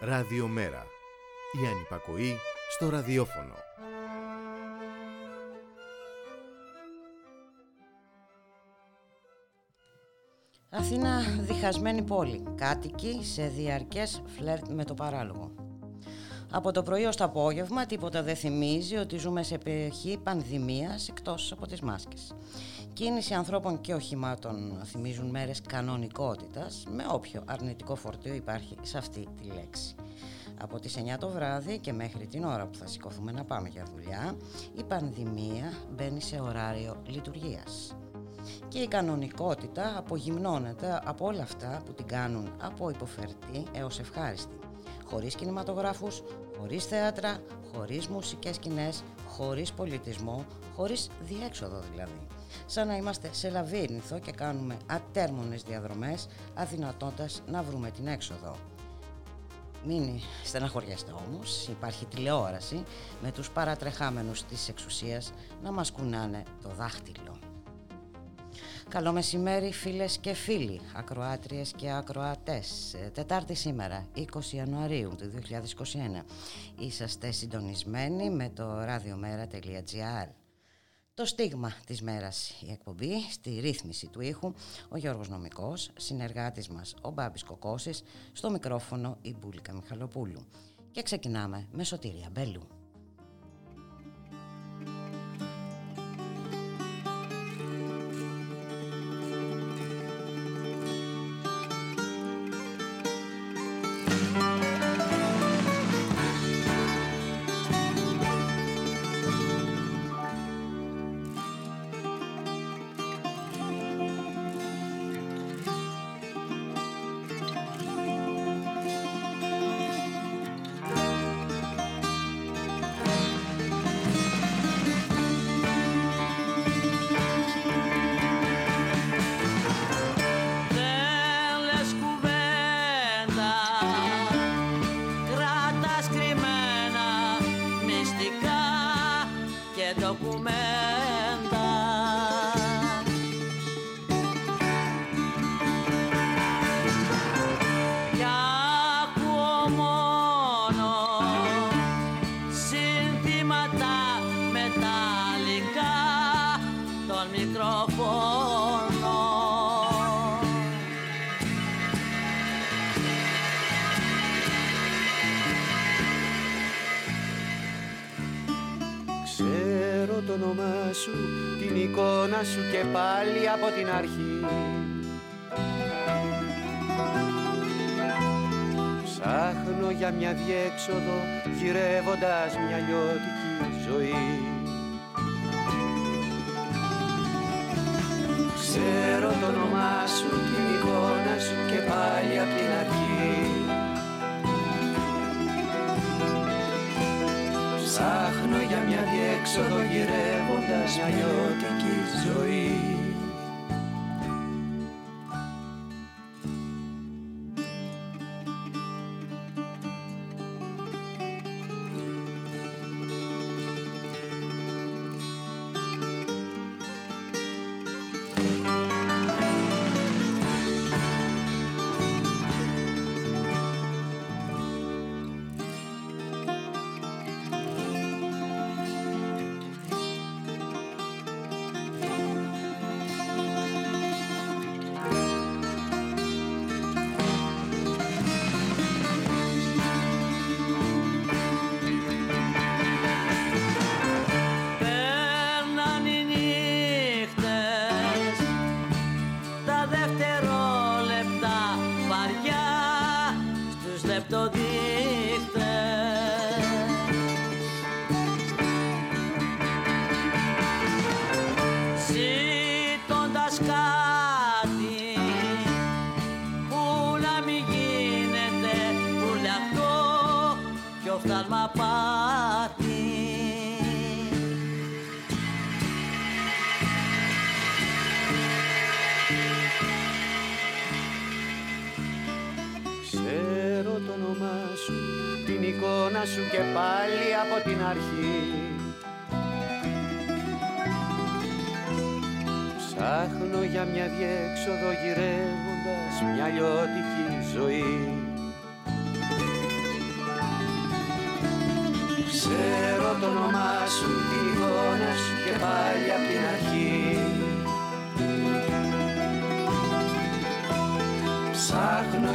Ραδιομέρα. Η ανυπακοή στο ραδιόφωνο. Αθήνα διχασμένη πόλη, κάτοικοι σε διαρκές φλερτ με το παράλογο. Από το πρωί ως το απόγευμα τίποτα δεν θυμίζει ότι ζούμε σε περιοχή πανδημίας εκτός από τις μάσκες. Κίνηση ανθρώπων και οχημάτων θυμίζουν μέρες κανονικότητας με όποιο αρνητικό φορτίο υπάρχει σε αυτή τη λέξη. Από τις 9 το βράδυ και μέχρι την ώρα που θα σηκωθούμε να πάμε για δουλειά η πανδημία μπαίνει σε ωράριο λειτουργίας. Και η κανονικότητα απογυμνώνεται από όλα αυτά που την κάνουν από υποφερτή έως ευχάριστη. Χωρίς κινηματογράφους, χωρίς θέατρα, χωρίς μουσικές σκηνές, χωρίς πολιτισμό, χωρίς διέξοδο δηλαδή. Σαν να είμαστε σε λαβύρινθο και κάνουμε ατέρμονες διαδρομές αδυνατώντας να βρούμε την έξοδο. Μην στεναχωριέστε όμως, υπάρχει τηλεόραση με τους παρατρεχάμενους της εξουσίας να μας κουνάνε το δάχτυλο. Καλό μεσημέρι φίλες και φίλοι, ακροάτριες και ακροατές. Τετάρτη σήμερα, 20 Ιανουαρίου του 2021. Είσαστε συντονισμένοι με το radiomera.gr. Το στίγμα της μέρας η εκπομπή στη ρύθμιση του ήχου ο Γιώργος Νομικός, συνεργάτης μας ο Μπάμπης Κοκόσης, στο μικρόφωνο η Μπούλικα Μιχαλοπούλου. Και ξεκινάμε με Σωτήρια Μπέλου.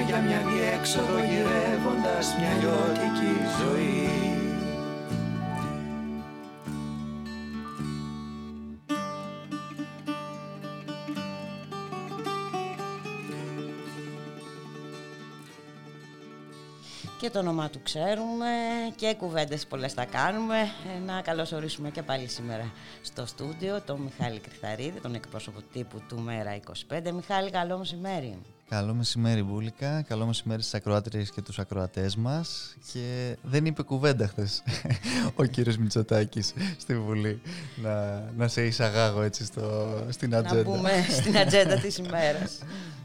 Για μια διέξοδο γυρεύοντας μια λιώτικη ζωή και το όνομά του ξέρουμε και κουβέντες πολλές θα κάνουμε. Ε, να καλωσορίσουμε και πάλι σήμερα στο στούντιο τον Μιχάλη Κρυθαρίδη, τον εκπρόσωπο τύπου του Μέρα 25. Μιχάλη, καλό μεσημέρι. Καλό μεσημέρι Μπούλικα, καλό μεσημέρι στις ακροάτριες και τους ακροατές μας και δεν είπε κουβέντα χθες ο κύριος Μητσοτάκης στη Βουλή να, να σε εισαγάγω έτσι στο, στην ατζέντα. Να πούμε στην ατζέντα της ημέρας.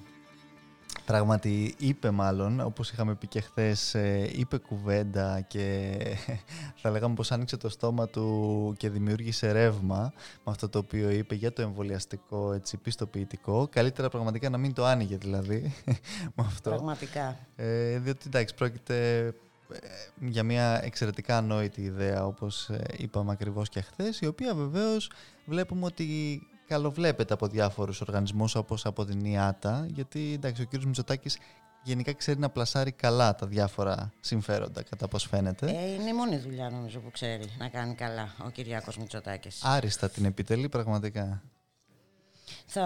Πράγματι είπε μάλλον, όπως είχαμε πει και χθες, ε, είπε κουβέντα και θα λέγαμε πως άνοιξε το στόμα του και δημιούργησε ρεύμα με αυτό το οποίο είπε για το εμβολιαστικό έτσι, πιστοποιητικό. Καλύτερα πραγματικά να μην το άνοιγε δηλαδή με αυτό. Πραγματικά. Ε, διότι εντάξει πρόκειται ε, για μια εξαιρετικά ανόητη ιδέα όπως ε, είπαμε ακριβώς και χθες, η οποία βεβαίως βλέπουμε ότι καλοβλέπεται από διάφορους οργανισμούς όπως από την ΙΑΤΑ γιατί εντάξει, ο κύριος Μητσοτάκης γενικά ξέρει να πλασάρει καλά τα διάφορα συμφέροντα κατά πώς φαίνεται. Ε, είναι η μόνη δουλειά νομίζω που ξέρει να κάνει καλά ο Κυριάκος Μητσοτάκης. Άριστα την επιτελεί πραγματικά. Θα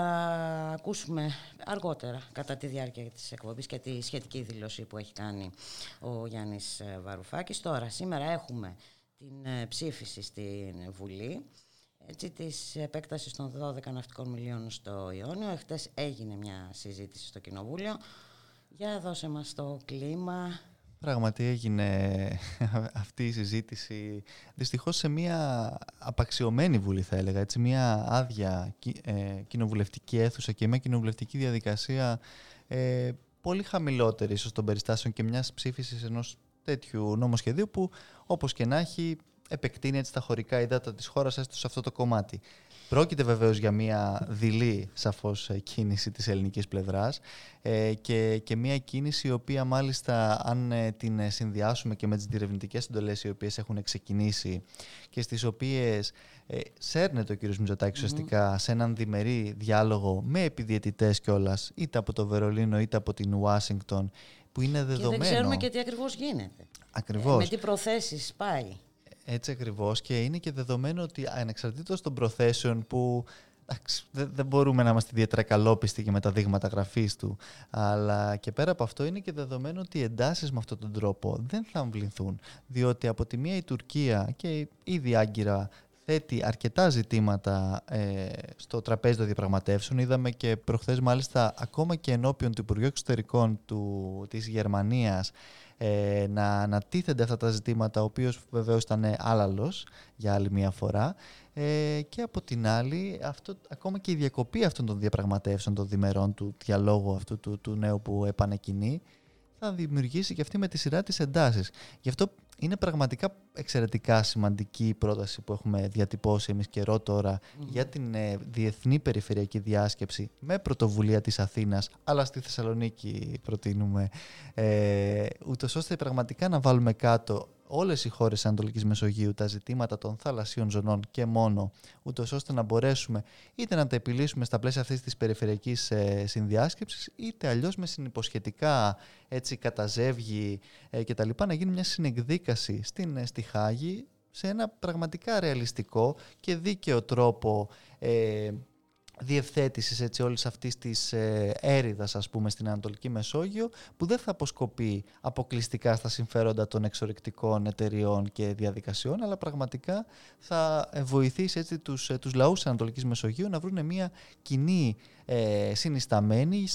ακούσουμε αργότερα κατά τη διάρκεια της εκπομπής και τη σχετική δήλωση που έχει κάνει ο Γιάννης Βαρουφάκης. Τώρα, σήμερα έχουμε την ε, ψήφιση στην Βουλή έτσι, της επέκτασης των 12 ναυτικών μιλίων στο Ιόνιο. Εχθές έγινε μια συζήτηση στο Κοινοβούλιο. Για δώσε μας το κλίμα. Πράγματι έγινε αυτή η συζήτηση δυστυχώς σε μια απαξιωμένη βουλή θα έλεγα, έτσι, μια άδεια ε, κοινοβουλευτική αίθουσα και μια κοινοβουλευτική διαδικασία ε, πολύ χαμηλότερη ίσως των περιστάσεων και μιας ψήφισης ενός τέτοιου νομοσχεδίου που όπως και να έχει επεκτείνει έτσι τα χωρικά υδάτα της χώρας έστω σε αυτό το κομμάτι. Πρόκειται βεβαίως για μια δειλή σαφώς ε, κίνηση της ελληνικής πλευράς ε, και, και μια κίνηση η οποία μάλιστα αν ε, την συνδυάσουμε και με τις διερευνητικές εντολές οι οποίες έχουν ξεκινήσει και στις οποίες ε, σέρνεται ο κ. Μητσοτάκης ουσιαστικά σε έναν διμερή διάλογο με επιδιαιτητές κιόλας είτε από το Βερολίνο είτε από την Ουάσιγκτον που είναι δεδομένο. Και δεν ξέρουμε και τι ακριβώς γίνεται. Ακριβώς. με τι προθέσεις πάει. Έτσι ακριβώς και είναι και δεδομένο ότι ανεξαρτήτως των προθέσεων που δεν μπορούμε να είμαστε ιδιαίτερα καλόπιστοι και με τα δείγματα γραφής του αλλά και πέρα από αυτό είναι και δεδομένο ότι οι εντάσεις με αυτόν τον τρόπο δεν θα αμβληθούν διότι από τη μία η Τουρκία και ήδη άγκυρα θέτει αρκετά ζητήματα ε, στο τραπέζι των διαπραγματεύσεων. Είδαμε και προχθές μάλιστα ακόμα και ενώπιον του Υπουργείου Εξωτερικών του, της Γερμανίας ε, να ανατίθενται αυτά τα ζητήματα, ο οποίος βεβαίως ήταν άλλαλος για άλλη μια φορά. Ε, και από την άλλη, αυτό, ακόμα και η διακοπή αυτών των διαπραγματεύσεων των διμερών του διαλόγου αυτού του, του νέου που επανεκκινεί, θα δημιουργήσει και αυτή με τη σειρά της εντάσεις. Γι' αυτό είναι πραγματικά εξαιρετικά σημαντική η πρόταση που έχουμε διατυπώσει εμείς καιρό για την ε, Διεθνή Περιφερειακή Διάσκεψη με πρωτοβουλία της Αθήνας αλλά στη Θεσσαλονίκη προτείνουμε ε, ούτως ώστε πραγματικά να βάλουμε κάτω όλες οι χώρες της Ανατολικής Μεσογείου τα ζητήματα των θαλασσίων ζωνών και μόνο, ούτως ώστε να μπορέσουμε είτε να τα επιλύσουμε στα πλαίσια αυτής της περιφερειακής ε, συνδιάσκεψης, είτε αλλιώς με συνυποσχετικά έτσι, καταζεύγη ε, κτλ. να γίνει μια συνεκδίκαση στην, ε, στη Χάγη σε ένα πραγματικά ρεαλιστικό και δίκαιο τρόπο ε, διευθέτησης έτσι όλης αυτής της ε, έρηδας ας πούμε στην Ανατολική Μεσόγειο που δεν θα αποσκοπεί αποκλειστικά στα συμφέροντα των εξορρεκτικών εταιριών και διαδικασιών αλλά πραγματικά θα βοηθήσει έτσι τους, ε, τους λαούς της Ανατολικής Μεσογείου να βρουν μια κοινή ε, συνισταμένη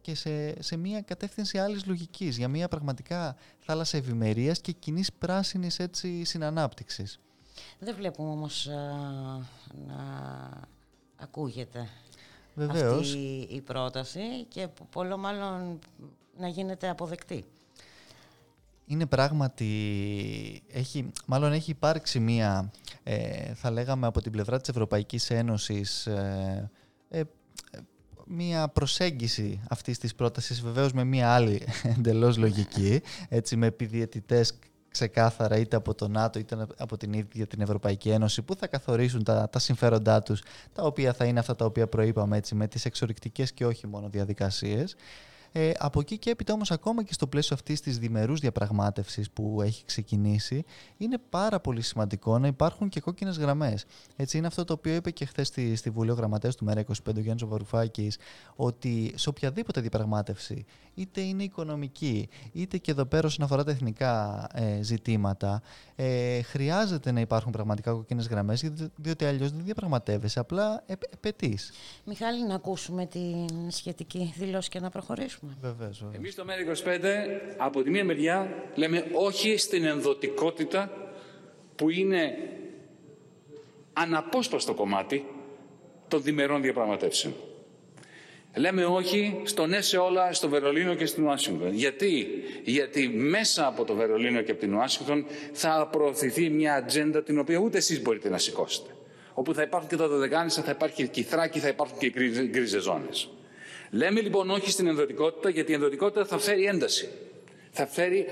και σε, σε μια κατεύθυνση άλλης λογικής για μια πραγματικά θάλασσα ευημερίας και κοινής πράσινης έτσι συνανάπτυξης. Δεν βλέπουμε όμως να ακούγεται Βεβαίως. αυτή η πρόταση και πολλό μάλλον να γίνεται αποδεκτή. Είναι πράγματι, έχει, μάλλον έχει υπάρξει μία, ε, θα λέγαμε από την πλευρά της Ευρωπαϊκής Ένωσης, ε, ε, μία προσέγγιση αυτής της πρότασης, βεβαίως με μία άλλη εντελώς λογική, έτσι με επιδιαιτητές ξεκάθαρα είτε από το ΝΑΤΟ είτε από την ίδια την Ευρωπαϊκή Ένωση που θα καθορίσουν τα, τα συμφέροντά τους τα οποία θα είναι αυτά τα οποία προείπαμε έτσι με τις εξορρυκτικές και όχι μόνο διαδικασίες ε, από εκεί και έπειτα όμως ακόμα και στο πλαίσιο αυτής της διμερούς διαπραγμάτευσης που έχει ξεκινήσει είναι πάρα πολύ σημαντικό να υπάρχουν και κόκκινες γραμμές. Έτσι είναι αυτό το οποίο είπε και χθες στη, στη Βουλή ο Γραμματέας του ΜΕΡΑ 25 ο Γιάννης Βαρουφάκης ότι σε οποιαδήποτε διαπραγμάτευση είτε είναι οικονομική είτε και εδώ πέρα όσον αφορά τα εθνικά ε, ζητήματα ε, χρειάζεται να υπάρχουν πραγματικά κόκκινες γραμμές διότι αλλιώς δεν διαπραγματεύεσαι, απλά επαιτείς. Μιχάλη, να ακούσουμε την σχετική δήλωση και να προχωρήσουμε. Βεβαίως, βεβαίως. Εμείς στο ΜΕΡΑ25 από τη μία μεριά λέμε όχι στην ενδοτικότητα που είναι αναπόσπαστο κομμάτι των διμερών διαπραγματεύσεων. Λέμε όχι στο ναι σε όλα στο Βερολίνο και στην Ουάσιγκτον. Γιατί; Γιατί μέσα από το Βερολίνο και από την Ουάσιγκτον θα προωθηθεί μια ατζέντα την οποία ούτε εσείς μπορείτε να σηκώσετε. Όπου θα υπάρχουν και τα Δωδεκάνησα, θα υπάρχει και η Θράκη, θα υπάρχουν και οι γκρίζε ζώνες. Λέμε λοιπόν όχι στην ενδοτικότητα γιατί η ενδοτικότητα θα φέρει ένταση. Θα φέρει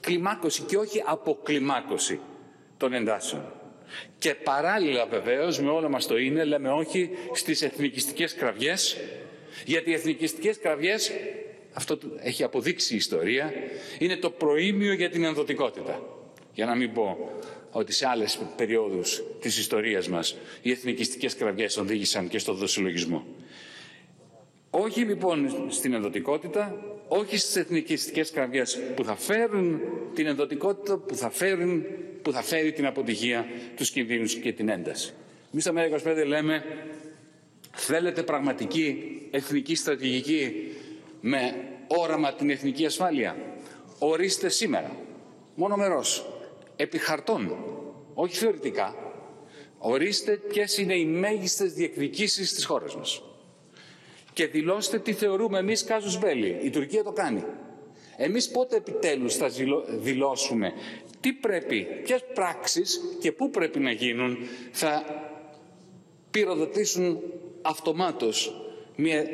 κλιμάκωση και όχι αποκλιμάκωση των εντάσεων. Και παράλληλα βεβαίως με όλα μας το είναι λέμε όχι στις εθνικιστικές κραυγές γιατί οι εθνικιστικές κραυγές αυτό έχει αποδείξει η ιστορία είναι το προήμιο για την ενδοτικότητα. Για να μην πω ότι σε άλλες περιόδους της ιστορίας μας οι εθνικιστικές κραυγές οδήγησαν και στο δοσυλλογισμό. Όχι λοιπόν στην ενδοτικότητα, όχι στις εθνικιστικές κραυγές που θα φέρουν την ενδοτικότητα, που θα, φέρουν, που θα φέρει την αποτυχία, τους κινδύνους και την ένταση. Εμείς στο ΜΕΡΑ25 λέμε θέλετε πραγματική εθνική στρατηγική με όραμα την εθνική ασφάλεια; Ορίστε σήμερα, μόνο μερός, επί χαρτών, όχι θεωρητικά, ορίστε ποιες είναι οι μέγιστες διεκδικήσεις της χώρας μας και δηλώστε τι θεωρούμε εμείς κάζους βέλη. Η Τουρκία το κάνει. Εμείς πότε επιτέλους θα δηλώσουμε τι πρέπει, ποιες πράξεις και πού πρέπει να γίνουν θα πυροδοτήσουν αυτομάτως μια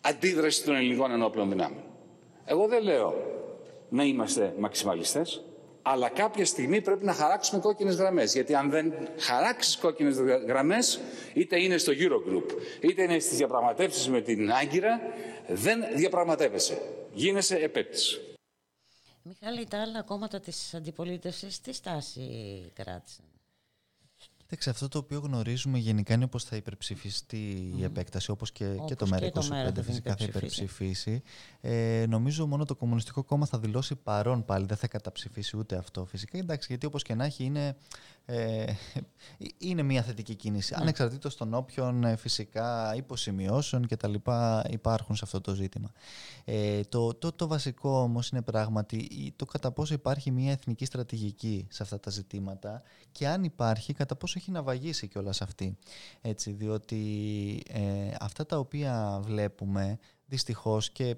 αντίδραση των ελληνικών ενόπλων δυνάμεων. Εγώ δεν λέω να είμαστε μαξιμαλιστές, αλλά κάποια στιγμή πρέπει να χαράξουμε κόκκινες γραμμές. Γιατί αν δεν χαράξεις κόκκινες γραμμές, είτε είναι στο Eurogroup, είτε είναι στις διαπραγματεύσεις με την Άγκυρα, δεν διαπραγματεύεσαι. Γίνεσαι επέτης. Μιχάλη, τα άλλα κόμματα της αντιπολίτευσης τι στάση κράτησαν; Κοίταξε, αυτό το οποίο γνωρίζουμε γενικά είναι πως θα υπερψηφιστεί mm. η επέκταση, όπως και, όπως και το ΜΕΡΑ25 φυσικά θα υπερψηφίσει. Ε, νομίζω μόνο το Κομμουνιστικό Κόμμα θα δηλώσει παρόν πάλι, δεν θα καταψηφίσει ούτε αυτό φυσικά. Εντάξει, γιατί όπως και να έχει είναι ε, είναι μια θετική κίνηση. Ναι. Ανεξαρτήτως των όποιων ε, φυσικά υποσημειώσεων και τα λοιπά υπάρχουν σε αυτό το ζήτημα. Ε, το, το, το βασικό όμως είναι πράγματι το κατά πόσο υπάρχει μια εθνική στρατηγική σε αυτά τα ζητήματα και αν υπάρχει κατά πόσο έχει να βαγίσει κιόλας αυτή. Έτσι, διότι ε, αυτά τα οποία βλέπουμε δυστυχώς και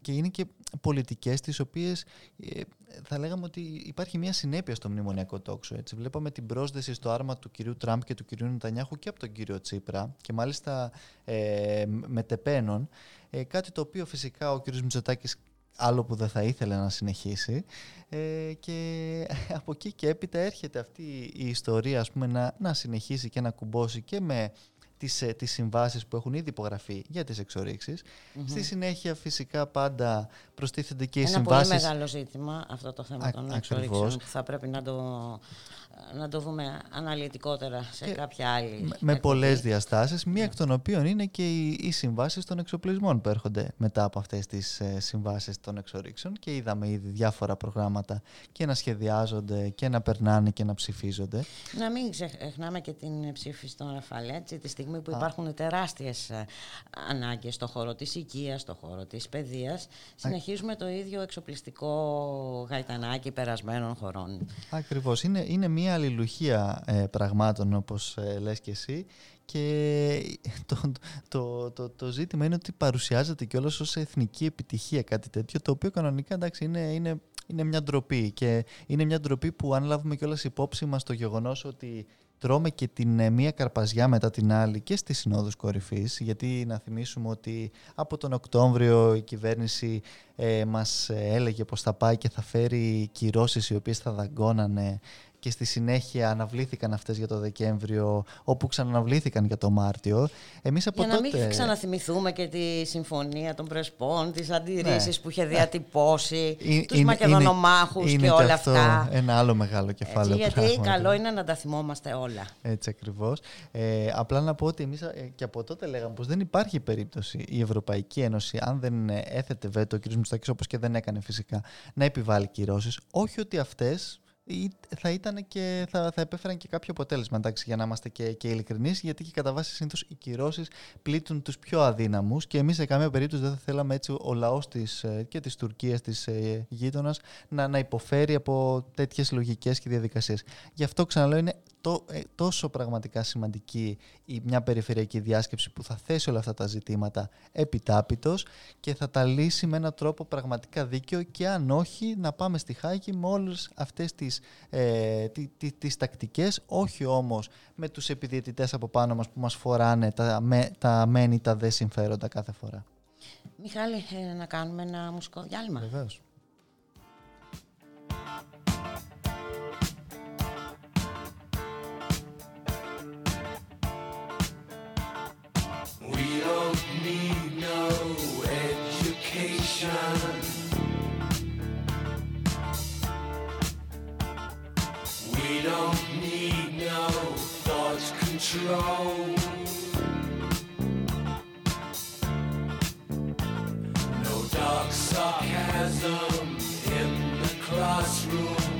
και είναι και πολιτικές τις οποίες ε, θα λέγαμε ότι υπάρχει μια συνέπεια στο μνημονιακό τόξο. Έτσι. Βλέπαμε την πρόσδεση στο άρμα του κυρίου Τραμπ και του κυρίου Νετανιάχου και από τον κύριο Τσίπρα και μάλιστα ε, μετεπένων. Ε, κάτι το οποίο φυσικά ο κύριος Μητσοτάκης άλλο που δεν θα ήθελε να συνεχίσει ε, και από εκεί και έπειτα έρχεται αυτή η ιστορία ας πούμε, να, να συνεχίσει και να κουμπώσει και με τις, ε, τις συμβάσεις που έχουν ήδη υπογραφεί για τις εξορίξεις. Στη συνέχεια φυσικά πάντα προστίθενται και οι Ένα συμβάσεις... Ένα πολύ μεγάλο ζήτημα αυτό το θέμα των εξορίξεων που θα πρέπει να το, να το δούμε αναλυτικότερα σε κάποια άλλη... Με, με πολλές διαστάσεις, μία εκ των οποίων είναι και οι, οι συμβάσεις των εξοπλισμών που έρχονται μετά από αυτές τις ε, συμβάσεις των εξορίξεων και είδαμε ήδη διάφορα προγράμματα και να σχεδιάζονται και να περνάνε και να ψηφίζονται. Να μην ξεχνάμε και την ψήφιση των Ραφαλ, έτσι, τη στιγμή που υπάρχουν τεράστιες ε, ανάγκες στον χώρο της οικίας, στον χώρο της παιδείας, συνεχίζουμε το ίδιο εξοπλιστικό γαϊτανάκι περασμένων χωρών. Ακριβώς. Είναι, είναι μια αλληλουχία ε, πραγμάτων όπως ε, λες και εσύ. Και το, το, το, το, ζήτημα είναι ότι παρουσιάζεται κιόλας ως εθνική επιτυχία κάτι τέτοιο το οποίο κανονικά εντάξει είναι, είναι, είναι μια ντροπή. Και είναι μια ντροπή που αν λάβουμε κιόλας υπόψη μας το γεγονός ότι τρώμε και την ε, μία καρπαζιά μετά την άλλη και στις συνόδους κορυφής, γιατί να θυμίσουμε ότι από τον Οκτώβριο η κυβέρνηση ε, μας έλεγε πως θα πάει και θα φέρει κυρώσεις οι οποίες θα δαγκώνανε και στη συνέχεια αναβλήθηκαν αυτές για το Δεκέμβριο, όπου ξαναβλήθηκαν για το Μάρτιο. Εμείς από για τότε... να μην ξαναθυμηθούμε και τη συμφωνία των Πρεσπών, τις αντιρρήσεις ναι. που είχε διατυπώσει, ε, τους είναι, Μακεδονομάχους είναι, και όλα και αυτό αυτά. ένα άλλο μεγάλο κεφάλαιο. Έτσι, γιατί καλό είναι να τα θυμόμαστε όλα. Έτσι ακριβώς. Ε, απλά να πω ότι εμείς ε, και από τότε λέγαμε πως δεν υπάρχει περίπτωση η Ευρωπαϊκή Ένωση, αν δεν έθετε βέτο ο κ. Μουστάκης, όπως και δεν έκανε φυσικά, να επιβάλλει κυρώσεις. Όχι ότι αυτές θα ήταν και θα, θα επέφεραν και κάποιο αποτέλεσμα, εντάξει, για να είμαστε και, και ειλικρινείς, γιατί και κατά βάση συνήθως οι κυρώσεις πλήττουν τους πιο αδύναμους και εμείς σε καμία περίπτωση δεν θα θέλαμε έτσι ο λαός ε, και της Τουρκίας, της ε, γείτονας, να, να υποφέρει από τέτοιες λογικές και διαδικασίες. Γι' αυτό ξαναλέω, είναι το, ε, τόσο πραγματικά σημαντική η, μια περιφερειακή διάσκεψη που θα θέσει όλα αυτά τα ζητήματα επιτάπητος και θα τα λύσει με έναν τρόπο πραγματικά δίκαιο και αν όχι να πάμε στη Χάγη με όλες αυτές τις, ε, τι, τις τακτικές, όχι όμως με τους επιδιαιτητές από πάνω μας που μας φοράνε τα, με, τα μένει τα δε συμφέροντα κάθε φορά. Μιχάλη, ε, να κάνουμε ένα μουσικό διάλειμμα. Βεβαίως. Control. No dark sarcasm in the classroom.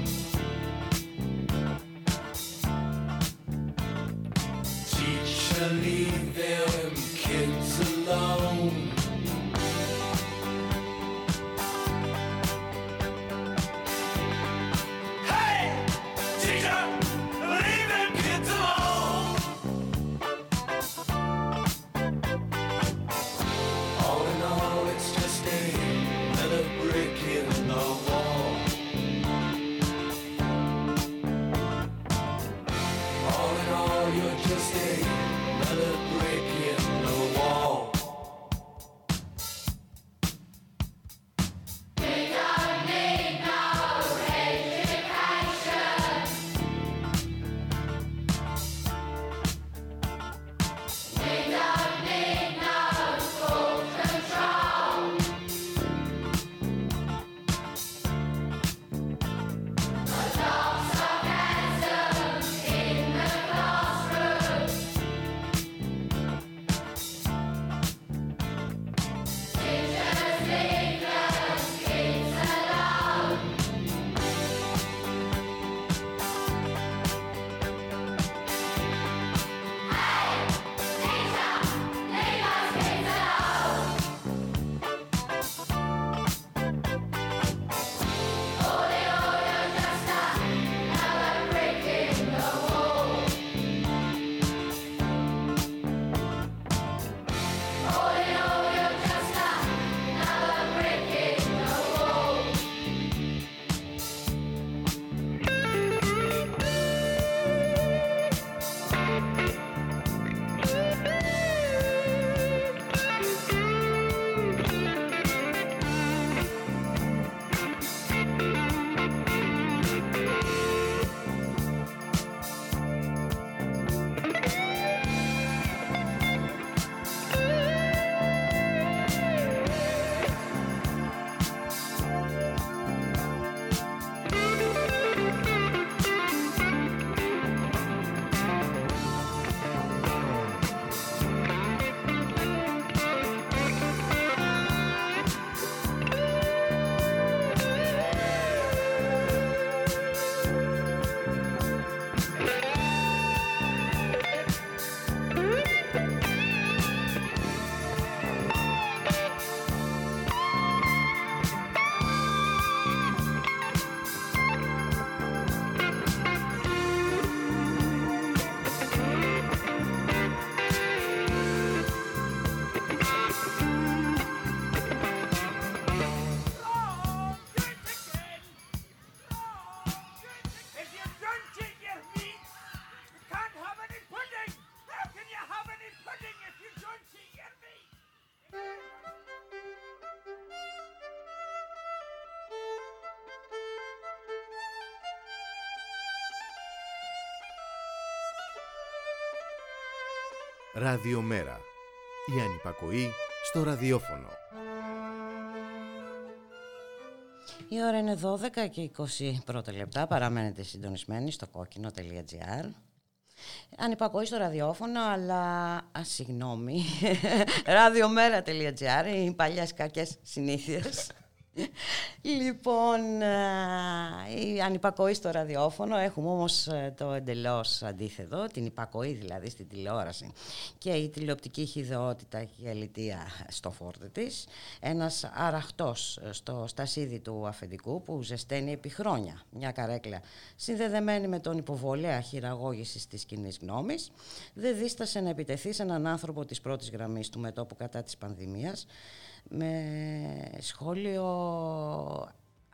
Ραδιομέρα. Η ανυπακοή στο ραδιόφωνο. Η ώρα είναι 12 και 20 πρώτα λεπτά. Παραμένετε συντονισμένοι στο κόκκινο.gr. Ανυπακοή στο ραδιόφωνο, αλλά α, συγγνώμη. Ραδιομέρα.gr, οι παλιές κακές συνήθειες λοιπόν, η ανυπακοή στο ραδιόφωνο, έχουμε όμως ε, το εντελώς αντίθετο, την υπακοή δηλαδή στην τηλεόραση. Και η τηλεοπτική χειδεότητα και η αλητία στο φόρτε της. Ένας αραχτός ε, στο στασίδι του αφεντικού που ζεσταίνει επί χρόνια. Μια καρέκλα συνδεδεμένη με τον υποβολέα χειραγώγησης της κοινή γνώμης, δεν δίστασε να επιτεθεί σε έναν άνθρωπο της πρώτης γραμμής του μετόπου κατά της πανδημίας με σχόλιο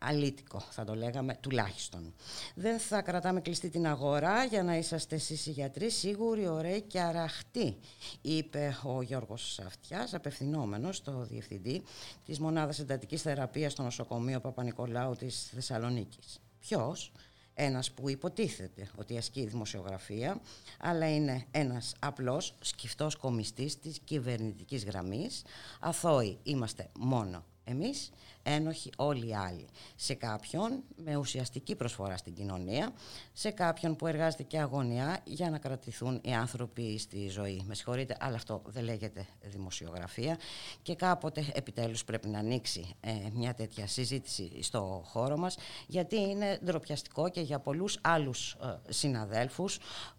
αλήτικο θα το λέγαμε τουλάχιστον. Δεν θα κρατάμε κλειστή την αγορά για να είσαστε εσείς οι γιατροί σίγουροι, ωραίοι και αραχτοί είπε ο Γιώργος Αυτιάς απευθυνόμενος στο Διευθυντή της Μονάδας Εντατικής Θεραπείας στο νοσοκομείο Παπα-Νικολάου της Θεσσαλονίκης. Ποιος; Ένας που υποτίθεται ότι ασκεί δημοσιογραφία, αλλά είναι ένας απλός σκυφτός κομιστής της κυβερνητικής γραμμής. Αθώοι είμαστε μόνο εμείς ένοχοι όλοι οι άλλοι. Σε κάποιον με ουσιαστική προσφορά στην κοινωνία, σε κάποιον που εργάζεται και αγωνιά για να κρατηθούν οι άνθρωποι στη ζωή. Με συγχωρείτε, αλλά αυτό δεν λέγεται δημοσιογραφία και κάποτε επιτέλους πρέπει να ανοίξει ε, μια τέτοια συζήτηση στο χώρο μας γιατί είναι ντροπιαστικό και για πολλούς άλλους ε, συναδέλφους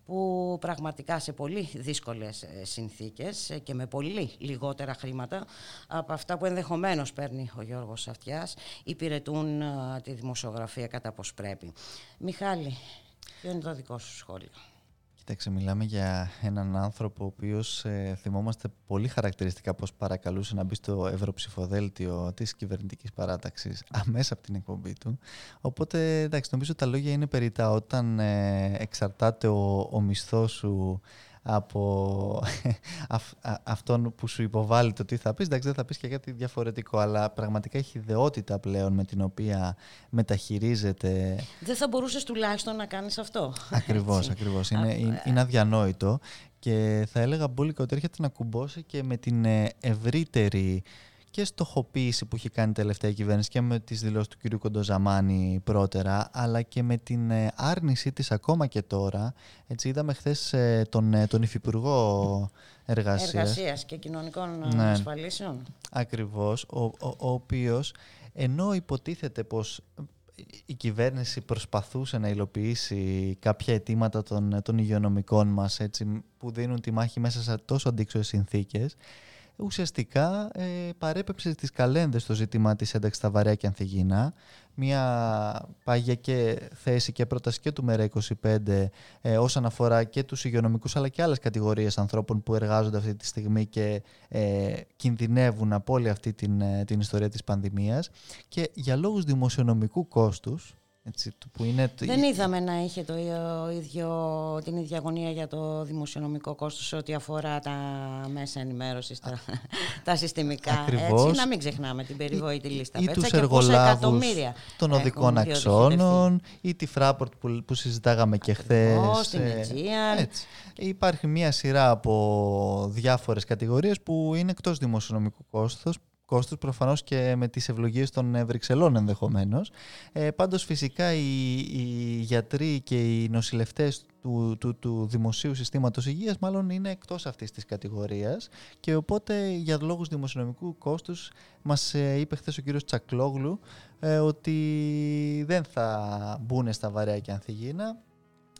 που πραγματικά σε πολύ δύσκολες ε, συνθήκες ε, και με πολύ λιγότερα χρήματα από αυτά που ενδεχομένως παίρνει ο Γιώργος Αυτιάς υπηρετούν ε, τη δημοσιογραφία κατά πως πρέπει. Μιχάλη, ποιο είναι το δικό σου σχόλιο; Κοίταξε, μιλάμε για έναν άνθρωπο ο οποίος ε, θυμόμαστε πολύ χαρακτηριστικά πώ παρακαλούσε να μπει στο ευρωψηφοδέλτιο της κυβερνητικής παράταξης αμέσα από την εκπομπή του. Οπότε εντάξει, νομίζω τα λόγια είναι περίτα όταν ε, εξαρτάται ο, ο μισθός σου από αυτόν που σου υποβάλλει το τι θα πεις. Εντάξει, δεν θα πεις και κάτι διαφορετικό, αλλά πραγματικά έχει ιδεότητα πλέον με την οποία μεταχειρίζεται. Δεν θα μπορούσες τουλάχιστον να κάνεις αυτό. Ακριβώς, ακριβώς. Είναι, είναι, είναι αδιανόητο και θα έλεγα μπουλικα ότι έρχεται να κουμπώσει και με την ε, ευρύτερη και στοχοποίηση που έχει κάνει η τελευταία κυβέρνηση και με τις δηλώσεις του κ. Κοντοζαμάνη πρώτερα, αλλά και με την ε, άρνησή της ακόμα και τώρα. Έτσι, είδαμε χθες ε, τον, ε, τον Υφυπουργό Εργασίας. Εργασίας και Κοινωνικών ναι. Ασφαλίσεων. Ακριβώς, ο, ο, ο οποίος ενώ υποτίθεται πως η κυβέρνηση προσπαθούσε να υλοποιήσει κάποια αιτήματα των, των υγειονομικών μας έτσι, που δίνουν τη μάχη μέσα σε τόσο αντίξωες συνθήκες ουσιαστικά ε, παρέπεψε στις καλένδες το ζήτημα της ένταξης στα βαρέα και ανθυγίνα. Μια πάγια και θέση και πρόταση και του ΜΕΡΑ25 ε, όσον αφορά και τους υγειονομικούς αλλά και άλλες κατηγορίες ανθρώπων που εργάζονται αυτή τη στιγμή και ε, κινδυνεύουν από όλη αυτή την, ε, την ιστορία της πανδημίας. Και για λόγους δημοσιονομικού κόστους, έτσι, που είναι... Δεν είδαμε να είχε το ίδιο, την ίδια αγωνία για το δημοσιονομικό κόστος σε ό,τι αφορά τα μέσα ενημέρωσης, τα, τα συστημικά. Ακριβώς. Έτσι, να μην ξεχνάμε την περιβόητη λίστα. Ή, ή τους εργολάβους των οδικών αξώνων ή τη Fraport που, που συζητάγαμε και χθες. Στην Aegean. Υπάρχει μια σειρά από διάφορες κατηγορίες που είναι εκτός δημοσιονομικού κόστος κόστος, προφανώς και με τις ευλογίες των ε, Βρυξελών ενδεχομένως. Ε, πάντως φυσικά οι, οι γιατροί και οι νοσηλευτές του, του, του δημοσίου συστήματος υγείας μάλλον είναι εκτός αυτής της κατηγορίας και οπότε για λόγους δημοσιονομικού κόστους μας ε, είπε χθες ο κύριος Τσακλόγλου ε, ότι δεν θα μπουν στα βαρέα και ανθυγίνα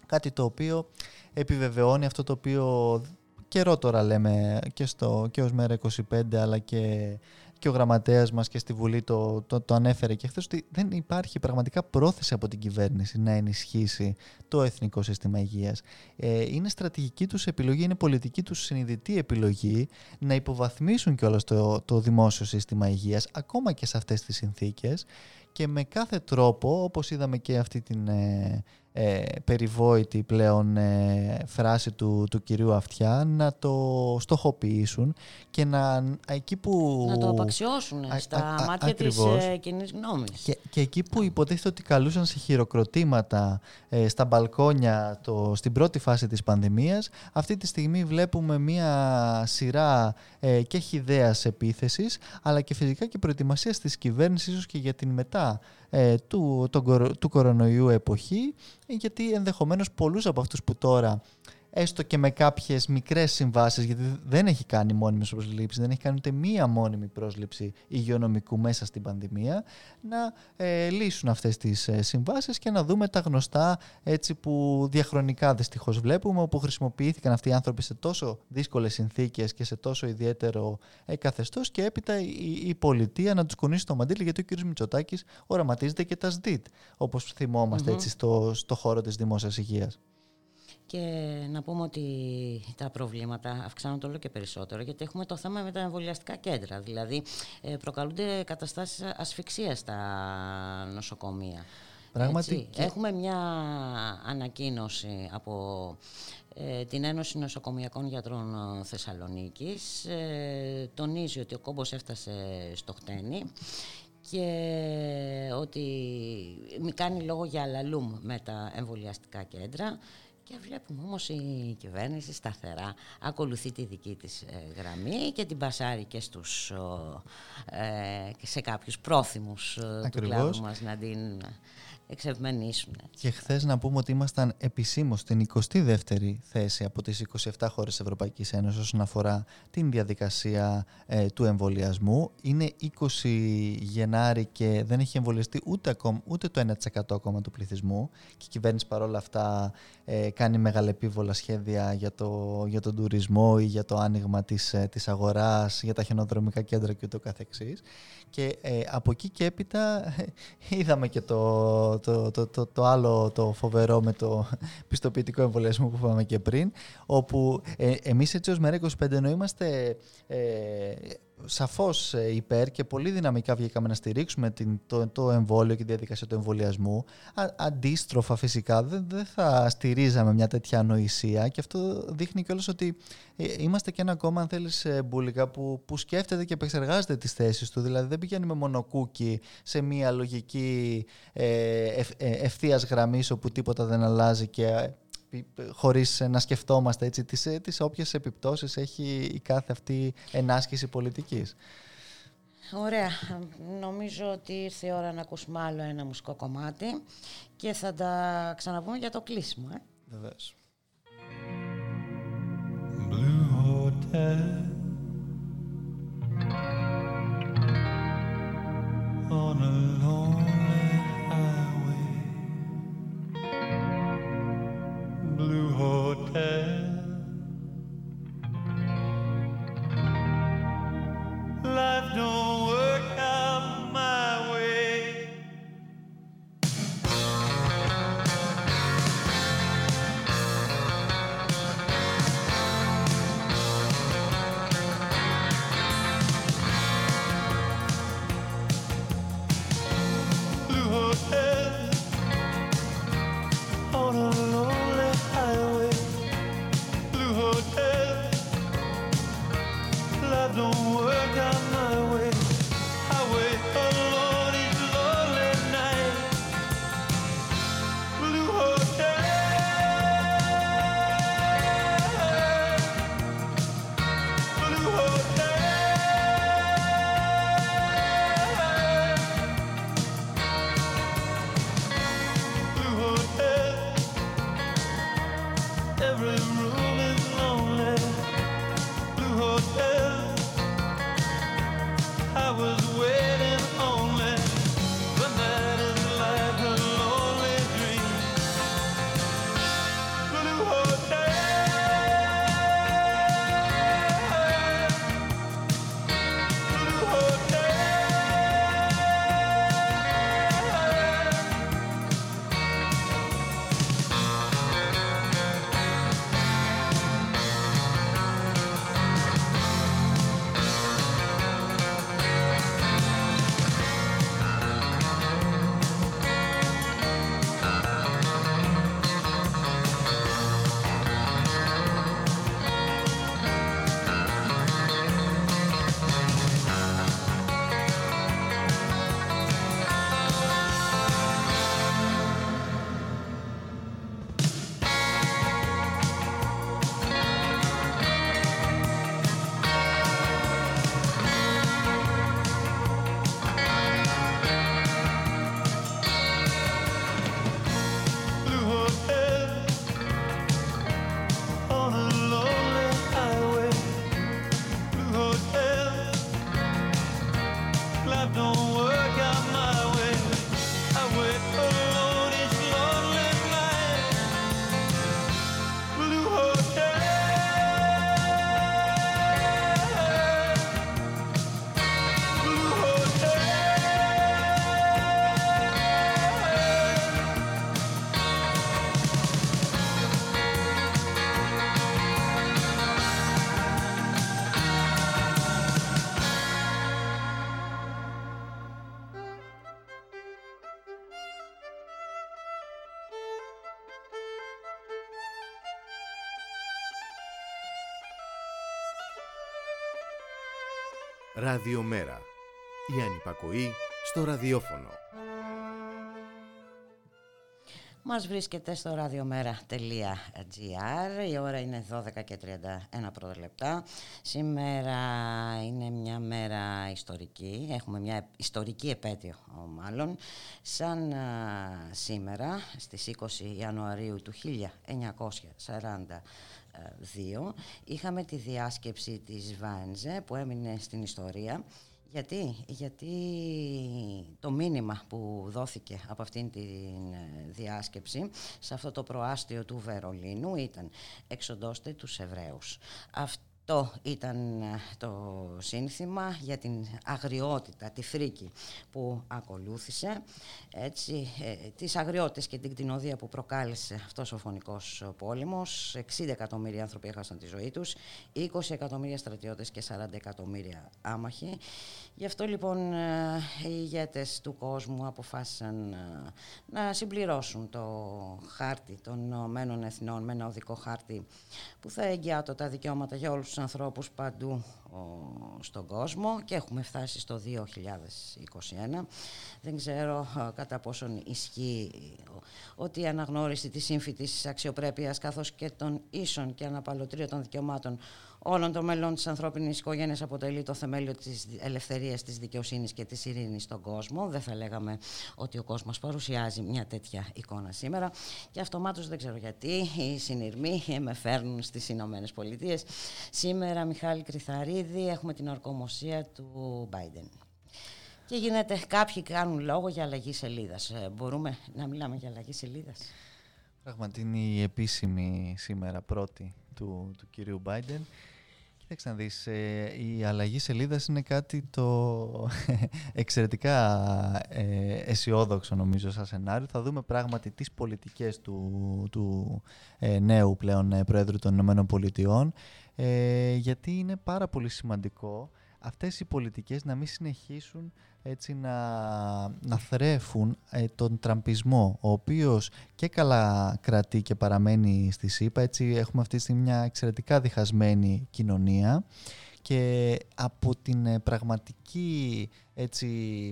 κάτι το οποίο επιβεβαιώνει αυτό το οποίο καιρό τώρα λέμε και, στο, και ως μέρα 25 αλλά και και ο γραμματέας μας και στη Βουλή το, το, το ανέφερε και χθες ότι δεν υπάρχει πραγματικά πρόθεση από την κυβέρνηση να ενισχύσει το εθνικό σύστημα υγείας. Ε, είναι στρατηγική τους επιλογή, είναι πολιτική τους συνειδητή επιλογή να υποβαθμίσουν κιόλας το, το δημόσιο σύστημα υγείας ακόμα και σε αυτές τις συνθήκες και με κάθε τρόπο, όπως είδαμε και αυτή την, ε, ε, περιβόητη πλέον ε, φράση του, του κυρίου Αυτιά να το στοχοποιήσουν και να εκεί που... Να το απαξιώσουν στα μάτια ακριβώς. της ε, κοινής γνώμης. Και, και εκεί που υποτίθεται ότι καλούσαν σε χειροκροτήματα ε, στα μπαλκόνια το, στην πρώτη φάση της πανδημίας, αυτή τη στιγμή βλέπουμε μία σειρά ε, και χιδέας επίθεσης, αλλά και φυσικά και προετοιμασίας της κυβέρνησης ίσως και για την μετά ε, του, τον, του κορονοϊού εποχή, γιατί ενδεχομένως πολλούς από αυτούς που τώρα έστω και με κάποιες μικρές συμβάσεις, γιατί δεν έχει κάνει μόνιμε προσλήψει, δεν έχει κάνει ούτε μία μόνιμη πρόσληψη υγειονομικού μέσα στην πανδημία, να ε, λύσουν αυτές τις ε, συμβάσεις και να δούμε τα γνωστά έτσι που διαχρονικά δυστυχώς βλέπουμε, όπου χρησιμοποιήθηκαν αυτοί οι άνθρωποι σε τόσο δύσκολες συνθήκες και σε τόσο ιδιαίτερο ε, καθεστώς και έπειτα η, η πολιτεία να τους κουνήσει το μαντίλι, γιατί ο κ. Μητσοτάκης οραματίζεται και τα ΣΔΙΤ, όπως έτσι στο, στο χώρο της δημόσιας υγείας. Και να πούμε ότι τα προβλήματα αυξάνονται όλο και περισσότερο γιατί έχουμε το θέμα με τα εμβολιαστικά κέντρα. Δηλαδή ε, προκαλούνται καταστάσεις ασφυξίας στα νοσοκομεία. Πράγματι. Έχουμε μια ανακοίνωση από ε, την Ένωση Νοσοκομιακών Γιατρών Θεσσαλονίκης. Ε, τονίζει ότι ο κόμπος έφτασε στο χτένι και ότι κάνει λόγο για αλαλούμ με τα εμβολιαστικά κέντρα και βλέπουμε όμως η κυβέρνηση σταθερά ακολουθεί τη δική της ε, γραμμή και την πασάρει και στους, ε, σε κάποιους πρόθυμους ε, του κλάδου μας να την εξευμενήσουν. Και χθες να πούμε ότι ήμασταν επισήμως στην 22η θέση από τις 27 χώρες Ευρωπαϊκής Ένωσης όσον αφορά την διαδικασία ε, του εμβολιασμού. Είναι 20 Γενάρη και δεν έχει εμβολιαστεί ούτε, ακόμα, ούτε το 1% ακόμα του πληθυσμού και η κυβέρνηση παρόλα αυτά ε, κάνει μεγαλεπίβολα σχέδια για, το, για τον τουρισμό ή για το άνοιγμα της, ε, της αγοράς, για τα χιονοδρομικά κέντρα και ούτω καθεξής. Και ε, από εκεί και έπειτα είδαμε και το, το, το, το, το, άλλο το φοβερό με το πιστοποιητικό εμβολιασμό που είπαμε και πριν, όπου ε, εμείς έτσι ως μέρα 25 ενώ είμαστε ε, σαφώς ε, υπέρ και πολύ δυναμικά βγήκαμε να στηρίξουμε την, το, το εμβόλιο και τη διαδικασία του εμβολιασμού. Α, αντίστροφα φυσικά δεν, δεν θα στηρίζαμε μια τέτοια ανοησία και αυτό δείχνει κιόλας ότι ε, είμαστε και ένα κόμμα αν θέλεις ε, μπουλικά που, που σκέφτεται και επεξεργάζεται τις θέσεις του. Δηλαδή δεν πηγαίνουμε μόνο κούκι σε μια λογική ε, ευθείας γραμμής όπου τίποτα δεν αλλάζει και χωρίς να σκεφτόμαστε έτσι, τις, ε, τις όποιες επιπτώσεις έχει η κάθε αυτή ενάσκηση πολιτικής. Ωραία. Νομίζω ότι ήρθε η ώρα να ακούσουμε άλλο ένα μουσικό κομμάτι και θα τα ξαναπούμε για το κλείσιμο. Ε. Βεβαίως. Blue Uh... Ραδιομέρα. Η ανυπακοή στο ραδιόφωνο. Μας βρίσκεται στο radiomera.gr Η ώρα είναι 12 και 31 πρώτα λεπτά Σήμερα είναι μια μέρα ιστορική Έχουμε μια ιστορική επέτειο μάλλον Σαν σήμερα στις 20 Ιανουαρίου του 1942 είχαμε τη διάσκεψη της Βάνζε που έμεινε στην ιστορία γιατί, γιατί το μήνυμα που δόθηκε από αυτήν τη ε, διάσκεψη σε αυτό το προάστιο του Βερολίνου ήταν «Εξοντώστε τους Εβραίους». Αυτό ήταν ε, το σύνθημα για την αγριότητα, τη φρίκη που ακολούθησε, έτσι, ε, τις αγριότητες και την κτηνοδία που προκάλεσε αυτός ο φωνικός πόλεμος. 60 εκατομμύρια άνθρωποι έχασαν τη ζωή τους, 20 εκατομμύρια στρατιώτες και 40 εκατομμύρια άμαχοι. Γι' αυτό λοιπόν ε, οι ηγέτες του κόσμου αποφάσισαν ε, να συμπληρώσουν το χάρτη των Ηνωμένων Εθνών με ένα οδικό χάρτη που θα εγγυάτω τα δικαιώματα για όλους τους ανθρώπους παντού στον κόσμο και έχουμε φτάσει στο 2021. Δεν ξέρω ε, κατά πόσον ισχύει ότι η αναγνώριση της σύμφυτης αξιοπρέπειας καθώς και των ίσων και αναπαλωτρίων δικαιωμάτων όλων των μελών της ανθρώπινης οικογένειας αποτελεί το θεμέλιο της ελευθερίας, της δικαιοσύνης και της ειρήνης στον κόσμο. Δεν θα λέγαμε ότι ο κόσμος παρουσιάζει μια τέτοια εικόνα σήμερα και αυτομάτως δεν ξέρω γιατί οι συνειρμοί με φέρνουν στις Ηνωμένες Πολιτείες. Σήμερα Μιχάλη Κρυθαρίδη έχουμε την ορκομοσία του Biden. Και γίνεται, κάποιοι κάνουν λόγο για αλλαγή σελίδας. Ε, μπορούμε να μιλάμε για αλλαγή σελίδας; Πραγματικά είναι η επίσημη σήμερα πρώτη του, του κυρίου Biden. Κοίταξε να δεις, ε, η αλλαγή σελίδας είναι κάτι το εξαιρετικά ε, αισιόδοξο νομίζω σαν σενάριο. Θα δούμε πράγματι τις πολιτικές του, του ε, νέου πλέον ε, Πρόεδρου των Ηνωμένων Πολιτειών γιατί είναι πάρα πολύ σημαντικό αυτές οι πολιτικές να μην συνεχίσουν έτσι να, να θρέφουν ε, τον τραμπισμό, ο οποίος και καλά κρατεί και παραμένει στη ΣΥΠΑ. Έτσι έχουμε αυτή τη στιγμή μια εξαιρετικά διχασμένη κοινωνία και από την ε, πραγματική έτσι,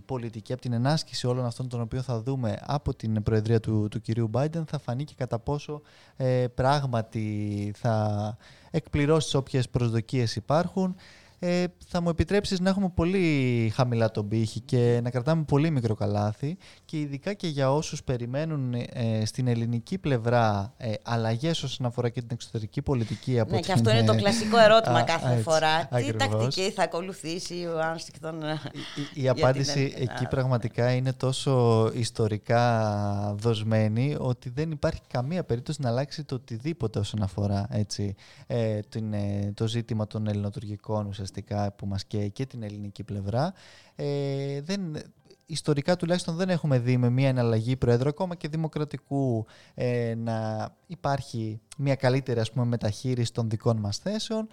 πολιτική, από την ενάσκηση όλων αυτών των οποίων θα δούμε από την προεδρία του, του κυρίου Biden θα φανεί και κατά πόσο ε, πράγματι θα εκπληρώσει τις όποιες προσδοκίες υπάρχουν ε, θα μου επιτρέψεις να έχουμε πολύ χαμηλά τον πύχη και να κρατάμε πολύ μικρό καλάθι και ειδικά και για όσους περιμένουν ε, στην ελληνική πλευρά ε, αλλαγές όσον αφορά και την εξωτερική πολιτική από Ναι, την, και αυτό είναι το ε, κλασικό ερώτημα κάθε έτσι, φορά. Τι ακριβώς. τακτική θα ακολουθήσει ο Άνστικτον. Η, η απάντηση εκεί πραγματικά είναι τόσο ιστορικά δοσμένη ότι δεν υπάρχει καμία περίπτωση να αλλάξει το οτιδήποτε όσον αφορά έτσι, ε, την, ε, το ζήτημα των ελληνοτουργικών ουσιαστικά που μας καίει και την ελληνική πλευρά. Ε, δεν, ιστορικά τουλάχιστον δεν έχουμε δει με μια εναλλαγή προέδρου ακόμα και δημοκρατικού ε, να υπάρχει μια καλύτερη ας πούμε, μεταχείριση των δικών μας θέσεων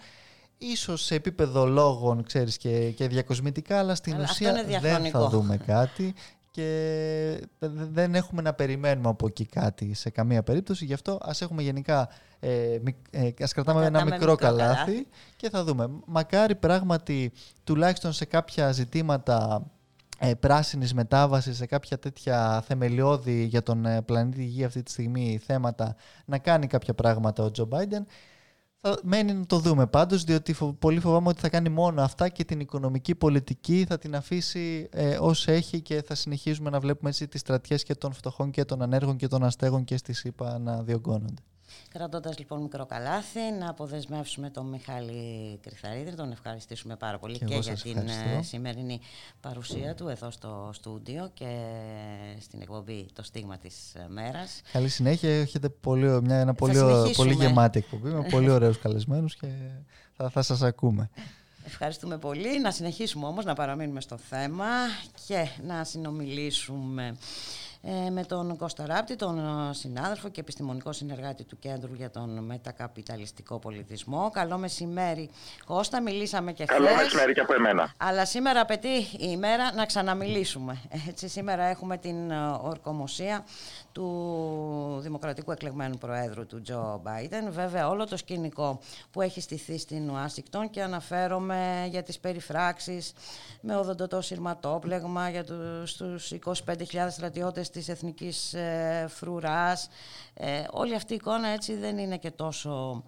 ίσως σε επίπεδο λόγων ξέρεις και, και διακοσμητικά αλλά στην Αλλά αυτό ουσία είναι δεν διαχρονικό. θα δούμε κάτι και δεν έχουμε να περιμένουμε από εκεί κάτι σε καμία περίπτωση γι' αυτό ας έχουμε γενικά ε, μικ- ε, ας κρατάμε Να ένα κρατάμε μικρό, μικρό καλάθι, καλάθι. και θα δούμε μακάρι πράγματι τουλάχιστον σε κάποια ζητήματα ε, πράσινης μετάβασης σε κάποια τέτοια θεμελιώδη για τον ε, πλανήτη Γη αυτή τη στιγμή θέματα να κάνει κάποια πράγματα ο Τζο Μπάιντεν. Θα μένει να το δούμε πάντως, διότι φο- πολύ φοβάμαι ότι θα κάνει μόνο αυτά και την οικονομική πολιτική θα την αφήσει ε, ως έχει και θα συνεχίζουμε να βλέπουμε έτσι τις στρατιές και των φτωχών και των ανέργων και των αστέγων και στη ΣΥΠΑ να διωγγώνονται. Κρατώντας λοιπόν μικρό καλάθι, να αποδεσμεύσουμε τον Μιχάλη Κρυθαρίδη, τον ευχαριστήσουμε πάρα πολύ Και και, εγώ για σας την ευχαριστώ. ε, σημερινή παρουσία του εδώ στο στούντιο και στην εκπομπή Το Στίγμα της ε, Μέρας. Καλή συνέχεια, έχετε πολύ, μια, ένα πολύ, συνεχίσουμε. πολύ γεμάτη εκπομπή με πολύ ωραίους καλεσμένους και θα, θα σας ακούμε. Ευχαριστούμε πολύ. Να συνεχίσουμε όμως να παραμείνουμε στο θέμα και να συνομιλήσουμε ε, με τον Κώστα Ράπτη, τον ε, συνάδελφο και επιστημονικό συνεργάτη του Κέντρου για τον Μετακαπιταλιστικό Πολιτισμό. Καλό μεσημέρι Κώστα, μιλήσαμε και χθες. Καλό μεσημέρι και από εμένα. Αλλά σήμερα απαιτεί η ημέρα να ξαναμιλήσουμε. Έτσι, σήμερα έχουμε την ορκομοσία του Δημοκρατικού Εκλεγμένου Προέδρου του Τζο Μπάιντεν. Βέβαια όλο το σκηνικό που έχει στηθεί στην Ουάσιγκτον και αναφέρομαι για τις περιφράξεις με οδοντοτό σειρματόπλεγμα για τους, τους 25.000 στρατιώτες της Εθνικής ε, Φρουράς. Ε, όλη αυτή η εικόνα έτσι δεν είναι και τόσο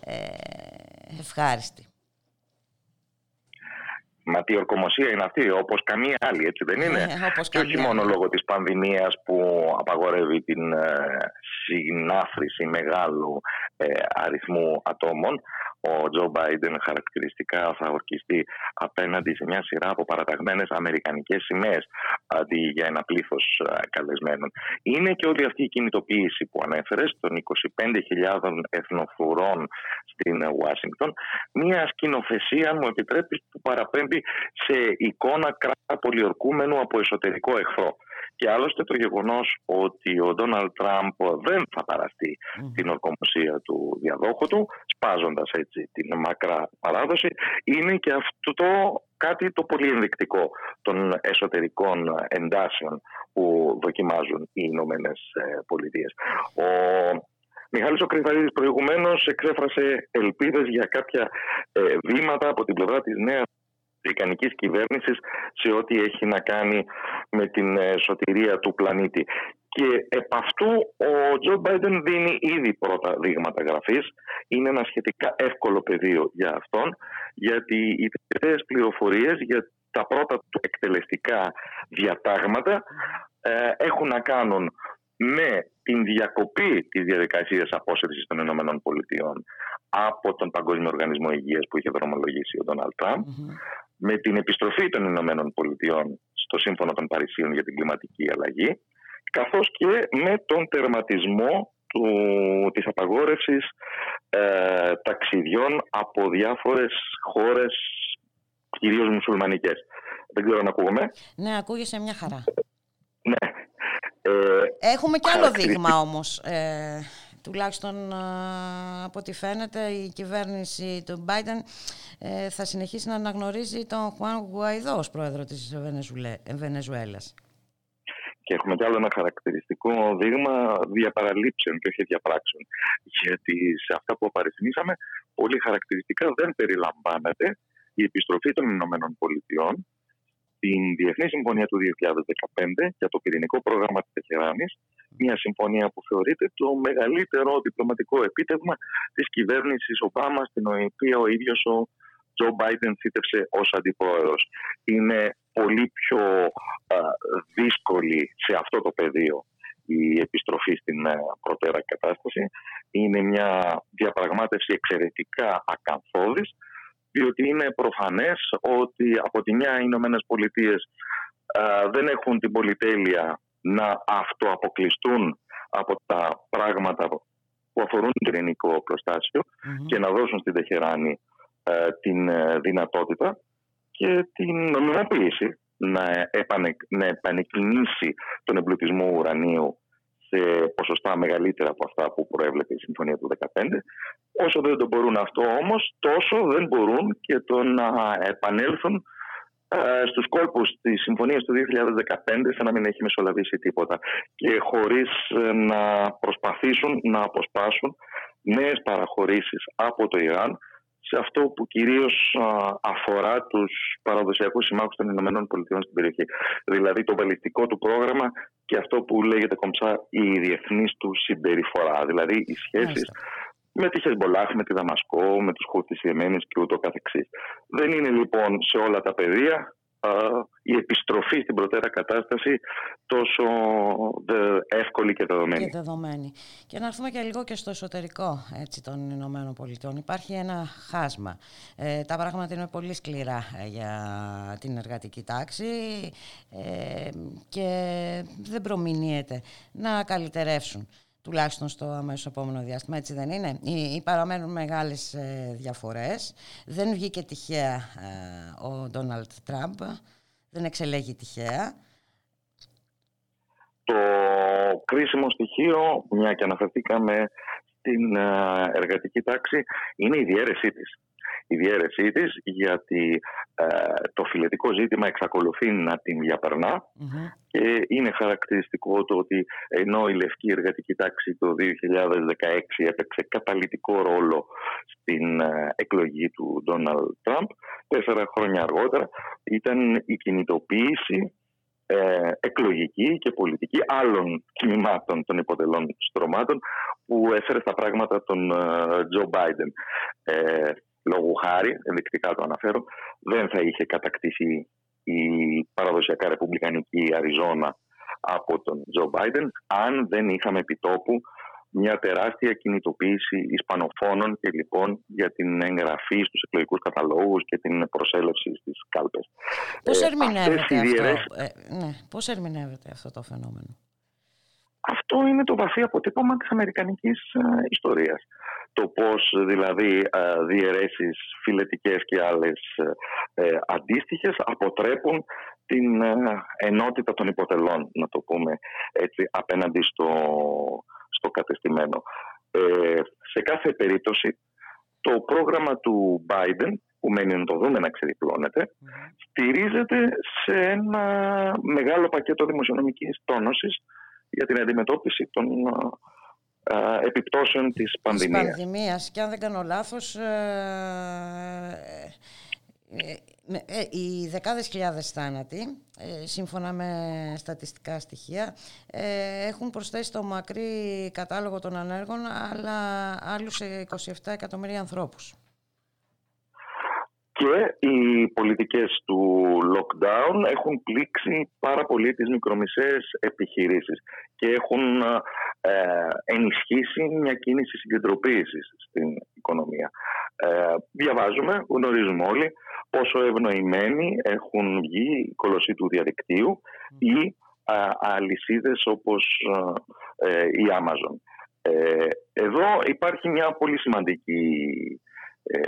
ε, ευχάριστη. Μα τι ορκομοσία είναι αυτή, όπως καμία άλλη, έτσι δεν είναι; Ε, και όχι μόνο λόγω της πανδημίας που απαγορεύει την ε, συνάφρηση μεγάλου ε, αριθμού ατόμων, ο Τζο Μπάιντεν χαρακτηριστικά θα ορκιστεί απέναντι σε μια σειρά από παραταγμένες αμερικανικές σημαίες αντί για ένα πλήθος καλεσμένων. Είναι και όλη αυτή η κινητοποίηση που ανέφερες των 25.000 εθνοφουρών στην Ουάσιγκτον, μια σκηνοθεσία, αν μου επιτρέπεις, που παραπέμπει σε εικόνα κράτα πολιορκούμενου από εσωτερικό εχθρό. Και άλλωστε το γεγονός ότι ο Ντόναλτ Τραμπ δεν θα παραστεί την ορκομοσία του διαδόχου του, σπάζοντας έτσι την μακρά παράδοση, είναι και αυτό κάτι το πολύ ενδεικτικό των εσωτερικών εντάσεων που δοκιμάζουν οι Ηνωμένες Πολιτείες. Ο Μιχάλης ο Κρυθαρίδης προηγουμένως εξέφρασε ελπίδες για κάποια ε, βήματα από την πλευρά της νέας αμερικανικής κυβέρνησης σε ό,τι έχει να κάνει με την ε, σωτηρία του πλανήτη. Και επ' αυτού ο Τζο Μπάιντεν δίνει ήδη πρώτα δείγματα γραφής. Είναι ένα σχετικά εύκολο πεδίο για αυτόν, γιατί οι τελευταίες πληροφορίες για τα πρώτα του εκτελεστικά διατάγματα ε, έχουν να κάνουν με την διακοπή της διαδικασίας απόσυρσης των Ηνωμένων Πολιτειών από τον Παγκόσμιο Οργανισμό Υγείας που είχε δρομολογήσει ο Ντόναλτ Τραμπ, με την επιστροφή των Ηνωμένων Πολιτειών στο Σύμφωνο των Παρισίων για την κλιματική αλλαγή, καθώς και με τον τερματισμό του, της απαγόρευσης ε, ταξιδιών από διάφορες χώρες, κυρίως μουσουλμανικές. Δεν ξέρω αν ακούγομαι. Ναι, ακούγεσαι μια χαρά. Ναι. Ε, Έχουμε και άλλο δείγμα όμως. Ε, τουλάχιστον από ό,τι φαίνεται η κυβέρνηση του Biden ε, θα συνεχίσει να αναγνωρίζει τον Χουάν Γουαϊδό ως πρόεδρο της Βενεζουέλας. Και έχουμε κι άλλο ένα χαρακτηριστικό δείγμα διαπαραλήψεων και όχι διαπράξεων. Γιατί σε αυτά που απαριθμίσαμε, πολύ χαρακτηριστικά δεν περιλαμβάνεται η επιστροφή των Ηνωμένων Πολιτειών στην Διεθνή Συμφωνία του 2015 για το πυρηνικό πρόγραμμα της Τεχεράνης μια συμφωνία που θεωρείται το μεγαλύτερο διπλωματικό επίτευγμα της κυβέρνησης Ομπάμα, στην οποία ο ίδιος ο Τζο Μπάιντεν θύτευσε ως αντιπρόεδρος. Είναι πολύ πιο δύσκολη σε αυτό το πεδίο η επιστροφή στην α, προτέρα κατάσταση. Είναι μια διαπραγμάτευση εξαιρετικά ακαθόδης, διότι είναι προφανές ότι από τη μια οι Ηνωμένες Πολιτείες δεν έχουν την πολυτέλεια να αυτοαποκλειστούν από τα πράγματα που αφορούν το ειρηνικό και να δώσουν στην Τεχεράνη ε, την ε, δυνατότητα και την νομιμοποίηση να, επανε, να επανεκκινήσει τον εμπλουτισμό ουρανίου σε ποσοστά μεγαλύτερα από αυτά που προέβλεπε η Συμφωνία του 2015. Όσο δεν το μπορούν αυτό όμως, τόσο δεν μπορούν και το να επανέλθουν ε, στους κόλπους της συμφωνίας του 2015 σαν να μην έχει μεσολαβήσει τίποτα και χωρίς ε, να προσπαθήσουν να αποσπάσουν νέες παραχωρήσεις από το Ιράν σε αυτό που κυρίως αφορά τους παραδοσιακούς συμμάχους των Ηνωμένων Πολιτειών στην περιοχή. Δηλαδή το βαλιστικό του πρόγραμμα και αυτό που λέγεται κομψά η διεθνής του συμπεριφορά. Δηλαδή οι σχέσεις με τη Χεσμολάχ, με τη Δαμασκό, με τους Χούτις Ιεμένης και ούτω καθεξής. Δεν είναι λοιπόν σε όλα τα πεδία η επιστροφή στην προτέρα κατάσταση τόσο εύκολη και δεδομένη. Και δεδομένη. Και να έρθουμε και λίγο και στο εσωτερικό έτσι, των Ηνωμένων Πολιτειών. Υπάρχει ένα χάσμα. Ε, τα πράγματα είναι πολύ σκληρά ε, για την εργατική τάξη ε, και δεν προμηνύεται να καλυτερεύσουν τουλάχιστον στο αμέσως επόμενο διάστημα, έτσι δεν είναι. Ή, παραμένουν μεγάλες ε, διαφορές. Δεν βγήκε τυχαία ε, ο Ντόναλτ Τραμπ, δεν εξελέγει τυχαία. Το κρίσιμο στοιχείο, μια και αναφερθήκαμε στην ε, εργατική τάξη, είναι η διαίρεσή της η διαίρεσή της γιατί ε, το φιλετικό ζήτημα εξακολουθεί να την διαπερνα και είναι χαρακτηριστικό το ότι ενώ η λευκή εργατική τάξη το 2016 έπαιξε καταλητικό ρόλο στην ε, εκλογή του Ντόναλτ Τραμπ τέσσερα χρόνια αργότερα ήταν η κινητοποίηση ε, εκλογική και πολιτική άλλων τμήματων των υποτελών στρωμάτων που έφερε στα πράγματα τον Τζο Μπάιντεν λόγου χάρη, ενδεικτικά το αναφέρω, δεν θα είχε κατακτήσει η παραδοσιακά ρεπουμπλικανική Αριζόνα από τον Τζο Μπάιντεν αν δεν είχαμε επιτόπου μια τεράστια κινητοποίηση Ισπανοφώνων και λοιπόν για την εγγραφή στους εκλογικούς καταλόγους και την προσέλευση στις κάλπες. Πώς, ε, ερμηνεύεται, αυτό, ε, ναι, πώς ερμηνεύεται αυτό το φαινόμενο; Αυτό είναι το βαθύ αποτύπωμα της αμερικανικής ε, ιστορίας το πώς δηλαδή ε, διαιρέσεις φιλετικές και άλλες ε, αντίστοιχες αποτρέπουν την ε, ενότητα των υποτελών, να το πούμε έτσι, απέναντι στο, στο κατεστημένο. σε κάθε περίπτωση, το πρόγραμμα του Biden, που μένει να το δούμε να ξεδιπλώνεται, στηρίζεται σε ένα μεγάλο πακέτο δημοσιονομικής τόνωσης για την αντιμετώπιση των επιπτώσεων της πανδημίας. Της πανδημίας και αν δεν κάνω λάθος ε, ε, ε, οι δεκάδες χιλιάδες θάνατοι σύμφωνα με στατιστικά στοιχεία έχουν προσθέσει το μακρύ κατάλογο των ανέργων αλλά άλλους 27 εκατομμύρια ανθρώπους και οι πολιτικές του lockdown έχουν πλήξει πάρα πολύ τις μικρομεσαίες επιχειρήσεις και έχουν ε, ενισχύσει μια κίνηση συγκεντροποίησης στην οικονομία. Ε, διαβάζουμε, γνωρίζουμε όλοι πόσο ευνοημένοι έχουν βγει η κολοσσοί του διαδικτύου ή α, αλυσίδες όπως ε, η Amazon. Ε, εδώ υπάρχει μια πολύ σημαντική ε,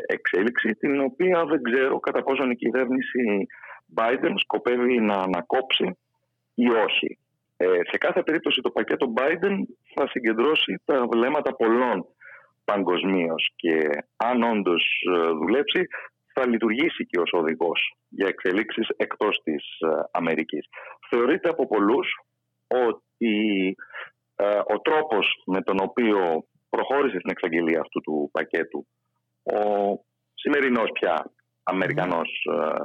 εξέλιξη την οποία δεν ξέρω κατά πόσο η κυβέρνηση Biden σκοπεύει να ανακόψει ή όχι. Ε, σε κάθε περίπτωση το πακέτο Biden θα συγκεντρώσει τα βλέμματα πολλών παγκοσμίως και αν όντως ε, δουλέψει θα λειτουργήσει και ως οδηγός για εξελίξεις εκτός της Αμερικής. Θεωρείται από πολλούς ότι ο τρόπος με τον οποίο προχώρησε στην εξαγγελία αυτού του πακέτου ο σημερινός πια Αμερικανός ε,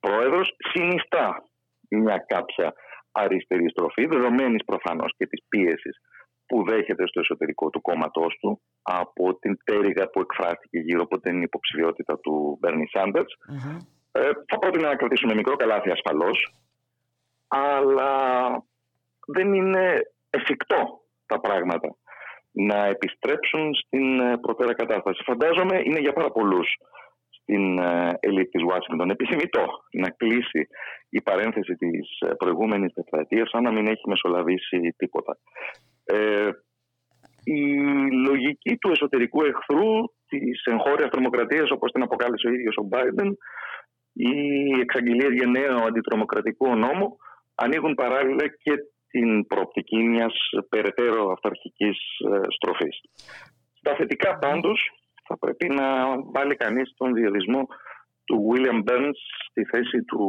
πρόεδρος συνιστά μια κάποια αριστερή στροφή, δεδομένης προφανώς και της πίεσης που δέχεται στο εσωτερικό του κόμματός του από την τέριγα που εκφράστηκε γύρω από την υποψηφιότητα του Μπέρνι Σάντερς. Ε, θα πρότεινα να κρατήσουμε μικρό καλάθι ασφαλώς, αλλά δεν είναι εφικτό τα πράγματα να επιστρέψουν στην ε, προτέρα κατάσταση. Φαντάζομαι είναι για πάρα πολλούς στην ε, ελίτ της Ουάσιγκτον επιθυμητό να κλείσει η παρένθεση της ε, προηγούμενης τετραετίας σαν να μην έχει μεσολαβήσει τίποτα. Ε, η λογική του εσωτερικού εχθρού της εγχώριας τρομοκρατίας όπως την αποκάλεσε ο ίδιος ο Μπάιντεν οι εξαγγελίες για νέο αντιτρομοκρατικό νόμο ανοίγουν παράλληλα και την προοπτική μιας περαιτέρω αυταρχικής ε, στροφής. Στα θετικά πάντως θα πρέπει να βάλει κανείς τον διαλυσμό του William Burns στη θέση του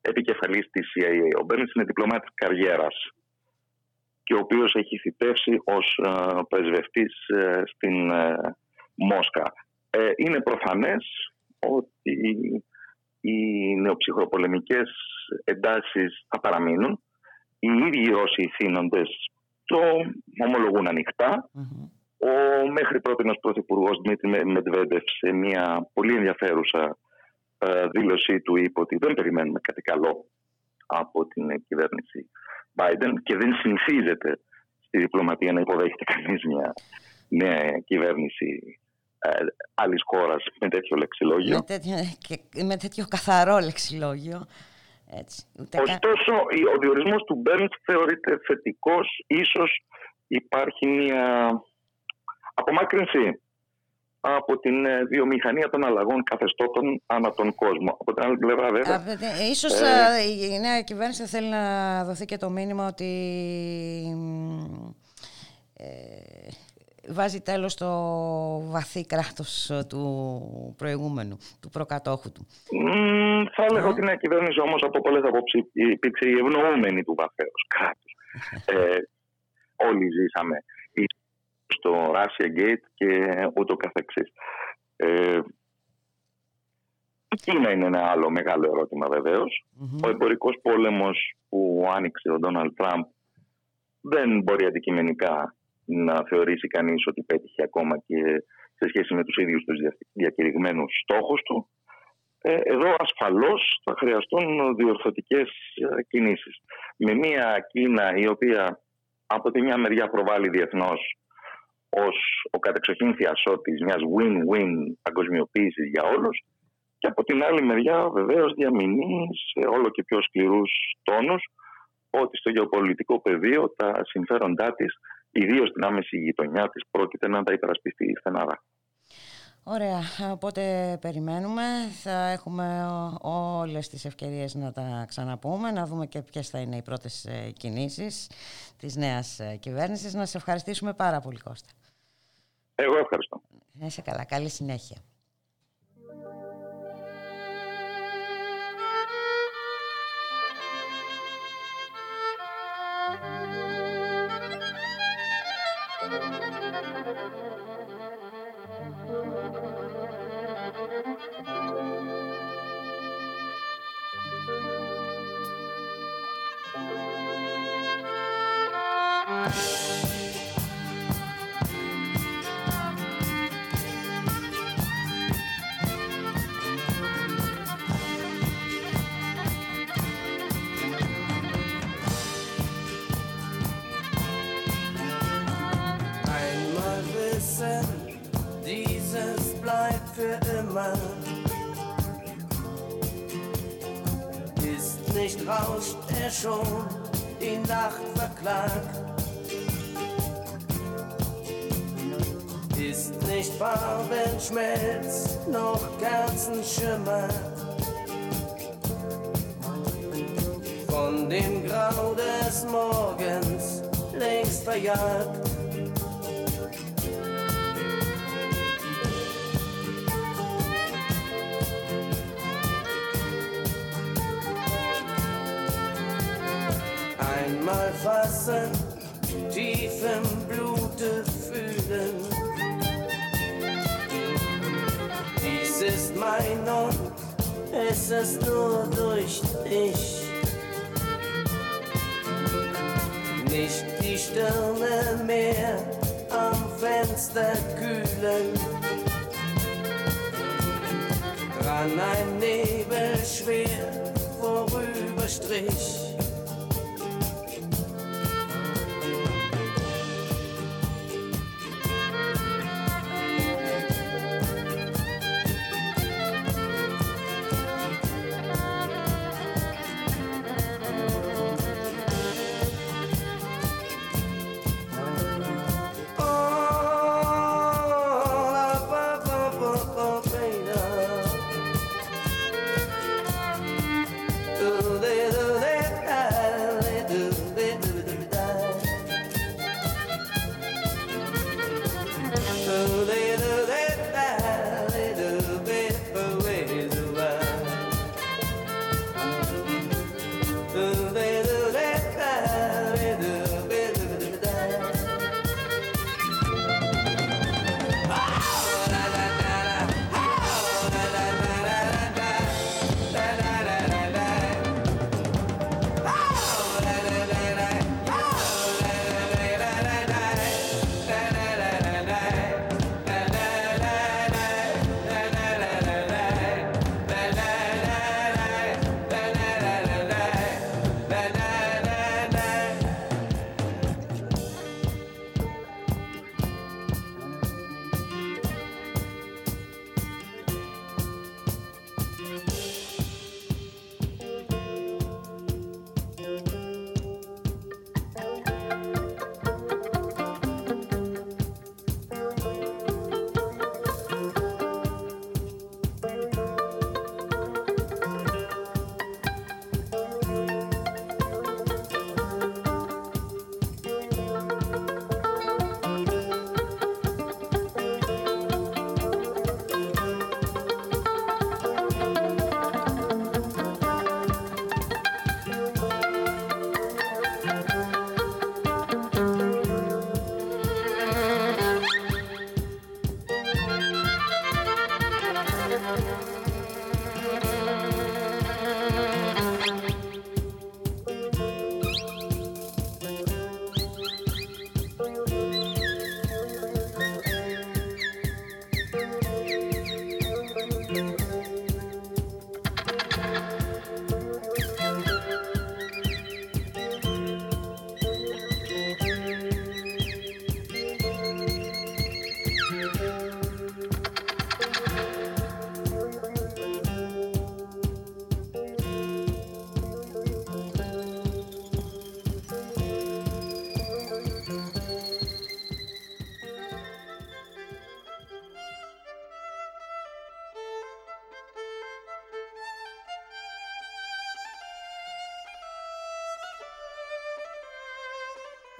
επικεφαλής της CIA. Ο Burns είναι διπλωμάτης καριέρας και ο οποίος έχει θητεύσει ως ε, πρεσβευτής ε, στην Μόσκα. Είναι προφανές ότι οι νεοψυχροπολεμικές εντάσεις θα παραμείνουν οι ίδιοι Ρώσοι θύνοντες το ομολογούν Ο μέχρι πρώτη ένας πρωθυπουργός Δημήτρη Μεντβέντεφ σε μια πολύ ενδιαφέρουσα ε, δήλωσή του είπε ότι δεν περιμένουμε κάτι καλό από την κυβέρνηση Biden και δεν συνηθίζεται στη διπλωματία να υποδέχεται κανείς μια νέα κυβέρνηση ε, άλλης χώρας με τέτοιο λεξιλόγιο. Με τέτοιο, και με τέτοιο καθαρό λεξιλόγιο. Έτσι, Ωστόσο, ο διορισμός του Μπέρντ θεωρείται θετικός. Ίσως υπάρχει μια απομάκρυνση από την ε, βιομηχανία των αλλαγών καθεστώτων ανά τον κόσμο. Από την άλλη πλευρά βέβαια... ίσως ε, η νέα κυβέρνηση θέλει να δοθεί και το μήνυμα ότι ε, βάζει τέλος στο βαθύ κράτος του προηγούμενου, του προκατόχου του. θα έλεγα ότι η νέα κυβέρνηση όμως από πολλές απόψεις υπήρξε η ευνοούμενη του βαθέως κράτους. ε, όλοι ζήσαμε στο Russia Gate και ούτω καθεξής. Ε, η Κίνα είναι ένα άλλο μεγάλο ερώτημα Ο εμπορικός πόλεμος που άνοιξε ο Ντόναλτ Τραμπ δεν μπορεί αντικειμενικά να θεωρήσει κανείς ότι πέτυχε ακόμα και σε σχέση με τους ίδιους τους διακηρυγμένους στόχους του. Ε, εδώ ασφαλώς θα χρειαστούν διορθωτικές ε, κινήσεις. Με μια Κίνα η οποία από τη μια μεριά προβάλλει διεθνώς ως ο κατεξοχήν θειασότης μιας win-win παγκοσμιοποίησης για όλους και από την άλλη μεριά βεβαίως διαμηνεί σε όλο και πιο σκληρούς τόνους ότι στο γεωπολιτικό πεδίο τα συμφέροντά της, ιδίως στην άμεση γειτονιά της, πρόκειται να τα υπερασπιστεί στεναρά. Ωραία, οπότε περιμένουμε. Θα έχουμε όλες τις ευκαιρίες να τα ξαναπούμε, να δούμε και ποιες θα είναι οι πρώτες ε, κινήσεις της νέας ε, κυβέρνησης. Να σε ευχαριστήσουμε πάρα πολύ Κώστα. Εγώ ευχαριστώ. Να είσαι καλά. Καλή συνέχεια. rauscht er Thank you. Schon, die Nacht verklagt. Ist nicht Farbenschmelz, noch Kerzenschimmer. Von dem Grau des Morgens längst verjagt. just thought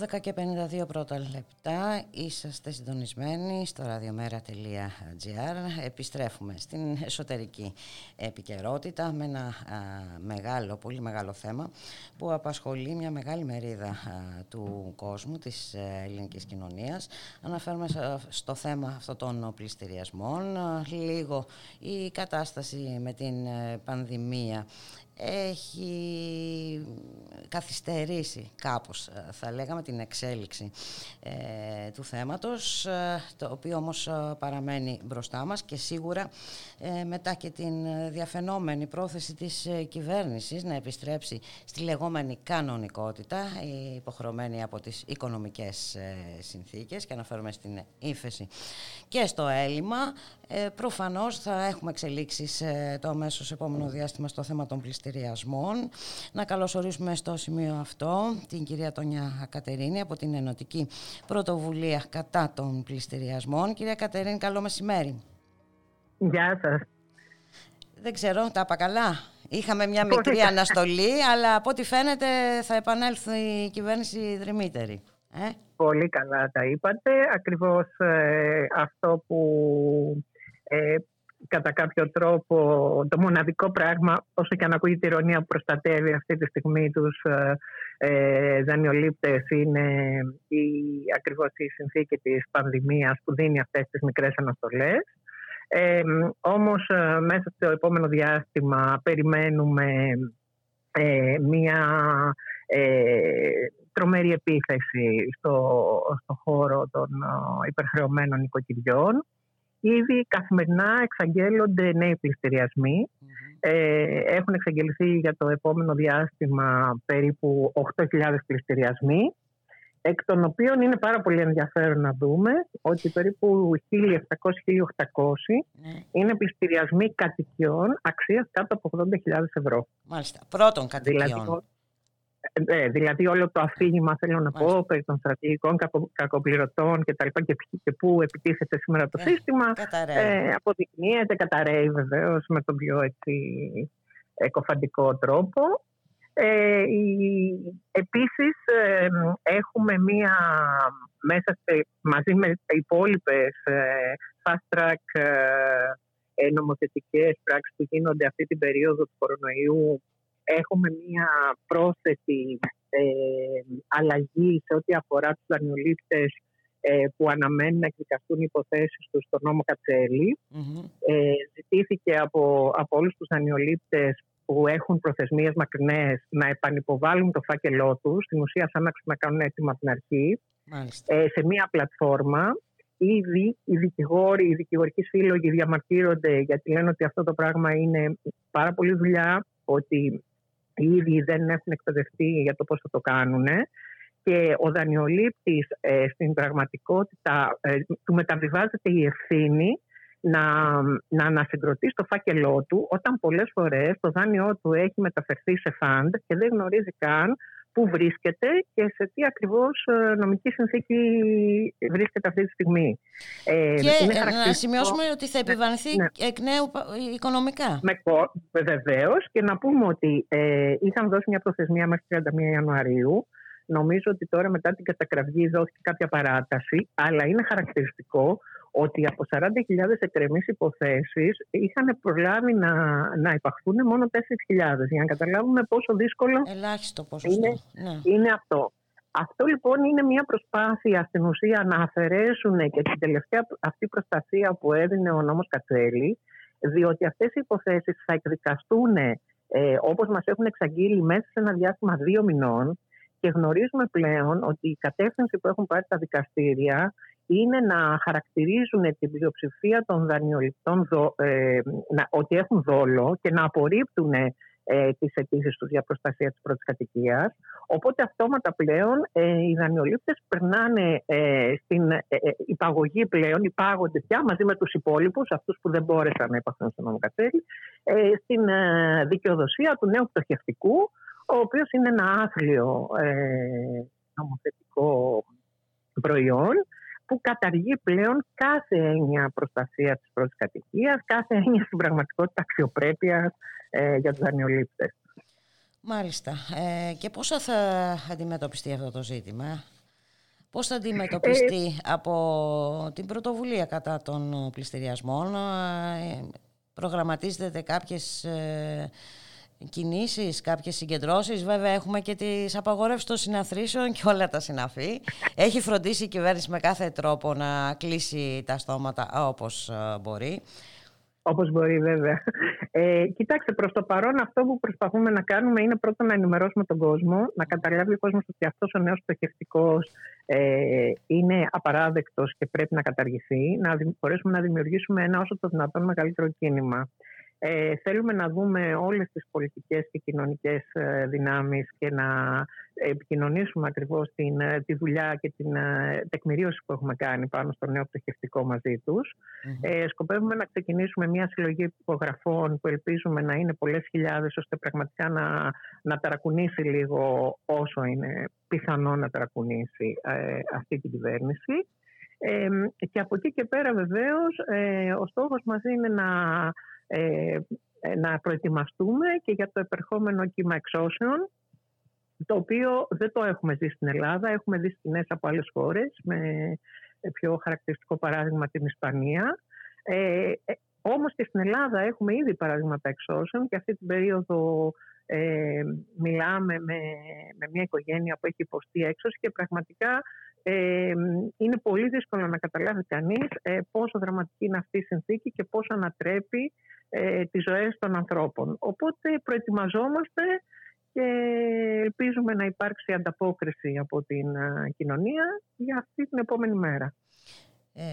12 και 52 πρώτα λεπτά είσαστε συντονισμένοι στο radiomera.gr Επιστρέφουμε στην εσωτερική επικαιρότητα με ένα μεγάλο, πολύ μεγάλο θέμα που απασχολεί μια μεγάλη μερίδα του κόσμου, της ε, ελληνικής κοινωνίας. Αναφέρουμε στο θέμα αυτών των πληστηριασμών. λίγο η κατάσταση με την ε, πανδημία έχει καθυστερήσει κάπως ε, θα λέγαμε την εξέλιξη ε, του θέματος ε, το οποίο όμως παραμένει μπροστά μας και σίγουρα μετά και την διαφαινόμενη πρόθεση της κυβέρνησης να επιστρέψει στη λεγόμενη κανονικότητα υποχρεωμένη από τις οικονομικές συνθήκες και αναφέρομαι στην ύφεση και στο έλλειμμα προφανώς θα έχουμε εξελίξεις το αμέσως επόμενο διάστημα στο θέμα των πληστηρίων να καλωσορίσουμε στο σημείο αυτό την κυρία Τόνια Κατερίνη από την Ενωτική Πρωτοβουλία κατά των πληστηριασμών. Κυρία Κατερίνη, καλό μεσημέρι. Γεια σας. Δεν ξέρω, τα είπα καλά; Είχαμε μια μικρή αναστολή, αλλά από ό,τι φαίνεται θα επανέλθει η κυβέρνηση δρυμύτερη. Ε; Πολύ καλά τα είπατε. Ακριβώς ε, αυτό που ε, κατά κάποιο τρόπο το μοναδικό πράγμα, όσο και αν ακούγεται η ηρωνία που προστατεύει αυτή τη στιγμή τους ε, ε δανειολήπτες είναι η, ακριβώς η συνθήκη της πανδημίας που δίνει αυτές τις μικρές αναστολές. Ε, όμως ε, μέσα στο επόμενο διάστημα περιμένουμε ε, μία τρομερή επίθεση στο, στο χώρο των υπερχρεωμένων οικοκυριών Ήδη καθημερινά εξαγγέλλονται νέοι Ε, έχουν εξαγγελθεί για το επόμενο διάστημα περίπου 8.000 πληστηριασμοί, εκ των οποίων είναι πάρα πολύ ενδιαφέρον να δούμε ότι περίπου 1.700-1.800 ναι. είναι πληστηριασμοί κατοικιών αξίας κάτω από 80.000 ευρώ. Μάλιστα, πρώτων κατοικιών. Δηλαδή, ε, δηλαδή όλο το αφήγημα θέλω να πω περί των στρατηγικών κακοπληρωτών και τα λοιπά και, και πού επιτίθεται σήμερα το ε, σύστημα ε, αποδεικνύεται, καταραίει βεβαίως με τον πιο έτσι, εκοφαντικό τρόπο. Ε, επίσης ε, έχουμε μία μέσα σε, μαζί με υπόλοιπες ε, fast track ε, νομοθετικές πράξεις που γίνονται αυτή την περίοδο του κορονοϊού έχουμε μία πρόσθετη ε, αλλαγή σε ό,τι αφορά τους δανειολήπτες ε, που αναμένουν να εκδικαστούν οι υποθέσεις τους στο νόμο Ε, ζητήθηκε από, από όλους τους δανειολήπτες που έχουν προθεσμίες μακρινές να επανυποβάλουν το φάκελό τους, στην ουσία σαν να ξανακάνουν έτοιμα από την αρχή, ε, σε μία πλατφόρμα. Ήδη οι δικηγόροι, οι δικηγορικοί σύλλογοι διαμαρτύρονται γιατί λένε ότι αυτό το πράγμα είναι πάρα πολύ δουλειά, ότι οι ίδιοι δεν έχουν εκπαιδευτεί για το πώς θα το κάνουν και ο δανειολήπτης ε, στην πραγματικότητα ε, του μεταβιβάζεται η ευθύνη να, να ανασυγκροτεί στο φάκελό του όταν πολλές φορές το δάνειό του έχει μεταφερθεί σε φαντ και δεν γνωρίζει καν πού βρίσκεται και σε τι ακριβώς ε, νομική συνθήκη βρίσκεται αυτή τη στιγμή. Ε, και να σημειώσουμε ότι θα επιβανθεί ναι. εκ νέου οικονομικά. Με, Βεβαίως και να πούμε ότι ε, είχαν δώσει μια προθεσμία μέχρι 31 Ιανουαρίου. Νομίζω ότι τώρα μετά την κατακραυγή δόθηκε κάποια παράταση, αλλά είναι χαρακτηριστικό ότι από 40.000 εκκρεμείς υποθέσεις είχαν προλάβει να, να υπαχθούν μόνο 4.000 για να καταλάβουμε πόσο δύσκολο Ελάχιστο είναι, ναι. είναι αυτό. Αυτό λοιπόν είναι μια προσπάθεια στην ουσία να αφαιρέσουν και την τελευταία αυτή προστασία που έδινε ο νόμος Κατσέλη διότι αυτές οι υποθέσεις θα εκδικαστούν ε, όπως μας έχουν εξαγγείλει μέσα σε ένα διάστημα δύο μηνών και γνωρίζουμε πλέον ότι η κατεύθυνση που έχουν πάρει τα δικαστήρια είναι να χαρακτηρίζουν την πλειοψηφία των δανειοληπτών ε, ότι έχουν δόλο και να απορρίπτουν ε, τις αιτήσεις τους για προστασία της πρώτης κατοικίας. Οπότε αυτόματα πλέον ε, οι δανειολήπτες περνάνε ε, στην ε, ε, υπαγωγή πλέον, υπάγονται πια μαζί με τους υπόλοιπους, αυτούς που δεν μπόρεσαν να υπαχθούν στο νόμο ε, στην δικαιοδοσία του νέου πτωχευτικού, ο οποίος είναι ένα άθλιο νομοθετικό προϊόν που καταργεί πλέον κάθε έννοια προστασίας της πρώτης κατοικίας, κάθε έννοια στην πραγματικότητα αξιοπρέπειας ε, για τους δανειολήπτες. Μάλιστα. Ε, και πώς θα αντιμετωπιστεί αυτό το ζήτημα, πώς θα αντιμετωπιστεί ε, από την πρωτοβουλία κατά των πληστηριασμών, ε, προγραμματίζεται κάποιες ε, κινήσεις, κάποιες συγκεντρώσεις. Βέβαια έχουμε και τις απαγορεύσεις των συναθρήσεων και όλα τα συναφή. Έχει φροντίσει η κυβέρνηση με κάθε τρόπο να κλείσει τα στόματα όπως μπορεί. Όπως μπορεί βέβαια. Ε, κοιτάξτε, προς το παρόν αυτό που προσπαθούμε να κάνουμε είναι πρώτα να ενημερώσουμε τον κόσμο, να καταλάβει ο κόσμος ότι αυτός ο νέος πτωχευτικός ε, είναι απαράδεκτος και πρέπει να καταργηθεί, να μπορέσουμε να δημιουργήσουμε ένα όσο το δυνατόν μεγαλύτερο κίνημα. Ε, θέλουμε να δούμε όλες τις πολιτικές και κοινωνικές ε, δυνάμεις και να επικοινωνήσουμε ακριβώς την, ε, τη δουλειά και την ε, τεκμηρίωση που έχουμε κάνει πάνω στο νέο πτωχευτικό μαζί τους. Ε, σκοπεύουμε να ξεκινήσουμε μια συλλογή υπογραφών που ελπίζουμε να είναι πολλές χιλιάδες ώστε πραγματικά να, να ταρακουνήσει λίγο όσο είναι πιθανό να ταρακουνήσει αυτή την κυβέρνηση. Ε, και από εκεί και πέρα βεβαίως ο στόχος μας είναι να ε, ε, να προετοιμαστούμε και για το επερχόμενο κύμα εξώσεων το οποίο δεν το έχουμε δει στην Ελλάδα, έχουμε δει σκηνές από άλλες χώρες με πιο χαρακτηριστικό παράδειγμα την Ισπανία. Ε, ε, όμως και στην Ελλάδα έχουμε ήδη παραδείγματα εξώσεων και αυτή την περίοδο ε, μιλάμε με, με μια οικογένεια που έχει υποστεί έξωση και πραγματικά ε, είναι πολύ δύσκολο να καταλάβει κανείς ε, πόσο δραματική είναι αυτή η συνθήκη και πόσο ανατρέπει ε, τις ζωές των ανθρώπων. Οπότε προετοιμαζόμαστε και ελπίζουμε να υπάρξει ανταπόκριση από την ε, κοινωνία για αυτή την επόμενη μέρα. Ε,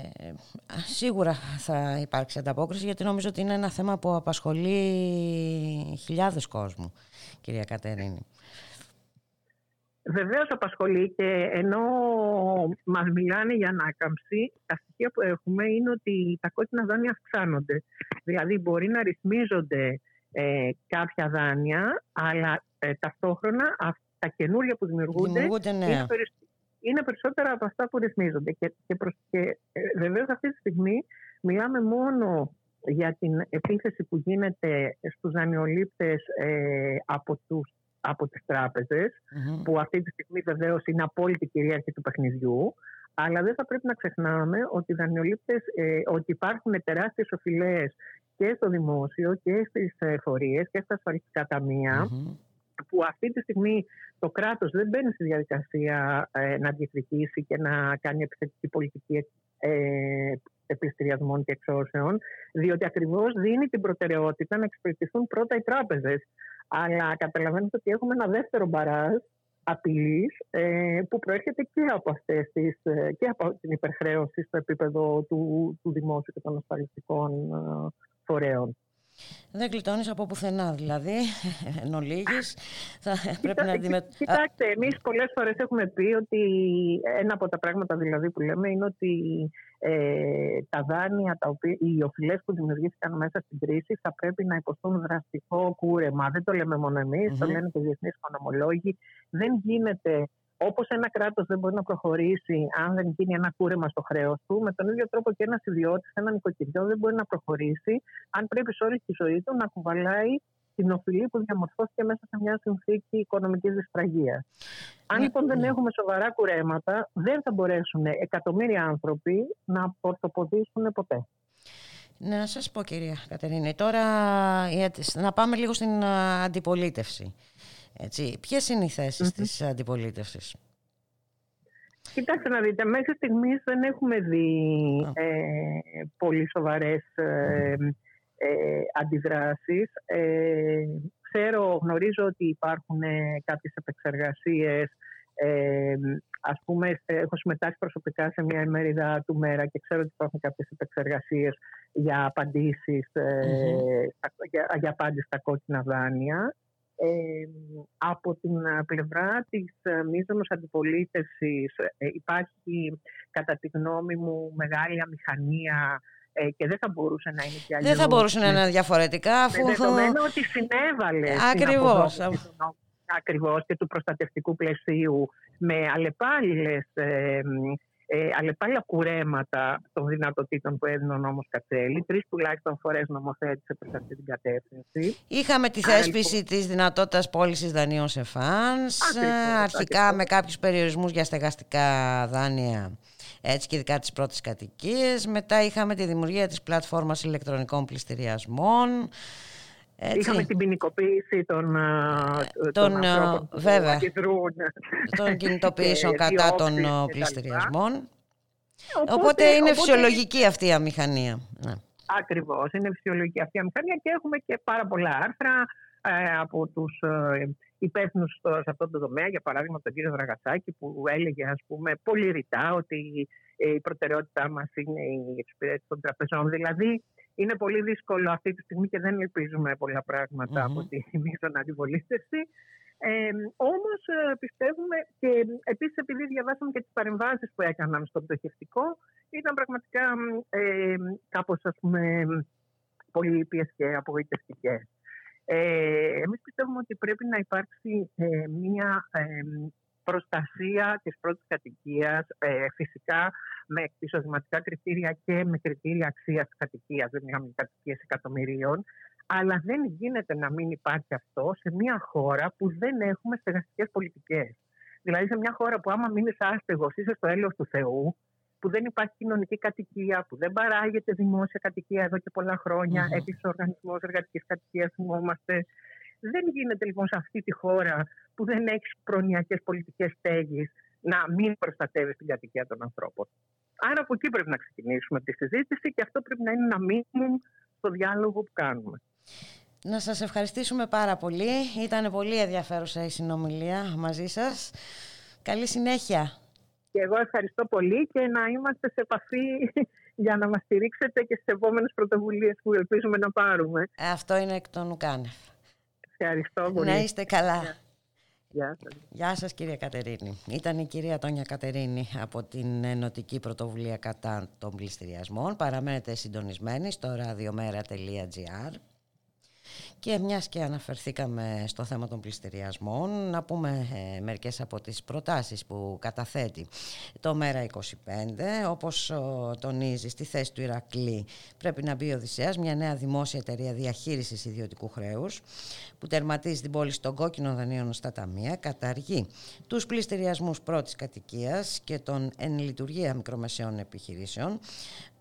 σίγουρα θα υπάρξει ανταπόκριση γιατί νομίζω ότι είναι ένα θέμα που απασχολεί χιλιάδες κόσμου, κυρία Κατερίνη. Βεβαίως απασχολεί και ενώ μας μιλάνε για ανάκαμψη, τα στοιχεία που έχουμε είναι ότι τα κόκκινα δάνεια αυξάνονται. Δηλαδή μπορεί να ρυθμίζονται ε, κάποια δάνεια, αλλά ε, ταυτόχρονα τα καινούργια που δημιουργούνται, είναι, είναι, περισσότερα από αυτά που ρυθμίζονται. Και, και, προς, και ε, βεβαίως αυτή τη στιγμή μιλάμε μόνο για την επίθεση που γίνεται στους δανειολήπτες ε, από τους από τις τραπεζες που αυτή τη στιγμή βεβαίως είναι απόλυτη κυρίαρχη του παιχνιδιού αλλά δεν θα πρέπει να ξεχνάμε ότι οι δανειολήπτες, ε, ότι υπάρχουν τεράστιες οφειλές και στο δημόσιο και στις εφορίες και στα ασφαλιστικά που αυτή τη στιγμή το κράτος δεν μπαίνει στη διαδικασία ε, να διεκδικήσει και να κάνει επιθετική πολιτική ε, επιστηριασμών και εξώσεων, διότι ακριβώς δίνει την προτεραιότητα να εξυπηρετηθούν πρώτα οι τράπεζες. Αλλά καταλαβαίνετε ότι έχουμε ένα δεύτερο μπαράζ απειλής ε, που προέρχεται και από αυτές τις, ε, και από την υπερχρέωση στο επίπεδο του, του δημόσιου και των ασφαλιστικών ε, φορέων. Δεν γλιτώνεις από πουθενά, δηλαδή, εν ολίγης, θα πρέπει να αντιμετωπίσει. Κοιτάξτε, εμείς πολλές φορές έχουμε πει ότι ένα από τα πράγματα δηλαδή που λέμε είναι ότι ε, τα δάνεια, τα οποία, οι οφειλές που δημιουργήθηκαν μέσα στην κρίση θα πρέπει να υποστούν δραστικό κούρεμα. Δεν το λέμε μόνο το λένε και οι διεθνείς οικονομολόγοι. Δεν γίνεται Όπως ένα κράτος δεν μπορεί να προχωρήσει αν δεν γίνει ένα κούρεμα στο χρέος του, με τον ίδιο τρόπο και ένας ιδιώτης, ένα νοικοκυριό δεν μπορεί να προχωρήσει αν πρέπει σε όλη τη ζωή του να κουβαλάει την οφειλή που διαμορφώθηκε μέσα σε μια συνθήκη οικονομικής δυσφραγία. Αν ναι, λοιπόν δεν ναι. έχουμε σοβαρά κουρέματα, δεν θα μπορέσουν εκατομμύρια άνθρωποι να ορθοποδήσουν ποτέ. Να σας πω κυρία Κατερίνη, τώρα να πάμε λίγο στην αντιπολίτευση. Έτσι. Ποιες είναι οι θέσεις mm-hmm. της αντιπολίτευσης; Κοιτάξτε να δείτε, μέχρι στιγμής δεν έχουμε δει ε, πολύ σοβαρές ε, ε, αντιδράσεις. Ε, ξέρω, γνωρίζω ότι υπάρχουν ε, κάποιες επεξεργασίες. Ε, ας πούμε, έχω συμμετάσχει προσωπικά σε μια ημερίδα του Μέρα και ξέρω ότι υπάρχουν κάποιες επεξεργασίες για απαντήσεις, ε, για, για απάντηση στα κόκκινα δάνεια. Ε, από την πλευρά της μίζωνος αντιπολίτευσης υπάρχει κατά τη γνώμη μου μεγάλη αμηχανία ε, και δεν θα μπορούσε να είναι και αλλιώς. Δεν θα μπορούσε να είναι διαφορετικά αφού... Με δεδομένο ότι συνέβαλε Ακριβώς. ακριβώς και του προστατευτικού πλαισίου με αλλεπάλληλες ε, ε, αλλεπάλληλα κουρέματα των δυνατοτήτων που έδινε ο νόμος Κατσέλη. Τρεις τουλάχιστον φορές νομοθέτησε προς αυτή την κατεύθυνση. Είχαμε τη θέσπιση λοιπόν... της δυνατότητας πώλησης δανείων σε φανς, αρχικά με κάποιους περιορισμούς για στεγαστικά δάνεια έτσι και ειδικά τις πρώτες κατοικίες. Μετά είχαμε τη δημιουργία της πλατφόρμας ηλεκτρονικών πληστηριασμών. Έτσι. Είχαμε την ποινικοποίηση των, των, των ανθρώπων βέβαια, των κινητοποιήσεων κατά των πληστηριασμών. Οπότε, οπότε, είναι οπότε... φυσιολογική αυτή η αμηχανία. Ναι. Ακριβώς, είναι φυσιολογική αυτή η αμηχανία και έχουμε και πάρα πολλά άρθρα ε, από τους ε, υπεύθυνους σε αυτό το τομέα, για παράδειγμα τον κύριο Δραγατσάκη που έλεγε ας πούμε πολύ ρητά ότι ε, η προτεραιότητά μας είναι η εξυπηρέτηση των τραπεζών. Δηλαδή είναι πολύ δύσκολο αυτή τη στιγμή και δεν ελπίζουμε πολλά από τη μείζων αντιπολίτευσης. Ε, Όμως πιστεύουμε και επίσης επειδή διαβάσαμε και τις παρεμβάσεις που έκαναν στο πτωχευτικό, ήταν πραγματικά ε, κάπως πολύ ήπιε και απογοητευτικές. Ε, εμείς πιστεύουμε ότι πρέπει να υπάρξει ε, μια ε, προστασία της πρώτης κατοικίας, ε, φυσικά με εισοδηματικά κριτήρια και με κριτήρια αξίας κατοικίας, δεν μιλάμε κατοικίες εκατομμυρίων, αλλά δεν γίνεται να μην υπάρχει αυτό σε μια χώρα που δεν έχουμε στεγαστικές πολιτικές. Δηλαδή σε μια χώρα που άμα μείνεις άστεγος είσαι στο έλεος του Θεού, που δεν υπάρχει κοινωνική κατοικία, που δεν παράγεται δημόσια κατοικία εδώ και πολλά χρόνια. Mm-hmm. Επίσης, ο Οργανισμός Εργατικής Κατοικίας θυμόμαστε. Δεν γίνεται λοιπόν σε αυτή τη χώρα που δεν έχεις προνοιακές πολιτικές στέγης να μην προστατεύεις την κατοικία των ανθρώπων. Άρα από εκεί πρέπει να ξεκινήσουμε τη συζήτηση και αυτό πρέπει να είναι ένα μήνυμα στο διάλογο που κάνουμε. Να σας ευχαριστήσουμε πάρα πολύ. Ήταν πολύ ενδιαφέρουσα η συνομιλία μαζί σας. Καλή συνέχεια. Και εγώ ευχαριστώ πολύ και να είμαστε σε επαφή για να μας στηρίξετε και στις επόμενες πρωτοβουλίες που ελπίζουμε να πάρουμε. Αυτό είναι εκ των Ουκάνευ. Ευχαριστώ πολύ. Να είστε καλά. Γεια σας. Γεια σας κυρία Κατερίνη. Ήταν η κυρία Τόνια Κατερίνη από την Ενωτική Πρωτοβουλία κατά των πληστηριασμών. Παραμένετε συντονισμένοι στο radiomera.gr και μιας και αναφερθήκαμε στο θέμα των πληστηριασμών, να πούμε ε, μερικές από τις προτάσεις που καταθέτει το ΜΕΡΑ 25. Όπως τονίζει στη θέση του Ηρακλή πρέπει να μπει ο Οδυσσέας, μια νέα δημόσια εταιρεία διαχείρισης ιδιωτικού χρέους που τερματίζει την πώληση των κόκκινων δανείων στα ταμεία, καταργεί τους πληστηριασμούς πρώτης κατοικίας και των εν λειτουργία μικρομεσαίων επιχειρήσεων,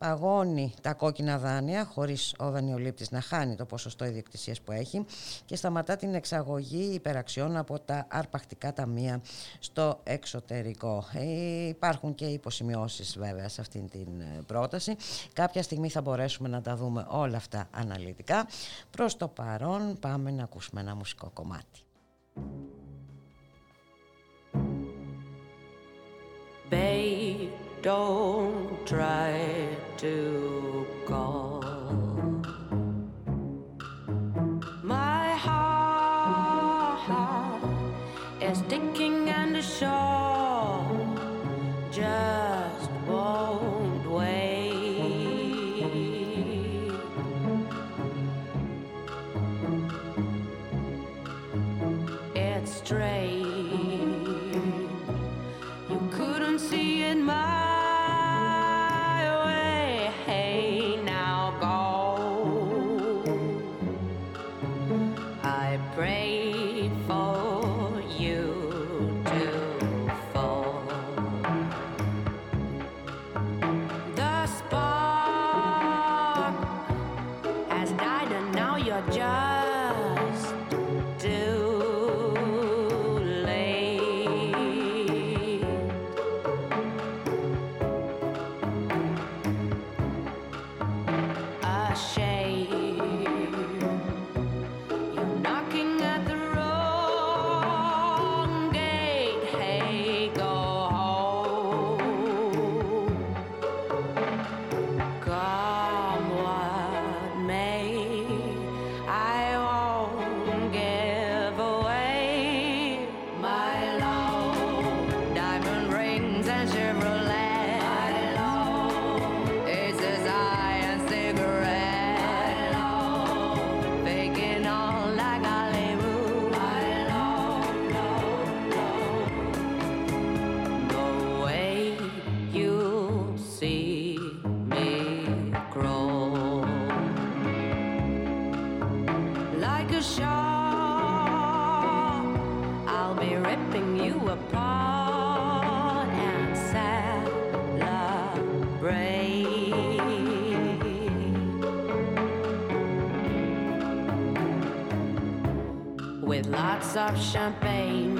παγώνει τα κόκκινα δάνεια χωρίς ο δανειολήπτης να χάνει το ποσοστό ιδιοκτησίας που έχει και σταματά την εξαγωγή υπεραξιών από τα αρπακτικά ταμεία στο εξωτερικό. Ε, υπάρχουν και υποσημειώσεις βέβαια σε αυτήν την ε, πρόταση. Κάποια στιγμή θα μπορέσουμε να τα δούμε όλα αυτά αναλυτικά. Προς το παρόν πάμε να ακούσουμε ένα μουσικό κομμάτι. Babe, don't try to call. My heart is sticking and shore just ripping you apart and celebrate with lots of champagne.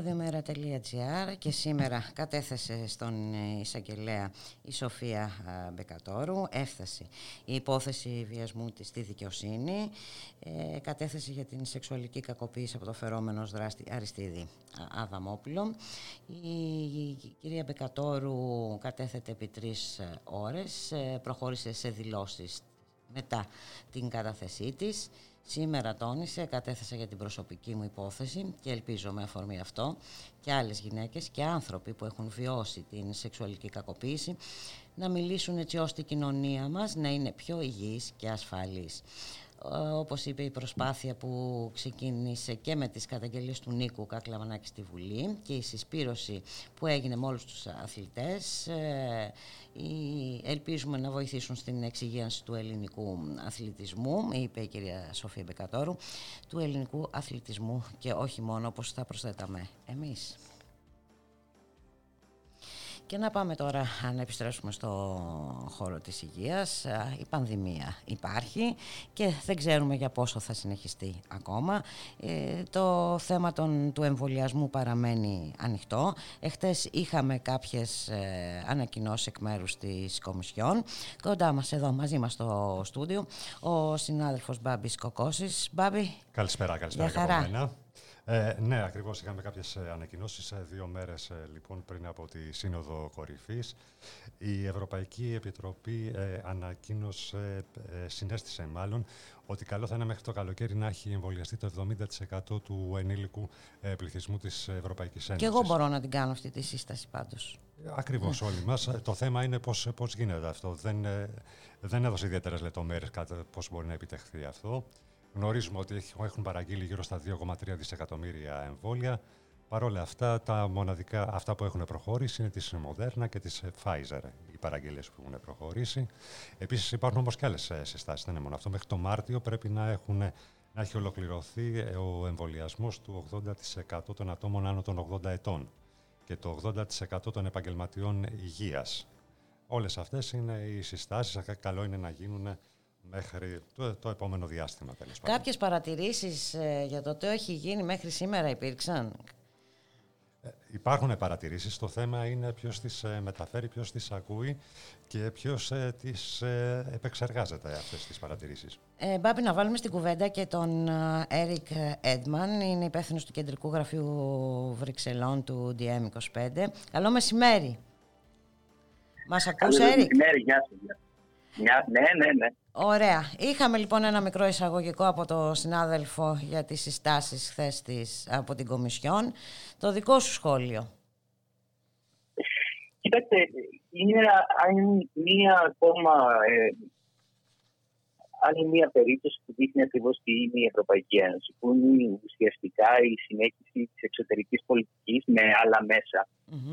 Ραδιομέρα.gr και σήμερα κατέθεσε στον εισαγγελέα η Σοφία Μπεκατόρου, έφτασε η υπόθεση βιασμού της στη δικαιοσύνη, ε, κατέθεσε για την σεξουαλική κακοποίηση από το φερόμενο δράστη Αριστίδη Αδαμόπουλο. Η κυρία Μπεκατόρου κατέθεται επί τρεις ε, ώρες, ε, προχώρησε σε δηλώσεις μετά την κατάθεσή της. Σήμερα τόνισε, κατέθεσα για την προσωπική μου υπόθεση και ελπίζω με αφορμή αυτό και άλλες γυναίκες και άνθρωποι που έχουν βιώσει την σεξουαλική κακοποίηση να μιλήσουν έτσι ώστε η κοινωνία μας να είναι πιο υγιής και ασφαλής. Ε, όπως είπε η προσπάθεια που ξεκίνησε και με τις καταγγελίες του Νίκου Κακλαμανάκη στη Βουλή και η συσπήρωση που έγινε με όλους τους αθλητές ε, ελπίζουμε να βοηθήσουν στην εξυγίανση του ελληνικού αθλητισμού είπε η κυρία Σοφία Μπεκατόρου του ελληνικού αθλητισμού και όχι μόνο όπως θα προσθέταμε εμείς. Και να πάμε τώρα να επιστρέψουμε στο χώρο της υγείας. Η πανδημία υπάρχει και δεν ξέρουμε για πόσο θα συνεχιστεί ακόμα. Ε, το θέμα των, του εμβολιασμού παραμένει ανοιχτό. Εχθές είχαμε κάποιες ε, ανακοινώσεις εκ μέρους της Κομισιόν. Κοντά μας εδώ μαζί μας στο στούντιο ο συνάδελφος Μπάμπης Κοκώσης. Μπάμπη. Καλησπέρα, καλησπέρα και από μένα. Ε, ναι, ακριβώς είχαμε κάποιες ε, ανακοινώσεις ε, δύο μέρες ε, λοιπόν πριν από τη Σύνοδο Κορυφής. Η Ευρωπαϊκή Επιτροπή ανακοίνωσε, συνέστησε μάλλον, ότι καλό θα είναι μέχρι το καλοκαίρι να έχει εμβολιαστεί το 70% του ενήλικου πληθυσμού της Ευρωπαϊκής Ένωσης. Και εγώ μπορώ να την κάνω αυτή τη σύσταση πάντως. Ακριβώς όλοι μας. Το θέμα είναι πώς, πώς γίνεται αυτό. Δεν, δεν έδωσε ιδιαίτερες λεπτομέρειες πώς μπορεί να επιτευχθεί αυτό. Γνωρίζουμε ότι έχουν παραγγείλει γύρω στα 2,3 δισεκατομμύρια εμβόλια. Παρ' όλα αυτά, τα μοναδικά αυτά που έχουν προχωρήσει είναι της Moderna και της Pfizer, οι παραγγελίες που έχουν προχωρήσει. Επίσης, υπάρχουν όμως και άλλες συστάσεις. Δεν είναι μόνο αυτό. Μέχρι το Μάρτιο πρέπει να, έχουν, να έχει ολοκληρωθεί ε, ο εμβολιασμός του 80% των ατόμων άνω των 80 ετών και το 80% των επαγγελματιών υγείας. Όλες αυτές είναι οι συστάσεις. Καλό είναι να γίνουν μέχρι το, το επόμενο διάστημα τέλος πάντων. Κάποιες παρατηρήσεις ε, για το τι έχει γίνει μέχρι σήμερα υπήρξαν; Ε, υπάρχουν παρατηρήσεις. Το θέμα είναι ποιος τις ε, μεταφέρει, ποιος τις ακούει και ποιος ε, τις ε, επεξεργάζεται αυτές τις παρατηρήσεις. Ε, Μπάμπη, να βάλουμε στην κουβέντα και τον Έρικ Έντμαν, είναι υπεύθυνος του Κεντρικού Γραφείου Βρυξελών του DM25. Καλό μεσημέρι. Μας ακούς, Έρικ; Καλό μεσημέρι, γεια σας. Ναι, ναι, ναι. Ωραία. Είχαμε λοιπόν ένα μικρό εισαγωγικό από το συνάδελφο για τις συστάσεις χθες της, από την Κομισιόν. Το δικό σου σχόλιο. Κοιτάξτε, είναι μία ακόμα ε, άλλη μία περίπτωση που δείχνει ακριβώς τι είναι η Ευρωπαϊκή Ένωση, που είναι ουσιαστικά η συνέχιση της εξωτερικής πολιτικής με άλλα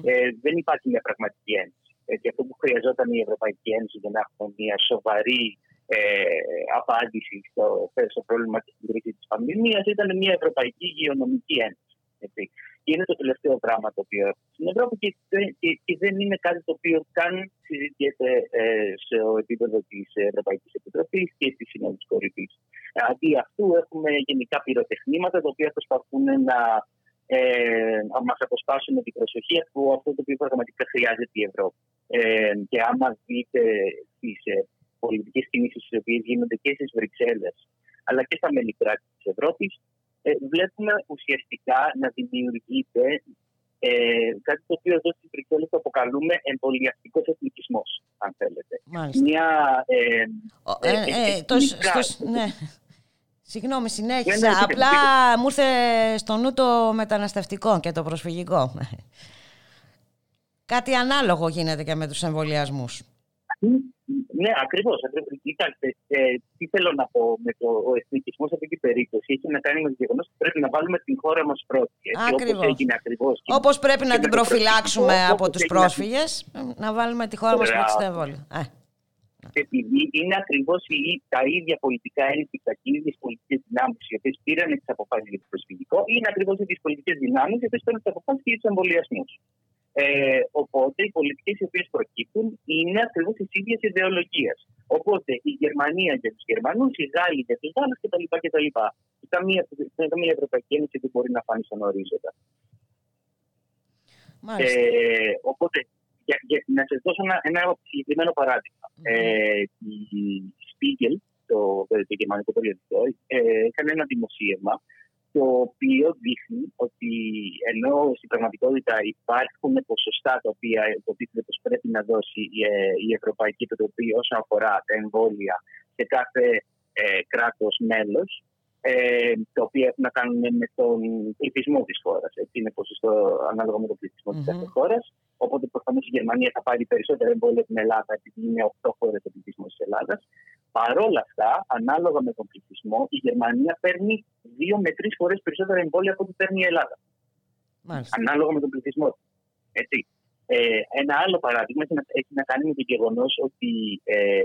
Ε, δεν υπάρχει μια πραγματική ένωση. Ε, και αυτό που χρειαζόταν η Ευρωπαϊκή Ένωση για να έχουμε μια σοβαρή ε, απάντηση στο, στο πρόβλημα της συντηρήσης της πανδημίας ήταν μια Ευρωπαϊκή Υγειονομική Ένωση. Έτσι. Και είναι το τελευταίο πράγμα το οποίο έχουμε στην Ευρώπη και, και, και δεν είναι κάτι το οποίο καν συζητιέται ε, σε επίπεδο της Ευρωπαϊκής Επιτροπής και της Συνόδου Κορυφής. Αντί αυτού, έχουμε γενικά πυροτεχνήματα τα οποία προσπαθούν να ε, μας αποσπάσουν την προσοχή από αυτό το οποίο πραγματικά χρειάζεται η Ευρώπη. Ε, και άμα δείτε τις ε, πολιτικές κινήσεις οι οποίες γίνονται και στις Βρυξέλλες αλλά και στα μέλη κράτη της Ευρώπης, ε, βλέπουμε ουσιαστικά να δημιουργείται ε, κάτι το οποίο εδώ στην Βρυξέλλες το αποκαλούμε εμβολιαστικός εθνικισμός, αν θέλετε. Μάλιστα. Μια. Ε, ε, ε, ε το, στο, ναι. Συγγνώμη, συνέχισα. Απλά μου ήρθε στο νου το μεταναστευτικό και το προσφυγικό. Κάτι ανάλογο γίνεται και με τους εμβολιασμούς. Ναι, ακριβώς. Κοιτάξτε, ε, τι θέλω να πω με το ο εθνικισμός σε αυτή την περίπτωση. Έχει να κάνει με το γεγονός ότι πρέπει να βάλουμε την χώρα μας πρώτη. Ακριβώς. Όπως πρέπει να την προφυλάξουμε από τους πρόσφυγες, να βάλουμε τη χώρα μας πρώτη στο εμβόλιο. Ε. Επειδή είναι ακριβώς τα ίδια πολιτικά ένστικτα και οι ίδιε πολιτικές δυνάμεις οι οποίες πήραν τις αποφάσεις για το προσφυγικό, είναι ακριβώς οι ίδιε πολιτικές δυνάμεις οι οποίες πήραν τις αποφάσεις για τους εμβολιασμούς. Ε, οπότε οι πολιτικές οι οποίες προκύπτουν είναι ακριβώς της ίδιας ιδεολογίας. Οπότε η Γερμανία για τους Γερμανούς, οι Γάλλοι για τους Γάλλους κτλ. κτλ. Καμία, καμία Ευρωπαϊκή Ένωση δεν μπορεί να φάνει στον ορίζοντα. Ε, οπότε, για, για, να σας δώσω ένα, ένα συγκεκριμένο παράδειγμα. Mm-hmm. Ε, η Spiegel, το, το, το γερμανικό περιοδικό, ε, έκανε ένα δημοσίευμα το οποίο δείχνει ότι ενώ στην πραγματικότητα υπάρχουν ποσοστά τα οποία υποτίθεται πως πρέπει να δώσει η Ευρωπαϊκή Επιτροπή όσον αφορά τα εμβόλια σε κάθε ε, κράτος μέλος, ε, τα οποία έχουν να κάνουν με τον πληθυσμό της χώρας. Έτσι είναι ποσοστό ανάλογα με τον πληθυσμό mm-hmm. της κάθε χώρας. Οπότε προφανώς η Γερμανία θα πάρει περισσότερα εμβόλια από την Ελλάδα, επειδή είναι 8 χώρες ο πληθυσμός της Ελλάδας. Παρόλα αυτά, ανάλογα με τον πληθυσμό, η Γερμανία παίρνει δύο με τρεις φορές περισσότερα εμβόλια από ό,τι παίρνει η Ελλάδα. Μάλιστα. Ανάλογα με τον πληθυσμό. Έτσι. Ε, ένα άλλο παράδειγμα έχει να, έχει να κάνει με το γεγονός ότι ε,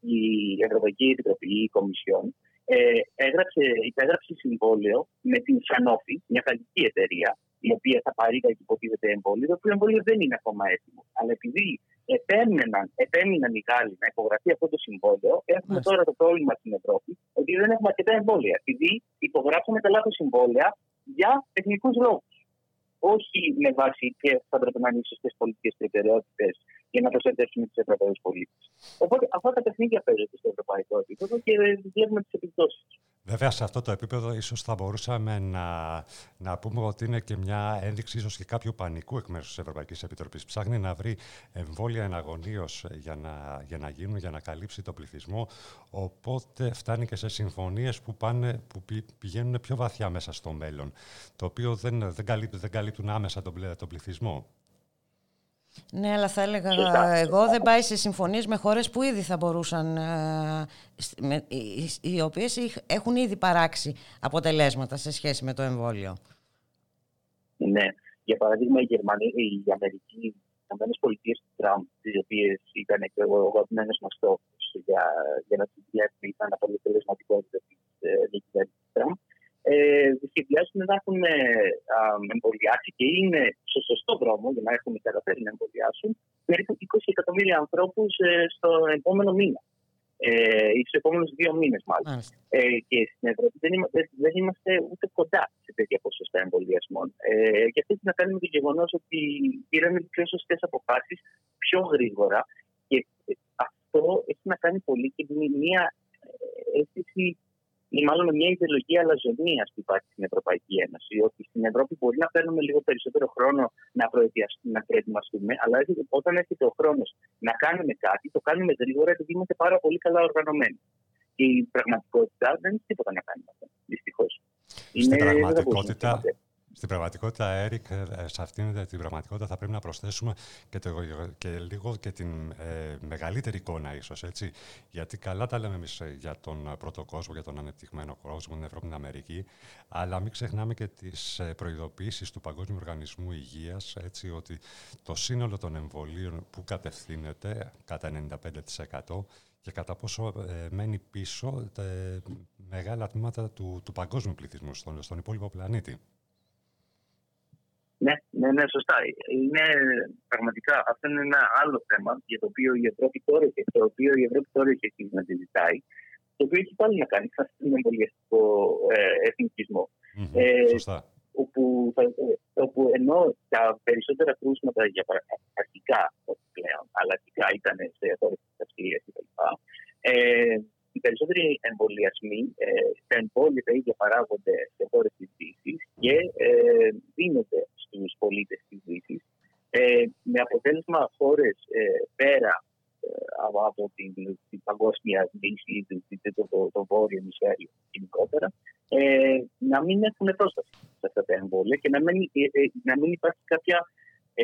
η Ευρωπαϊκή Επιτροπή, η Κομισιόν, ε, έγραψε, υπέγραψε συμβόλαιο με την Sanofi, μια γαλλική εταιρεία, η οποία θα παρήγαγε υποτίθεται εμβόλιο, το οποίο εμβόλιο δεν είναι ακόμα έτοιμο. Αλλά επειδή επέμεναν, επέμειναν οι Γάλλοι να υπογραφεί αυτό το συμβόλαιο, έχουμε τώρα το πρόβλημα στην Ευρώπη ότι δεν έχουμε αρκετά εμβόλια. Επειδή υπογράψαμε τα λάθος συμβόλαια για τεχνικούς λόγους. Όχι με βάση και θα πρέπει να είναι οι σωστές πολιτικές προτεραιότητες για να προστατεύσουμε τους Ευρωπαίους πολίτες. Οπότε αυτά τα παιχνίδια παίζονται στο ευρωπαϊκό επίπεδο και βλέπουμε τις επιπτώσεις. Βέβαια, σε αυτό το επίπεδο ίσως θα μπορούσαμε να, να πούμε ότι είναι και μια ένδειξη ίσως και κάποιου πανικού εκ μέρους της Ευρωπαϊκής Επιτροπής. Ψάχνει να βρει εμβόλια εναγωνίως για να, για να γίνουν, για να καλύψει το πληθυσμό, οπότε φτάνει και σε συμφωνίες που, πάνε, που πηγαίνουν πιο βαθιά μέσα στο μέλλον, το οποίο δεν, δεν, καλύπτουν, δεν καλύπτουν άμεσα τον, τον πληθυσμό. Ναι, αλλά θα έλεγα εγώ δεν πάει σε συμφωνίες με χώρες που ήδη θα μπορούσαν, ε, οι οποίες έχουν ήδη παράξει αποτελέσματα σε σχέση με το εμβόλιο. Ναι. Για παράδειγμα, η Γερμανία, η Αμερική, οι Ηνωμένες Πολιτείες του Τραμπ, τι οποίες ήταν και ο αγαπημένος μας στόχος για, για να συνδυάσουν ήταν αποτελεσματικότητα της κυβέρνηση του Τραμπ, ε, σχεδιάζουν να έχουν ε, εμβολιάσει και είναι στο σωστό δρόμο για να έχουν καταφέρει να εμβολιάσουν περίπου 20 εκατομμύρια ανθρώπους ε, στο επόμενο μήνα. Ε, ή στους επόμενους δύο μήνες, μάλλον. Ε, και στην Ευρώπη δεν είμαστε, δεν είμαστε ούτε κοντά σε τέτοια ποσοστά εμβολιασμών. Ε, και αυτό έχει να κάνει με το γεγονός ότι πήραν τι πιο σωστές αποφάσεις πιο γρήγορα. Και αυτό έχει να κάνει πολύ και με μια αίσθηση ή μάλλον με μια ιδεολογία αλαζονίας που υπάρχει στην Ευρωπαϊκή Ένωση. Ότι στην Ευρώπη μπορεί να παίρνουμε λίγο περισσότερο χρόνο να, να προετοιμαστούμε, αλλά όταν έρχεται ο χρόνος να κάνουμε κάτι, το κάνουμε γρήγορα επειδή είμαστε πάρα πολύ καλά οργανωμένοι. Και η πραγματικότητα δεν έχει τίποτα να κάνει με αυτό. Δυστυχώς. Στην πραγματικότητα, Στην πραγματικότητα, Έρικ, ε, σε αυτήν την πραγματικότητα θα πρέπει να προσθέσουμε και, το, και λίγο και την ε, μεγαλύτερη εικόνα ίσως, έτσι. Γιατί καλά τα λέμε εμείς ε, για τον πρώτο κόσμο, για τον ανεπτυγμένο κόσμο, την Ευρώπη, την Αμερική, αλλά μην ξεχνάμε και τις προειδοποίησεις του Παγκόσμιου Οργανισμού Υγείας, έτσι, ότι το σύνολο των εμβολίων που κατευθύνεται κατά 95% και κατά πόσο μένει πίσω τα μεγάλα τμήματα του, του παγκόσμιου πληθυσμού στον, στον υπόλοιπο πλανήτη. Ναι, ναι, ναι, σωστά. Είναι πραγματικά αυτό είναι ένα άλλο θέμα για το οποίο η Ευρώπη τώρα, το οποίο η Ευρώπη τώρα έχει αρχίσει να συζητάει, το οποίο έχει πάλι να κάνει με τον εμβολιαστικό ε, εθνικισμό. Mm-hmm, ε, σωστά. Όπου, όπου ενώ τα περισσότερα κρούσματα για αρχικά, όχι πλέον, αλλά αρχικά ήταν σε χώρες της Αυστρίας κτλ. Ε, οι περισσότεροι εμβολιασμοί, ε, τα εμβόλια τα ίδια παράγονται σε χώρες της Δύσης και ε, δίνονται στους πολίτες της Δύσης ε, με αποτέλεσμα χώρες ε, πέρα ε, από την, την παγκόσμια Δύση, το, το, το βόρειο ημισφαίριο γενικότερα, ε, να μην έχουν πρόσβαση σε αυτά τα εμβόλια και να μην, να μην υπάρχει κάποια,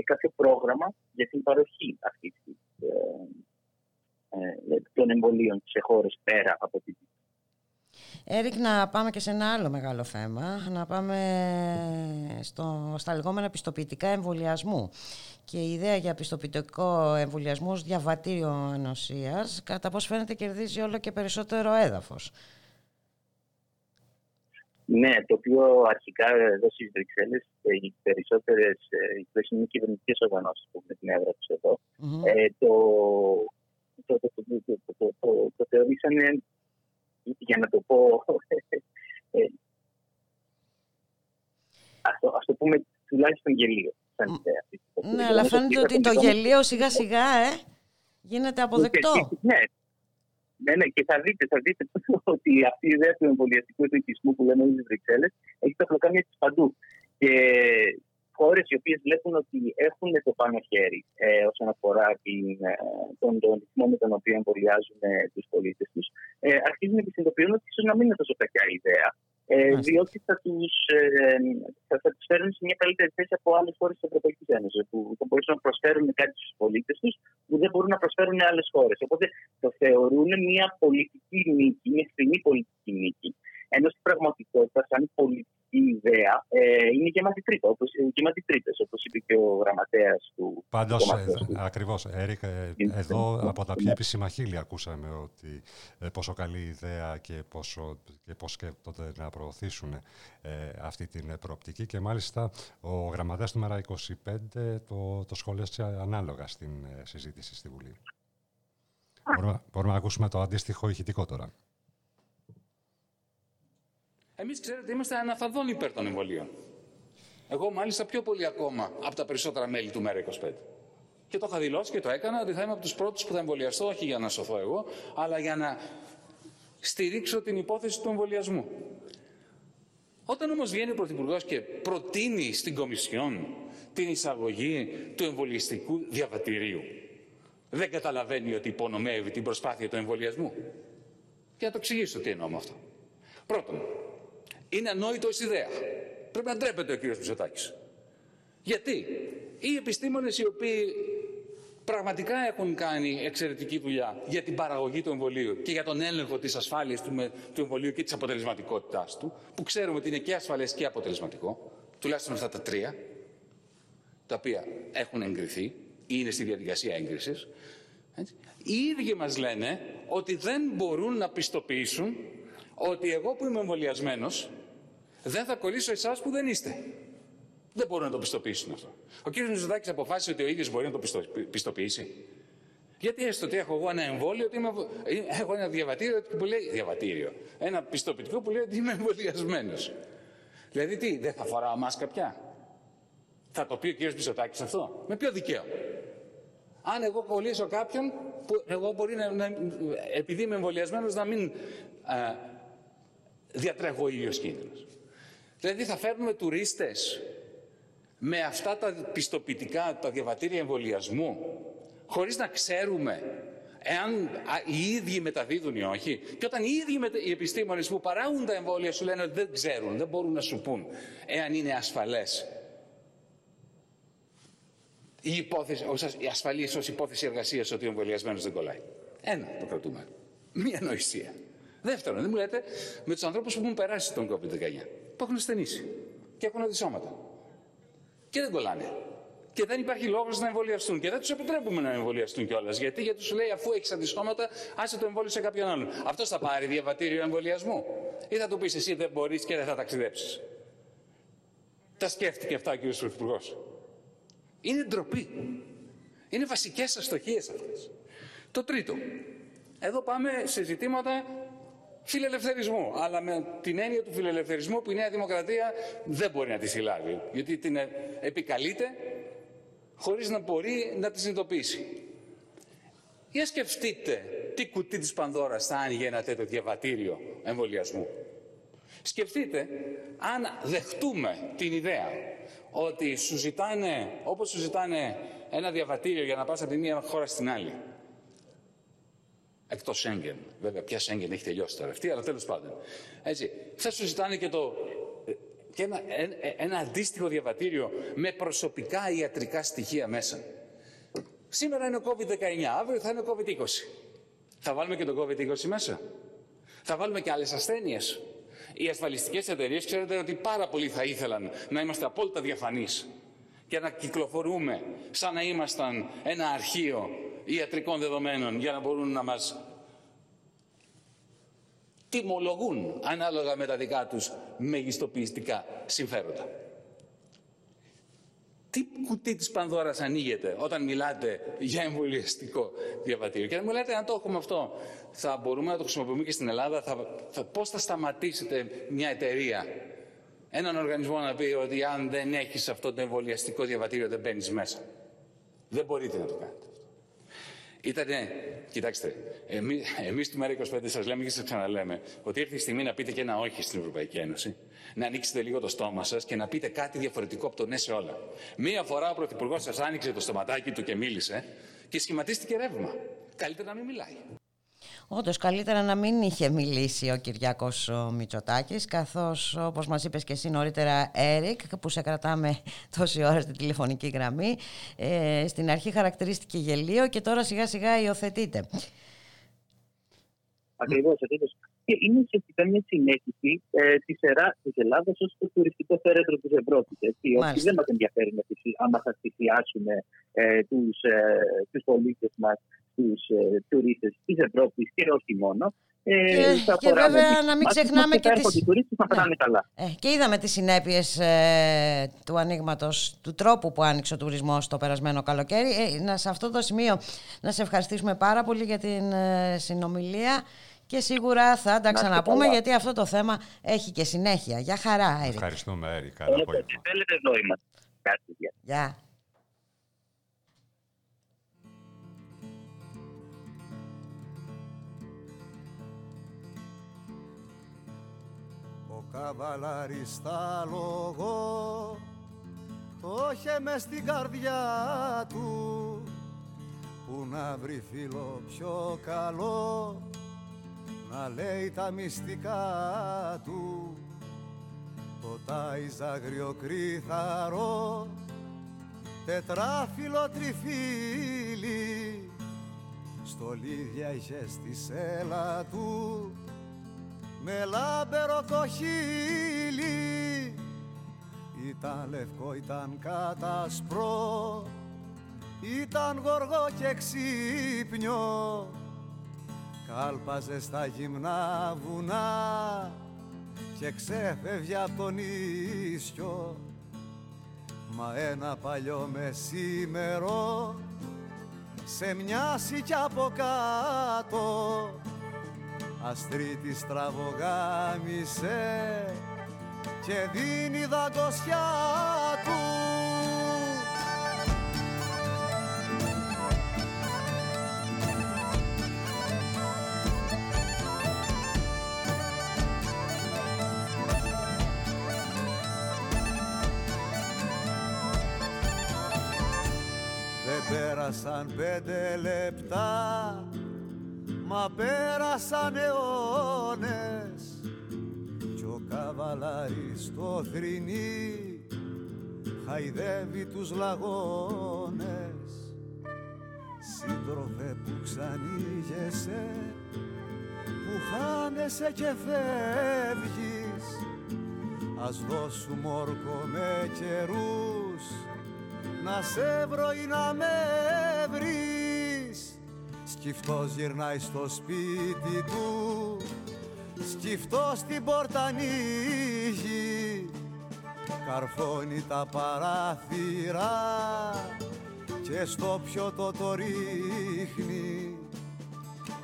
κάποιο πρόγραμμα για την παροχή αυτής των εμβολίων σε χώρες πέρα από την Δύση. Έρικ, να πάμε και σε ένα άλλο μεγάλο θέμα, να πάμε στο, στα λεγόμενα πιστοποιητικά εμβολιασμού. Και η ιδέα για πιστοποιητικό εμβολιασμό ως διαβατήριο ανοσίας, κατά πώς φαίνεται κερδίζει όλο και περισσότερο έδαφος. Ναι, το οποίο αρχικά εδώ στις Βρυξέλλες οι περισσότερες οι κυβερνητικές οργανώσεις που έχουν την έδρα τους εδω το, το, το, το, το, το, το θεωρήσανε για να το πω. Ε, ας, το, ας το πούμε τουλάχιστον γελίο. Σαν ιδέα. Ναι, αλλά φαίνεται ότι το γελίο σιγά σιγά ε, γίνεται αποδεκτό. Ναι, ναι, ναι, και θα δείτε, θα δείτε ότι αυτή η ιδέα του εμβολιαστικού εθνικισμού που λέμε στις Βρυξέλλες έχει τα πλοκάμια της παντού. Και χώρες οι οποίες βλέπουν ότι έχουν το πάνω χέρι ε, όσον αφορά την, ε, τον, τον ρυθμό με τον οποίο εμβολιάζουν ε, τους πολίτες τους, ε, αρχίζουν και συνειδητοποιούν ότι ίσως να μην είναι τόσο κακιά ιδέα. Ε, διότι θα τους ε, θα, θα τους φέρουν σε μια καλύτερη θέση από άλλες χώρες της Ευρωπαϊκής Ένωσης, που θα μπορούσαν να προσφέρουν κάτι στους πολίτες τους που δεν μπορούν να προσφέρουν άλλες χώρες. Οπότε το θεωρούν μια πολιτική νίκη, μια στιγμή πολιτική νίκη. Ενώ στην πραγματικότητα, σαν πολιτική η ιδέα ε, είναι γεμάτη τρύπα, όπως, γεμάτη τρύπες, όπως είπε και ο γραμματέας του Πάντως, ε, ακριβώς, Έρικ, ε, εδώ από τα πιο επίσημα χείλη ακούσαμε ότι ε, πόσο καλή ιδέα και, πόσο, και πώς σκέφτονται να προωθήσουν ε, αυτή την προοπτική. Και μάλιστα ο γραμματέας του ΜΕΡΑ 25 το, το σχόλιασε ανάλογα στην συζήτηση στη Βουλή. Μπορούμε, μπορούμε να ακούσουμε το αντίστοιχο ηχητικό τώρα. Εμείς ξέρετε είμαστε αναφαδόν υπέρ των εμβολίων. Εγώ μάλιστα πιο πολύ ακόμα από τα περισσότερα μέλη του ΜΕΡΑ25. Και το είχα δηλώσει και το έκανα ότι θα είμαι από τους πρώτους που θα εμβολιαστώ, όχι για να σωθώ εγώ, αλλά για να στηρίξω την υπόθεση του εμβολιασμού. Όταν όμως βγαίνει ο Πρωθυπουργός και προτείνει στην Κομισιόν την εισαγωγή του εμβολιαστικού διαβατηρίου, δεν καταλαβαίνει ότι υπονομεύει την προσπάθεια του εμβολιασμού. Και να το εξηγήσω τι εννοώ με αυτό. Πρώτον, είναι ανόητο ως ιδέα. Πρέπει να ντρέπεται ο κύριος Μητσοτάκης. Γιατί; Οι επιστήμονες οι οποίοι πραγματικά έχουν κάνει εξαιρετική δουλειά για την παραγωγή του εμβολίου και για τον έλεγχο της ασφάλειας του, του εμβολίου και της αποτελεσματικότητάς του, που ξέρουμε ότι είναι και ασφαλές και αποτελεσματικό, τουλάχιστον αυτά τα τρία, τα οποία έχουν εγκριθεί ή είναι στη διαδικασία έγκρισης, έτσι, οι ίδιοι μας λένε ότι δεν μπορούν να πιστοποιήσουν ότι εγώ που είμαι εμβολιασμένος δεν θα κολλήσω εσάς που δεν είστε. Δεν μπορούν να το πιστοποιήσουν αυτό. Ο κ. Μητσοτάκης αποφάσισε ότι ο ίδιος μπορεί να το πιστοποιήσει. Γιατί έστω ότι έχω εγώ ένα εμβόλιο, ότι είμαι, έχω ένα διαβατήριο που λέει. Διαβατήριο. Ένα πιστοποιητικό που λέει ότι είμαι εμβολιασμένος. Δηλαδή τι, δεν θα φοράω μάσκα πια; Θα το πει ο κ. Μητσοτάκης αυτό; Με ποιο δικαίωμα; Αν εγώ κολλήσω κάποιον, που εγώ μπορεί να, να επειδή είμαι εμβολιασμένος, να μην α, διατρέχω ο ίδιος κίνδυνος. Δηλαδή θα φέρνουμε τουρίστες με αυτά τα πιστοποιητικά, τα διαβατήρια εμβολιασμού, χωρίς να ξέρουμε εάν οι ίδιοι μεταδίδουν ή όχι. Και όταν οι ίδιοι οι επιστήμονες που παράγουν τα εμβόλια σου λένε ότι δεν ξέρουν, δεν μπορούν να σου πούν εάν είναι ασφαλές. Η, υπόθεση, η ασφαλής ως υπόθεση εργασίας ότι ο εμβολιασμένος δεν κολλάει. Ένα το κρατούμε. Μία νοησία. Δεύτερον, δεν μου λέτε με τους ανθρώπους που έχουν περάσει τον COVID-19, που έχουν ασθενήσει και έχουν αντισώματα και δεν κολλάνε. Και δεν υπάρχει λόγος να εμβολιαστούν. Και δεν τους επιτρέπουμε να εμβολιαστούν κιόλας. Γιατί, γιατί του λέει, αφού έχεις αντισώματα, άσε το εμβόλιο σε κάποιον άλλον. Αυτός θα πάρει διαβατήριο εμβολιασμού. Ή θα του πεις εσύ δεν μπορείς και δεν θα ταξιδέψεις. Τα σκέφτηκε αυτά ο κ. Πρωθυπουργός. Είναι ντροπή. Είναι βασικές αστοχίες αυτές. Το τρίτο. Εδώ πάμε σε ζητήματα φιλελευθερισμού. Αλλά με την έννοια του φιλελευθερισμού που η Νέα Δημοκρατία δεν μπορεί να τη συλλάβει. Γιατί την επικαλείται χωρίς να μπορεί να τη συνειδητοποιήσει. Για σκεφτείτε τι κουτί της Πανδώρας θα άνοιγε ένα τέτοιο διαβατήριο εμβολιασμού. Σκεφτείτε αν δεχτούμε την ιδέα ότι σου ζητάνε, όπως σου ζητάνε ένα διαβατήριο για να πας από τη μία χώρα στην άλλη. Εκτός Σέγγεν. Βέβαια, πια Σέγγεν έχει τελειώσει τώρα αυτή, αλλά τέλος πάντων. Έτσι. Θα σου ζητάνε και το και ένα, ένα αντίστοιχο διαβατήριο με προσωπικά ιατρικά στοιχεία μέσα. Σήμερα είναι ο COVID-19, αύριο θα είναι ο COVID-20. Θα βάλουμε και το COVID-20 μέσα. Θα βάλουμε και άλλες ασθένειες. Οι ασφαλιστικές εταιρείες ξέρετε ότι πάρα πολλοί θα ήθελαν να είμαστε απόλυτα διαφανείς και να κυκλοφορούμε σαν να ήμασταν ένα αρχείο ιατρικών δεδομένων για να μπορούν να μας τιμολογούν ανάλογα με τα δικά τους μεγιστοποιητικά συμφέροντα. Τι κουτί της Πανδώρας ανοίγεται όταν μιλάτε για εμβολιαστικό διαβατήριο; Και αν μου λέτε αν το έχουμε αυτό, θα μπορούμε να το χρησιμοποιούμε και στην Ελλάδα, θα, θα, πώς θα σταματήσετε μια εταιρεία, έναν οργανισμό να πει ότι αν δεν έχεις αυτό το εμβολιαστικό διαβατήριο δεν μπαίνεις μέσα. Δεν μπορείτε να το κάνετε. Ήτανε, κοιτάξτε, εμείς εμείς του ΜΕΡΑ25 σας λέμε και σας ξαναλέμε ότι ήρθε η στιγμή να πείτε και ένα όχι στην Ευρωπαϊκή Ένωση, να ανοίξετε λίγο το στόμα σας και να πείτε κάτι διαφορετικό από το ναι σε όλα. Μία φορά ο Πρωθυπουργός σας άνοιξε το στοματάκι του και μίλησε και σχηματίστηκε ρεύμα. Καλύτερα να μην μιλάει. Όντως, καλύτερα να μην είχε μιλήσει ο Κυριάκο Μητσοτάκης, καθώς όπως μας είπες και εσύ νωρίτερα, Έρικ, που σε κρατάμε τόση ώρα στην τηλεφωνική γραμμή, ε, στην αρχή χαρακτηρίστηκε γελίο και τώρα σιγά σιγά υιοθετείται. Ακριβώς, ακριβώς. Και είναι ουσιαστικά μια συνέχιση ε, της Ελλάδας ως το τουριστικό θέρετρο της Ευρώπης. Όχι, δεν μας ενδιαφέρει να άμα θα θυσιάσουμε ε, τους ε, πολίτες μας στους ε, τουρίστες της Ευρώπης και όχι μόνο. Ε, και, και βέβαια να μην ξεχνάμε και τις... ναι. καλά. Ε, και είδαμε τις συνέπειες ε, του ανοίγματος, του τρόπου που άνοιξε ο τουρισμός το περασμένο καλοκαίρι. Ε, να, σε αυτό το σημείο να σε ευχαριστήσουμε πάρα πολύ για την ε, συνομιλία και σίγουρα θα τα ξαναπούμε γιατί αυτό το θέμα έχει και συνέχεια. Για χαρά, Έρη. Ευχαριστούμε, Έρη. Καλό απόγευμα. Θέλετε εδώ είμαστε. Γεια. Καβαλαριστά λόγο το είχε μες στην καρδιά του που να βρει φίλο πιο καλό να λέει τα μυστικά του. Το τάιζ αγριοκρίθαρο τετράφυλλο τριφύλι στολίδια είχε στη σέλα του με λάμπερο το χείλι ήταν λευκό, ήταν κατασπρό ήταν γοργό και ξύπνιο. Κάλπαζε στα γυμνά βουνά και ξέφευγε από τον ίσιο. Μα ένα παλιό μεσήμερο σε μοιάσει κι από κάτω αστρίτη στραβογάμισε και δίνει δαγκωσιά του. Δεν πέρασαν πέντε λεπτά Μα πέρασαν αιώνες Κι ο καβαλάρης στο θρηνί Χαϊδεύει τους λαγώνες. Σύντροφε που ξανήγεσαι Που χάνεσαι και φεύγεις. Ας δώσουμε όρκο με καιρούς Να σε βρω ή να με βρεις Σκυφτός γυρνάει στο σπίτι του Σκυφτός την πόρτα ανοίγει Καρφώνει τα παράθυρα Και στο πιωτό το ρίχνει.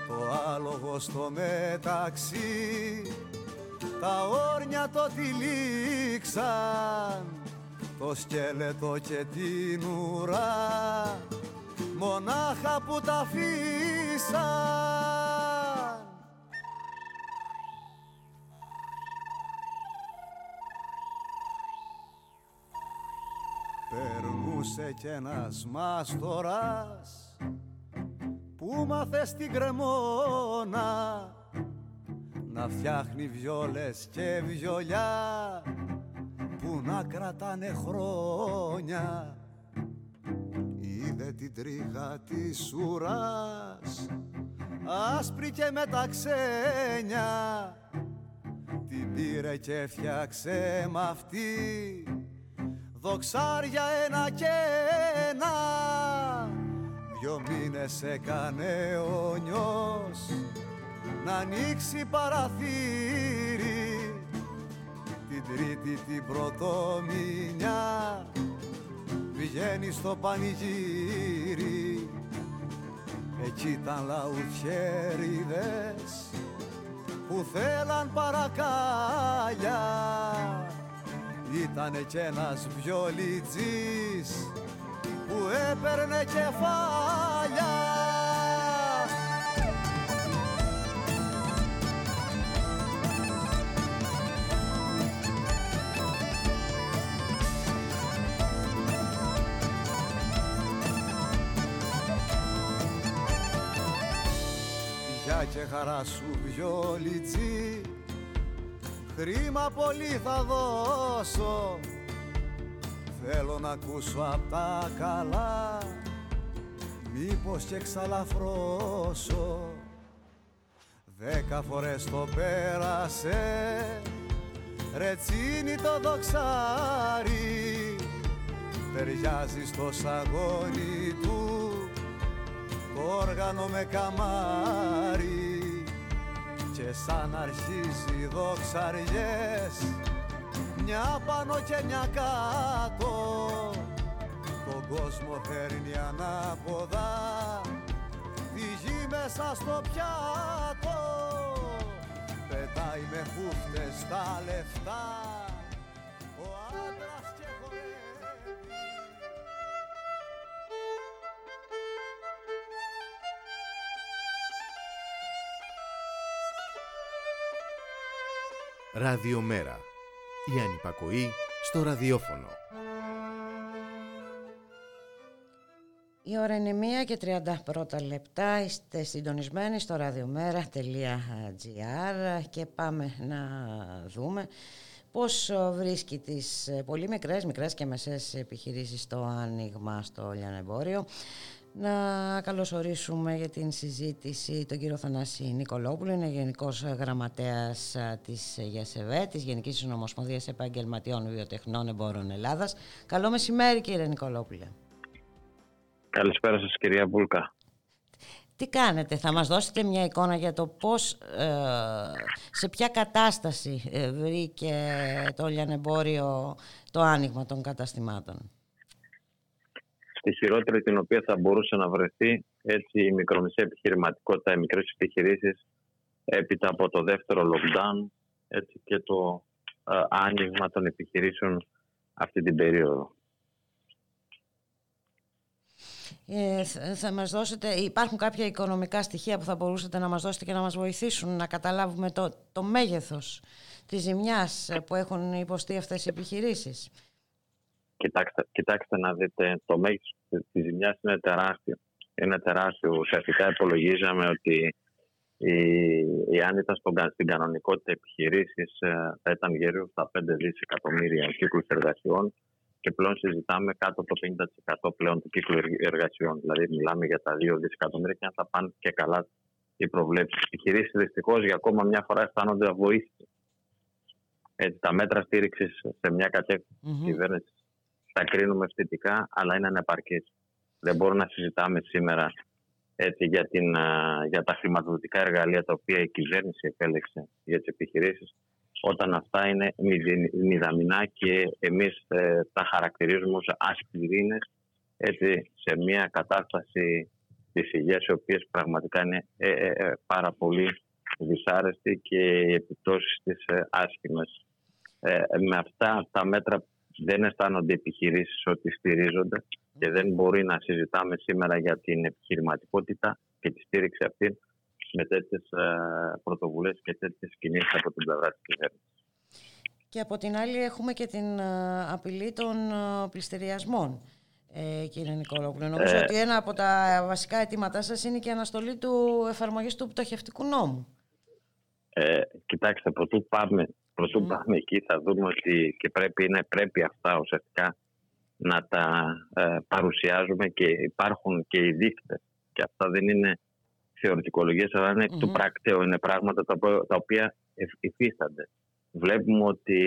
Το άλογο στο μεταξύ Τα όρνια το τυλίξαν Το σκέλετο και την ουρά μονάχα που τα αφήσαν. Περνούσε κι ένας μάστορας που μάθε στην κρεμόνα να φτιάχνει βιόλες και βιολιά που να κρατάνε χρόνια είδε την τρίχα της ουράς άσπρη και με τα ξένια. Την πήρε και φτιάξε μ' αυτή δοξάρια ένα και ένα. Δυο μήνες έκανε ο νιός να ανοίξει παραθύρι. Την τρίτη την πρωτομηνιά πηγαίνει στο πανηγύρι. Εκεί ήταν λαουθιέριδες που θέλαν παρακάλια. Ήτανε κι ένας βιολιτζής που έπαιρνε κεφάλια χαρά σου βιολιτζή. Χρήμα πολύ θα δώσω. Θέλω να ακούσω απ' τα καλά. Μήπως και ξαλαφρώσω Δέκα φορές το πέρασε. Ρετσίνι το δοξάρι. Ταιριάζει στο σαγόνι του. Όργανο με καμάρι και σαν αρχίζει δοξαριές μια πάνω και μια κάτω. Τον κόσμο φέρνει ανάποδα τη γη μέσα στο πιάτο. Πετάει με χούφτες τα λεφτά ο άντρας Ραδιομέρα. Η ανυπακοή στο ραδιόφωνο. Η ώρα είναι 1 και 30 πρώτα λεπτά. Είστε συντονισμένοι στο radiomera.gr και πάμε να δούμε πώς βρίσκει τις πολύ μικρές, μικρές και μεσές επιχειρήσεις το άνοιγμα στο λιανεμπόριο. Να καλωσορίσουμε για την συζήτηση τον κύριο Θανάση Νικολόπουλο, είναι Γενικός Γραμματέας της ΓΕΣΕΒΕ, της Γενικής Συνομοσπονδίας Επαγγελματιών Βιοτεχνών Εμπόρων Ελλάδας. Καλό μεσημέρι κύριε Νικολόπουλε. Καλησπέρα σας κυρία Μπούλκα. Τι κάνετε, θα μας δώσετε μια εικόνα για το πώς, ε, σε ποια κατάσταση ε, βρήκε το λιανεμπόριο το άνοιγμα των καταστημάτων; Στη χειρότερη την οποία θα μπορούσε να βρεθεί έτσι η μικρομεσαία επιχειρηματικότητα, οι μικρές επιχειρήσεις έπειτα από το δεύτερο lockdown έτσι και το ε, άνοιγμα των επιχειρήσεων αυτή την περίοδο. Ε, θα μας δώσετε, υπάρχουν κάποια οικονομικά στοιχεία που θα μπορούσατε να μας δώσετε και να μας βοηθήσουν να καταλάβουμε το, το μέγεθος της ζημιάς που έχουν υποστεί αυτές οι επιχειρήσεις; Κοιτάξτε, κοιτάξτε να δείτε, το μέγεθο της ζημιάς είναι τεράστιο. Είναι τεράστιο. Ουσιαστικά υπολογίζαμε ότι η, αν ήταν στον, στην κανονικότητα επιχειρήσει ε, θα ήταν γύρω στα 5 δισεκατομμύρια κύκλου εργασιών και πλέον συζητάμε κάτω από το 50% πλέον του κύκλου εργασιών. Δηλαδή, μιλάμε για τα 2 δισεκατομμύρια και αν θα πάνε και καλά οι προβλέψεις. Οι επιχειρήσεις δυστυχώς για ακόμα μια φορά αισθάνονται αβοήθητοι. τα μέτρα στήριξης σε μια κατεύθυνση mm-hmm. κυβέρνησης τα κρίνουμε θετικά, αλλά είναι ανεπαρκή. Δεν μπορούμε να συζητάμε σήμερα έτσι, για, την, για τα χρηματοδοτικά εργαλεία τα οποία η κυβέρνηση επέλεξε για τις επιχειρήσεις, όταν αυτά είναι μηδαμινά και εμείς ε, τα χαρακτηρίζουμε ως ασπιρίνες έτσι, σε μια κατάσταση της υγείας οι οποίες πραγματικά είναι ε, ε, ε πάρα πολύ δυσάρεστη και οι επιπτώσεις της ε, άσχημες. με αυτά τα μέτρα δεν αισθάνονται οι επιχειρήσεις ότι στηρίζονται και δεν μπορεί να συζητάμε σήμερα για την επιχειρηματικότητα και τη στήριξη αυτή με τέτοιες πρωτοβουλίες και τέτοιες κινήσεις από την πλευρά της κυβέρνησης. Και από την άλλη έχουμε και την ε, απειλή των ε, πληστηριασμών. Ε, κύριε Νικόλογλου, νομίζω ε, ότι ένα από τα βασικά αιτήματά σας είναι και η αναστολή του εφαρμογής του πτωχευτικού νόμου. Ε, κοιτάξτε, πρωτού πάμε, πρωτού πάμε εκεί θα δούμε ότι και πρέπει, είναι, πρέπει αυτά ουσιαστικά να τα ε, παρουσιάζουμε και υπάρχουν και οι δείκτες. Και αυτά δεν είναι θεωρητικολογίες αλλά είναι του πρακτέου, είναι πράγματα τα, τα οποία υφίστανται. Βλέπουμε ότι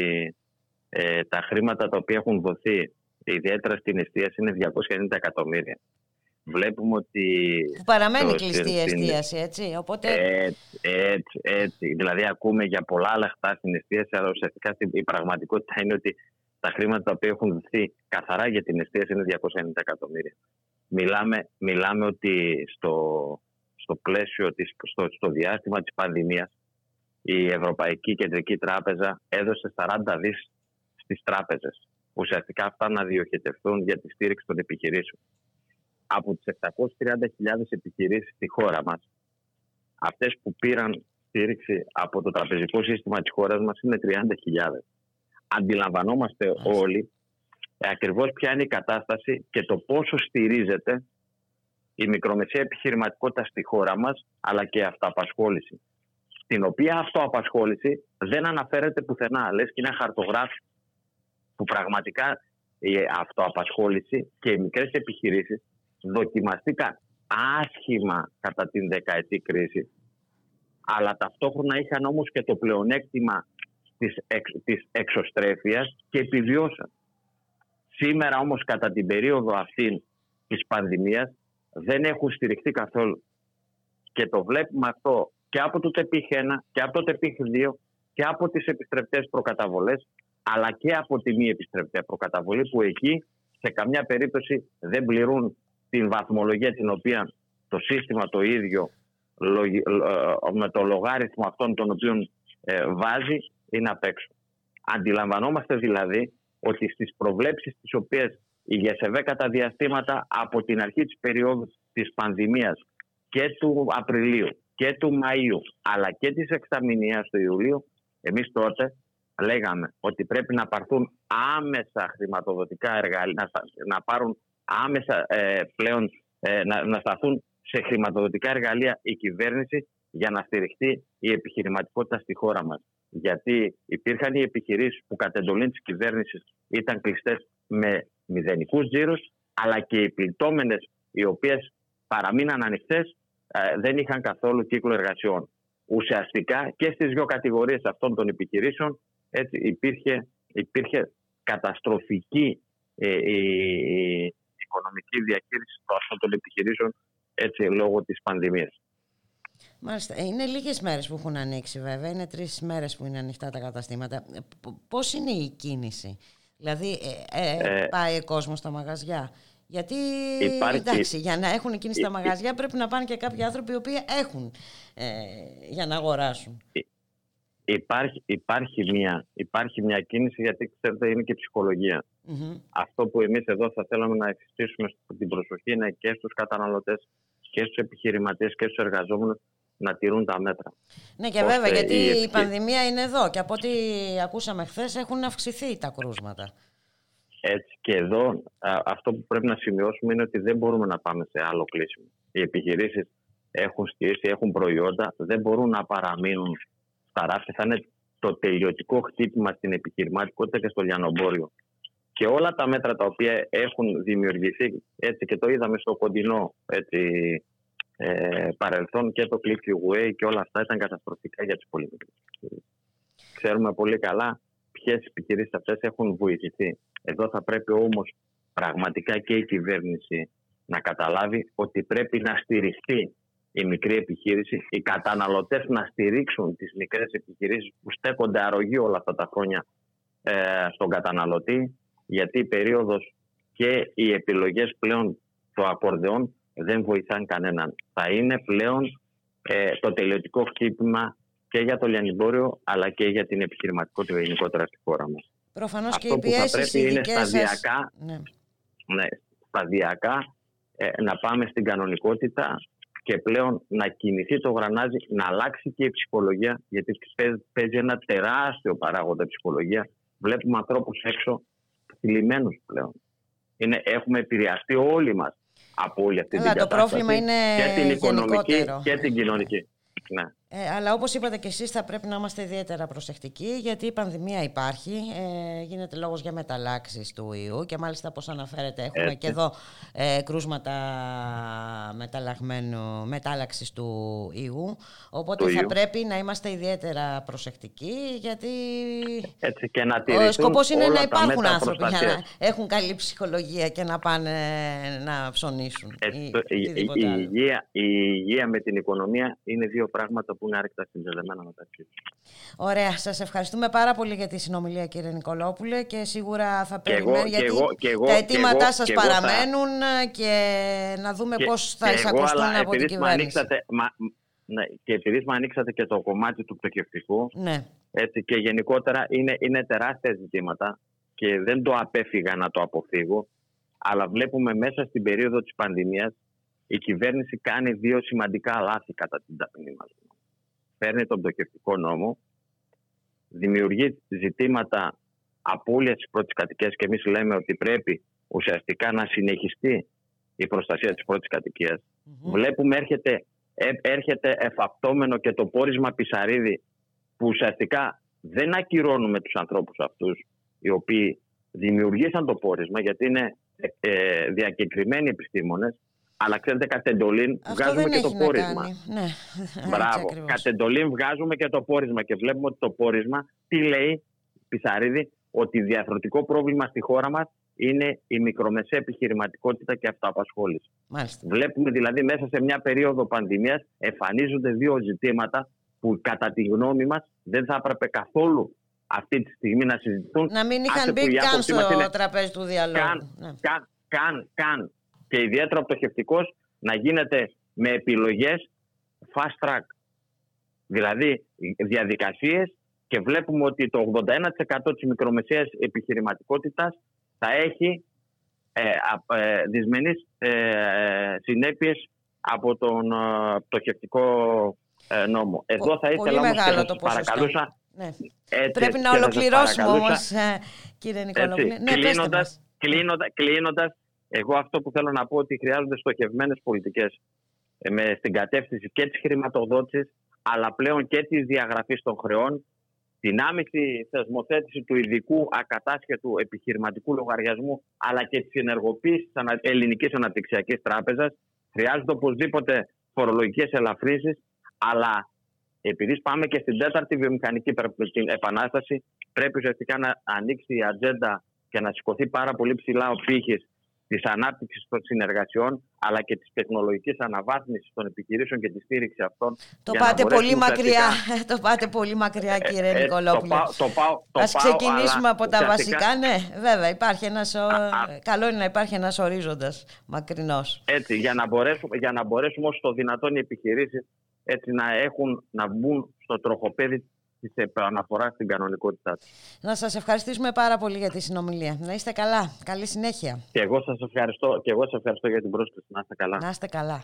ε, τα χρήματα τα οποία έχουν δοθεί ιδιαίτερα στην εστίαση είναι 290 εκατομμύρια. Βλέπουμε ότι... παραμένει κλειστή η εστίαση, έτσι, οπότε... Έτσι, έτσι, έτσι. Δηλαδή ακούμε για πολλά λεφτά στην εστίαση, αλλά ουσιαστικά η πραγματικότητα είναι ότι τα χρήματα τα οποία έχουν δοθεί καθαρά για την εστίαση είναι 290 εκατομμύρια. Μιλάμε, μιλάμε ότι στο, στο πλαίσιο, της, στο, στο διάστημα της πανδημίας η Ευρωπαϊκή Κεντρική Τράπεζα έδωσε 40 δις στις τράπεζες. Ουσιαστικά αυτά να διοχετευτούν για τη στήριξη των επιχειρήσεων. Από τις 730.000 επιχειρήσεις στη χώρα μας, αυτές που πήραν στήριξη από το τραπεζικό σύστημα της χώρας μας είναι 30.000. Αντιλαμβανόμαστε όλοι ακριβώς ποια είναι η κατάσταση και το πόσο στηρίζεται η μικρομεσαία επιχειρηματικότητα στη χώρα μας, αλλά και αυτοαπασχόληση στην οποία αυτοαπασχόληση δεν αναφέρεται πουθενά. Λες και είναι χαρτογράφη που πραγματικά η αυτοαπασχόληση και οι μικρές επιχειρήσεις δοκιμαστήκαν άσχημα κατά την δεκαετή κρίση αλλά ταυτόχρονα είχαν όμως και το πλεονέκτημα της, εξ, της εξωστρέφειας και επιβιώσαν. Σήμερα όμως κατά την περίοδο αυτή της πανδημίας δεν έχουν στηριχθεί καθόλου. Και το βλέπουμε αυτό και από το ΤΕΠΙΧ 1 και από το ΤΕΠΙΧ 2 και από τις επιστρεπτές προκαταβολές αλλά και από τη μη επιστρεπτέα προκαταβολή που εκεί σε καμιά περίπτωση δεν πληρούν την βαθμολογία την οποία το σύστημα το ίδιο ε, με το λογάριθμο αυτών των οποίων ε, βάζει είναι απ' έξω. Αντιλαμβανόμαστε δηλαδή ότι στις προβλέψεις τις οποίες η ΓΕΣΕΒΕ κατά διαστήματα από την αρχή της περίοδου της πανδημίας και του Απριλίου και του Μαΐου αλλά και της εξαμηνίας του Ιουλίου εμείς τότε λέγαμε ότι πρέπει να πάρθουν άμεσα χρηματοδοτικά εργαλεία, να, πάρουν άμεσα ε, πλέον ε, να, να σταθούν σε χρηματοδοτικά εργαλεία η κυβέρνηση για να στηριχτεί η επιχειρηματικότητα στη χώρα μας. Γιατί υπήρχαν οι επιχειρήσεις που κατ' εντολή της κυβέρνησης ήταν κλειστές με μηδενικούς τζίρους αλλά και οι πληττόμενες οι οποίες παραμείναν ανοιχτές ε, δεν είχαν καθόλου κύκλο εργασιών. Ουσιαστικά και στις δύο κατηγορίες αυτών των επιχειρήσεων έτσι, υπήρχε, υπήρχε καταστροφική ε, η, οικονομική διαχείριση αυτών των επιχειρήσεων έτσι, λόγω της πανδημίας. Μάλιστα. Ε, είναι λίγες μέρες που έχουν ανοίξει βέβαια. Είναι τρεις μέρες που είναι ανοιχτά τα καταστήματα. Πώς είναι η κίνηση; Δηλαδή ε, πάει ο κόσμος στα μαγαζιά; Γιατί Υπάρχει... εντάξει, για να έχουν εκείνη στα μαγαζιά πρέπει να πάνε και κάποιοι άνθρωποι οι οποίοι έχουν ε, για να αγοράσουν. Υπάρχει, υπάρχει, μια, υπάρχει μια κίνηση γιατί ξέρετε είναι και ψυχολογια Αυτό που εμείς εδώ θα θέλαμε να εφιστήσουμε την προσοχή είναι και στους καταναλωτές και στους επιχειρηματίες και στους εργαζόμενους να τηρούν τα μέτρα. Ναι και βέβαια γιατί η πανδημία είναι εδώ και από ό,τι ακούσαμε χθες έχουν αυξηθεί τα κρούσματα. Έτσι και εδώ αυτό που πρέπει να σημειώσουμε είναι ότι δεν μπορούμε να πάμε σε άλλο κλείσιμο. Οι επιχειρήσεις έχουν στήσει, έχουν προϊόντα, δεν μπορούν να παραμείνουν στα ράφια. Θα είναι το τελειωτικό χτύπημα στην επιχειρηματικότητα και στο λιανομπόριο. Και όλα τα μέτρα τα οποία έχουν δημιουργηθεί, έτσι και το είδαμε στο κοντινό έτσι, ε, παρελθόν και το Click Way και όλα αυτά ήταν καταστροφικά για τις πολύ Ξέρουμε πολύ καλά ποιες επιχειρήσεις αυτές έχουν βοηθηθεί. Εδώ θα πρέπει όμως πραγματικά και η κυβέρνηση να καταλάβει ότι πρέπει να στηριχθεί η μικρή επιχείρηση, οι καταναλωτές να στηρίξουν τις μικρές επιχειρήσεις που στέκονται αρρωγή όλα αυτά τα χρόνια ε, στον καταναλωτή, γιατί η περίοδος και οι επιλογές πλέον το ακορδεόν δεν βοηθάνε κανέναν. Θα είναι πλέον ε, το τελειωτικό χτύπημα και για το λιανιμπόριο αλλά και για την επιχειρηματικότητα γενικότερα στη χώρα μας. Προφανώς Αυτό και οι που θα πρέπει είναι σταδιακά, Ναι. ναι, σταδιακά ε, να πάμε στην κανονικότητα και πλέον να κινηθεί το γρανάζι, να αλλάξει και η ψυχολογία, γιατί παίζει- παίζει ένα τεράστιο παράγοντα η ψυχολογία. Βλέπουμε ανθρώπους έξω θλιμμένους πλέον. Είναι, έχουμε επηρεαστεί όλοι μας από όλη αυτή Καλά, την το κατάσταση. πρόβλημα είναι και την οικονομική γενικότερο. και την κοινωνική. Ναι. Ε, αλλά όπως είπατε και εσείς θα πρέπει να είμαστε ιδιαίτερα προσεκτικοί γιατί η πανδημία υπάρχει, ε, γίνεται λόγος για μεταλλάξεις του ιού και μάλιστα όπως αναφέρετε έχουμε Έτσι. και εδώ ε, κρούσματα μεταλλαγμένου, μετάλλαξης του ιού οπότε Του θα ιού. πρέπει να είμαστε ιδιαίτερα προσεκτικοί γιατί Έτσι και να ο τηρηθούν σκοπός είναι όλα να τα υπάρχουν μέτρα άνθρωποι για προστασίας. να έχουν καλή ψυχολογία και να πάνε να ψωνίσουν Έτσι, ή το- η, η- οτιδήποτε η άλλο. υγεία, η υγεία με την οικονομία είναι δύο πράγματα που είναι άρρηκτα συνδεδεμένα μεταξύ τους. Ωραία, σας ευχαριστούμε πάρα πολύ για τη συνομιλία κύριε Νικολόπουλε και σίγουρα θα Και εγώ- περιμένουμε και γιατί εγώ- και εγώ- τα και αιτήματά εγώ- σας και εγώ θα- παραμένουν και να δούμε Και- πώς θα και εγώ, εισακουστούν αλλά από την επειδή μου κυβέρνηση. ανοίξατε, μα, ναι, και επειδή μου ανοίξατε και το κομμάτι του πτωχευτικού, Ναι. έτσι, και γενικότερα είναι, είναι τεράστια ζητήματα και δεν το απέφυγα να το αποφύγω, αλλά βλέπουμε μέσα στην περίοδο της πανδημίας η κυβέρνηση κάνει δύο σημαντικά λάθη κατά την ταπεινή μας. Γνώμη. Παίρνει τον πτωχευτικό νόμο, δημιουργεί ζητήματα απώλειας της πρώτης κατοικίας και εμείς λέμε ότι πρέπει ουσιαστικά να συνεχιστεί η προστασία της πρώτης κατοικίας. Βλέπουμε έρχεται, ε, έρχεται εφαπτώμενο και το πόρισμα Πισαρίδη που ουσιαστικά δεν ακυρώνουμε τους ανθρώπους αυτούς οι οποίοι δημιουργήσαν το πόρισμα γιατί είναι ε, ε, διακεκριμένοι επιστήμονες αλλά ξέρετε κατ' εντολήν Αυτό βγάζουμε δεν και έχει το να πόρισμα. κάνει. Ναι, έτσι Μπράβο. ακριβώς. Κατ' εντολήν βγάζουμε και το πόρισμα και βλέπουμε ότι το πόρισμα τι λέει, Πισαρίδη, ότι διαφορετικό πρόβλημα στη χώρα μας είναι η μικρομεσαία επιχειρηματικότητα και αυτοαπασχόληση. Μάλιστα. Βλέπουμε δηλαδή μέσα σε μια περίοδο πανδημίας εμφανίζονται δύο ζητήματα που κατά τη γνώμη μας δεν θα έπρεπε καθόλου αυτή τη στιγμή να συζητηθούν. Να μην Άσε είχαν που μπει η καν άποψή μας στο είναι τραπέζι του διαλόγου. καν, Ναι. καν, καν, καν. Και ιδιαίτερα ο πτωχευτικός να γίνεται με επιλογές fast track. Δηλαδή διαδικασίες και βλέπουμε ότι το 81% της μικρομεσαίας επιχειρηματικότητας θα έχει ε, α- ε, δυσμενείς ε, ε, συνέπειες από τον ε, πτωχευτικό ε, νόμο. Εδώ θα Πολύ ήθελα όμως και μεγάλο να το σας ποσοστό. παρακαλούσα Ναι. έτσι, Πρέπει να και θα σας ολοκληρώσουμε παρακαλούσα- όμως, ε, κύριε Νικολόπουλε. έτσι, Ναι, πέστε κλείνοντας, μας. κλείνοντα, κλείνοντας, εγώ αυτό που θέλω να πω ότι χρειάζονται στοχευμένες πολιτικές ε, με, στην κατεύθυνση και της χρηματοδότησης αλλά πλέον και της διαγραφής των χρεών την άμεση θεσμοθέτηση του ειδικού ακατάσχετου επιχειρηματικού λογαριασμού αλλά και της ενεργοποίησης της ανα- ελληνικής αναπτυξιακής τράπεζας χρειάζονται οπωσδήποτε φορολογικές ελαφρύσεις αλλά επειδή πάμε και στην τέταρτη βιομηχανική υπερ- την επανάσταση, πρέπει ουσιαστικά να ανοίξει η ατζέντα και να σηκωθεί πάρα πολύ ψηλά ο πύχης της ανάπτυξης των συνεργασιών, αλλά και της τεχνολογικής αναβάθμισης των επιχειρήσεων και τη στήριξη αυτών. Το για να πάτε πολύ μπορέσουμε μακριά, ουσιαστικά- το πάτε πολύ μακριά κύριε ε, Νικολόπουλε. το πάω- το πάω- το Ας πάω, ξεκινήσουμε αλλά από τα ουσιαστικά- βασικά. Ναι, βέβαια, υπάρχει ένας, ο... καλό είναι να υπάρχει ένας ορίζοντας μακρινός. Έτσι, για να μπορέσουμε, για να μπορέσουμε όσο το δυνατόν οι επιχειρήσεις έτσι να, έχουν, να μπουν στο τροχοπέδι της επαναφοράς στην κανονικότητά του. Να σας ευχαριστήσουμε πάρα πολύ για τη συνομιλία. Να είστε καλά. Καλή συνέχεια. Και εγώ σας ευχαριστώ, και εγώ σας ευχαριστώ για την πρόσκληση. Να είστε καλά. Να είστε καλά.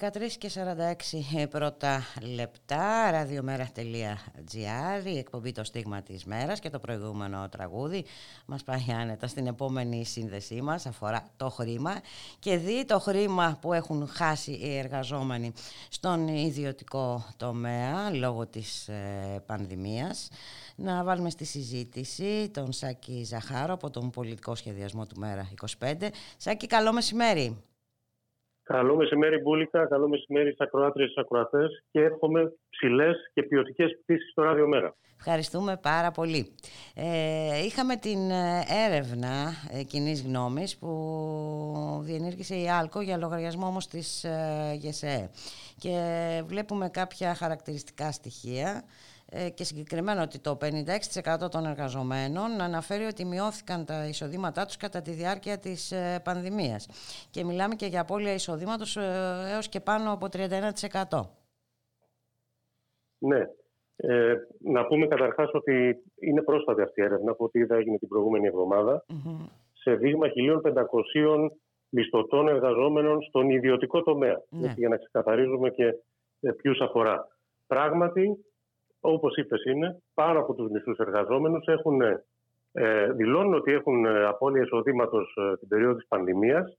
13 και 46 πρώτα λεπτά, radiomera.gr, η εκπομπή το στίγμα της μέρας και το προηγούμενο τραγούδι μας πάει άνετα στην επόμενη σύνδεσή μας, αφορά το χρήμα και δει το χρήμα που έχουν χάσει οι εργαζόμενοι στον ιδιωτικό τομέα λόγω της ε, πανδημίας. Να βάλουμε στη συζήτηση τον Σάκη Ζαχάρο από τον πολιτικό σχεδιασμό του Μέρα 25. Σάκη, καλό μεσημέρι. Καλό μεσημέρι, Μπούλικα. Καλό μεσημέρι στις ακροάτριες και ακροατές. Και εύχομαι ψηλές και ποιοτικές πτήσεις στο ράδιο μέρα. Ευχαριστούμε πάρα πολύ. Ε, είχαμε την ε, έρευνα ε, κοινής γνώμης που διενήργησε η ΑΛΚΟ για λογαριασμό όμως της ε, ΓΕΣΕ. Και βλέπουμε κάποια χαρακτηριστικά στοιχεία. Ε, και συγκεκριμένα ότι το 56% των εργαζομένων αναφέρει ότι μειώθηκαν τα εισοδήματά τους κατά τη διάρκεια της ε, πανδημίας. Και μιλάμε και για απώλεια εισοδήματος ε, έως και πάνω από 31%. Ναι. Ε, να πούμε καταρχάς ότι είναι πρόσφατη αυτή η έρευνα που είδα έγινε την προηγούμενη σε δείγμα 1.500 μισθωτών εργαζόμενων στον ιδιωτικό τομέα. Ναι. Για να ξεκαθαρίζουμε και ποιους αφορά. Πράγματι, Όπως είπες, είναι πάνω από του μισού εργαζόμενους έχουν, ε, δηλώνουν ότι έχουν ε, απώλεια εισοδήματος ε, την περίοδο της πανδημίας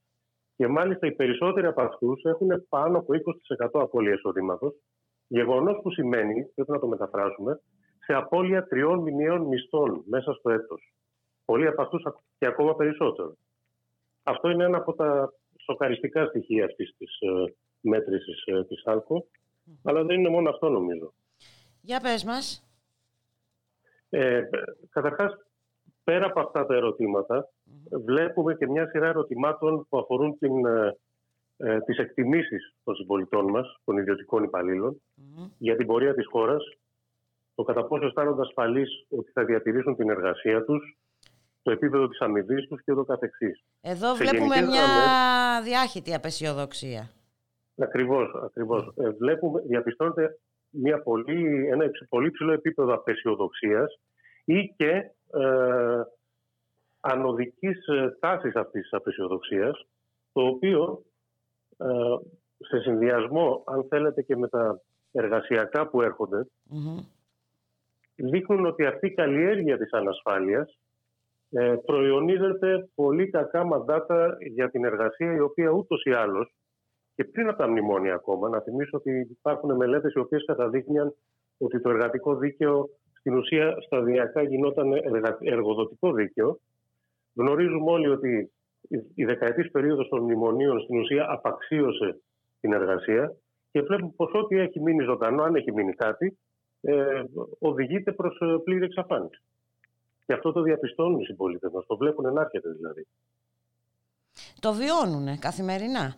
και μάλιστα οι περισσότεροι από αυτούς έχουν πάνω από 20% απώλεια εισοδήματος. Γεγονός που σημαίνει, πρέπει να το μεταφράσουμε, σε απώλεια τριών μηνιαίων μισθών μέσα στο έτος. Πολλοί από αυτούς και ακόμα περισσότερο. Αυτό είναι ένα από τα σοκαριστικά στοιχεία αυτής της ε, μέτρησης ε, της ΑΛΚΟ. Αλλά δεν είναι μόνο αυτό νομίζω. Για πες μας. Ε, καταρχάς, πέρα από αυτά τα ερωτήματα, βλέπουμε και μια σειρά ερωτημάτων που αφορούν την, ε, ε τις εκτιμήσεις των συμπολιτών μας, των ιδιωτικών για την πορεία της χώρας, το κατά πόσο αισθάνονται ασφαλείς ότι θα διατηρήσουν την εργασία τους, το επίπεδο της αμοιβής τους και το καθεξής. Εδώ βλέπουμε μια διάχυτη απεσιοδοξία. Ακριβώς, ακριβώς. Ε, βλέπουμε, διαπιστώνεται μια πολύ, ένα πολύ ψηλό επίπεδο απεσιοδοξίας ή και ε, ανωδικής ε, τάσης αυτής της απεσιοδοξίας, το οποίο ε, σε συνδυασμό, αν θέλετε, και με τα εργασιακά που ερχονται δείχνουν ότι αυτή η καλλιέργεια της ανασφάλειας ε, προϊονίζεται πολύ κακά μαντάτα για την εργασία, η οποία ούτως ή άλλως και πριν από τα μνημόνια ακόμα, να θυμίσω ότι υπάρχουν μελέτες οι οποίες καταδείχνουν ότι το εργατικό δίκαιο στην ουσία σταδιακά γινόταν εργοδοτικό δίκαιο. Γνωρίζουμε όλοι ότι η δεκαετής περίοδος των μνημονίων στην ουσία απαξίωσε την εργασία και βλέπουμε πως ό,τι έχει μείνει ζωντανό, αν έχει μείνει κάτι, ε, οδηγείται προς ε, πλήρη εξαφάνιση. Και αυτό το διαπιστώνουν οι συμπολίτες μας, το βλέπουν να έρχεται δηλαδή. Το βιώνουν καθημερινά.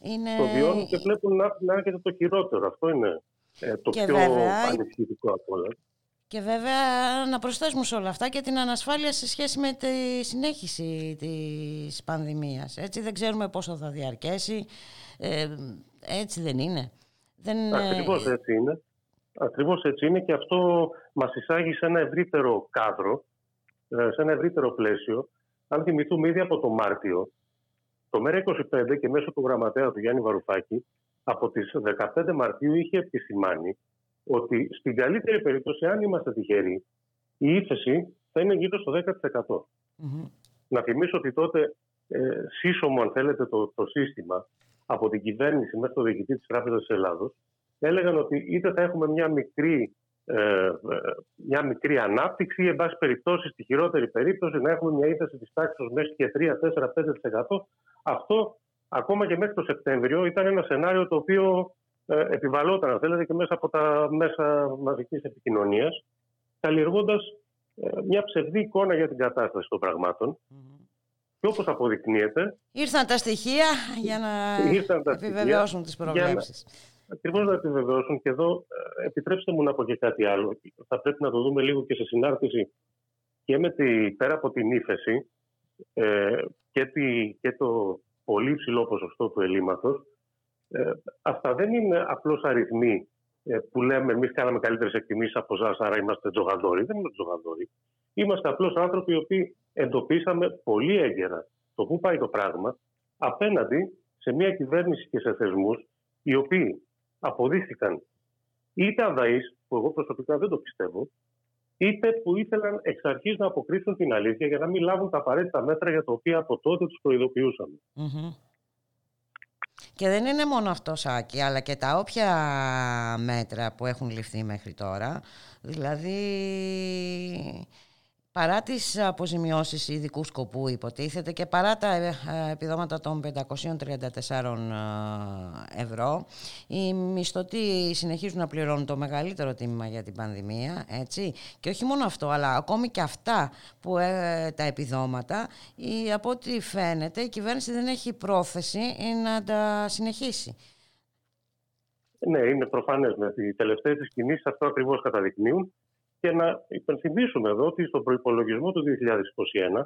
Είναι... Το βιώνουν και βλέπουν να, να έρχεται το χειρότερο. Αυτό είναι ε, το πιο βέβαια, ανησυχητικό από όλα. Και βέβαια να προσθέσουμε σε όλα αυτά και την ανασφάλεια σε σχέση με τη συνέχιση της πανδημίας. Έτσι δεν ξέρουμε πόσο θα διαρκέσει. Ε, έτσι δεν είναι. Δεν... Ακριβώς έτσι είναι. Ακριβώς έτσι είναι και αυτό μας εισάγει σε ένα ευρύτερο κάδρο, ε, σε ένα ευρύτερο πλαίσιο. Αν θυμηθούμε ήδη από το Μάρτιο, το ΜΕΡΑ25 και μέσω του γραμματέα του Γιάννη Βαρουφάκη από τις 15 Μαρτίου είχε επισημάνει ότι στην καλύτερη περίπτωση, αν είμαστε τυχεροί, η ύφεση θα είναι γύρω στο 10%. mm Να θυμίσω ότι τότε ε, σύσσωμο, αν θέλετε, το, το σύστημα από την κυβέρνηση μέχρι το διοικητή της Τράπεζας της Ελλάδος έλεγαν ότι είτε θα έχουμε μια μικρή ε, ε, μια μικρή ανάπτυξη ή, εν πάση περιπτώσει, στη χειρότερη περίπτωση, να έχουμε μια ύφεση της τάξης μέχρι και 3, 4, 5%. Αυτό ακόμα και μέχρι το Σεπτέμβριο ήταν ένα σενάριο το οποίο ε, επιβαλόταν, αν θέλετε, και μέσα από τα μέσα μαζικής επικοινωνίας, καλλιεργώντας ε, μια ψευδή εικόνα για την κατάσταση των πραγμάτων. Και όπως αποδεικνύεται. Ήρθαν τα στοιχεία για να επιβεβαιώσουν τις προβλέψεις ακριβώς να επιβεβαιώσουν. Και εδώ ε, επιτρέψτε μου να πω και κάτι άλλο. Θα πρέπει να το δούμε λίγο και σε συνάρτηση και με τη, πέρα από την ύφεση ε, και, τη, και το πολύ ψηλό ποσοστό του ελλείμματος. Ε, αυτά δεν είναι απλώς αριθμοί ε, που λέμε εμείς κάναμε καλύτερες εκτιμήσεις από εσά, άρα είμαστε τζογαδόροι. Δεν είμαστε τζογαδόροι. Είμαστε απλώς άνθρωποι οι οποίοι εντοπίσαμε πολύ έγκαιρα το πού πάει το πράγμα απέναντι σε μια κυβέρνηση και σε θεσμούς οι οποίοι αποδείχθηκαν είτε αδαείς, που εγώ προσωπικά δεν το πιστεύω, είτε που ήθελαν εξ αρχής να αποκρύψουν την αλήθεια για να μην λάβουν τα απαραίτητα μέτρα για τα οποία από τότε τους προειδοποιούσαμε. Και δεν είναι μόνο αυτός, Σάκη, αλλά και τα όποια μέτρα που έχουν ληφθεί μέχρι τώρα. Δηλαδή, παρά τις αποζημιώσεις ειδικού σκοπού υποτίθεται και παρά τα ε, επιδόματα των 534 ε, ευρώ οι μισθωτοί συνεχίζουν να πληρώνουν το μεγαλύτερο τίμημα για την πανδημία έτσι και όχι μόνο αυτό αλλά ακόμη και αυτά που ε, τα επιδόματα η, από ό,τι φαίνεται η κυβέρνηση δεν έχει πρόθεση να τα συνεχίσει. Ναι, είναι προφανές. Με τις τελευταίες κινήσεις αυτό ακριβώς καταδεικνύουν και να υπενθυμίσουμε εδώ ότι στον προπολογισμό του 2021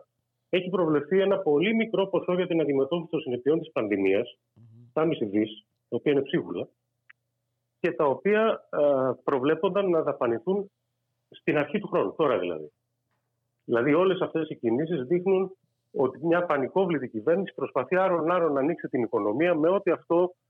έχει προβλεφθεί ένα πολύ μικρό ποσό για την αντιμετώπιση των συνεπειών της πανδημίας, τα μισή δις, τα οποία είναι ψίχουλα, και τα οποία προβλέπονταν να δαπανηθούν στην αρχή του χρόνου, τώρα δηλαδή. Δηλαδή, όλες αυτές οι κινήσεις δείχνουν ότι μια πανικόβλητη κυβέρνηση προσπαθεί άρον-άρον να ανοίξει την οικονομία με ό,τι αυτό ε,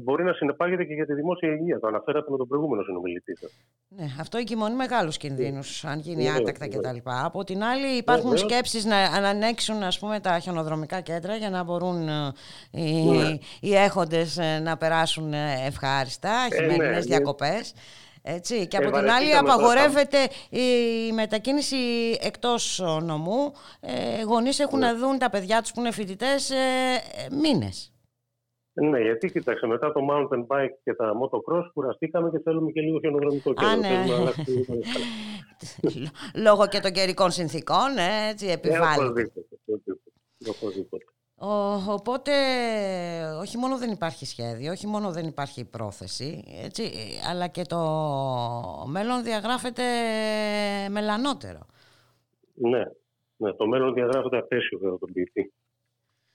μπορεί να συνεπάγεται και για τη δημόσια υγεία. Το αναφέρατε με τον προηγούμενο συνομιλητή σας. Ναι, αυτό εγκυμονεί μεγάλους κινδύνους, αν γίνει ναι, άτακτα ναι. κτλ. Από την άλλη, υπάρχουν ναι, σκέψεις να ανανέξουν ας πούμε, τα χιονοδρομικά κέντρα για να μπορούν ε, οι, ναι. οι έχοντες ε, να περάσουν ευχάριστα, χειμερινές ναι, διακοπές. Έτσι. Και από την άλλη απαγορεύεται η μετακίνηση εκτός νομού. Ε, γονείς έχουν να δουν τα παιδιά τους που είναι φοιτητές ε, μήνες. Ναι, γιατί κοίταξε, μετά το mountain bike και τα motocross κουραστήκαμε και θέλουμε και λίγο χιονοδρομικό κέντρο. Ναι. Λόγω και των καιρικών συνθήκων, έτσι, ναι, επιβάλλεται. οπότε, όχι μόνο δεν υπάρχει σχέδιο, όχι μόνο δεν υπάρχει πρόθεση, έτσι, αλλά και το μέλλον διαγράφεται μελανότερο. Ναι, ναι το μέλλον διαγράφεται απέσιο βέβαια τον ποιητή.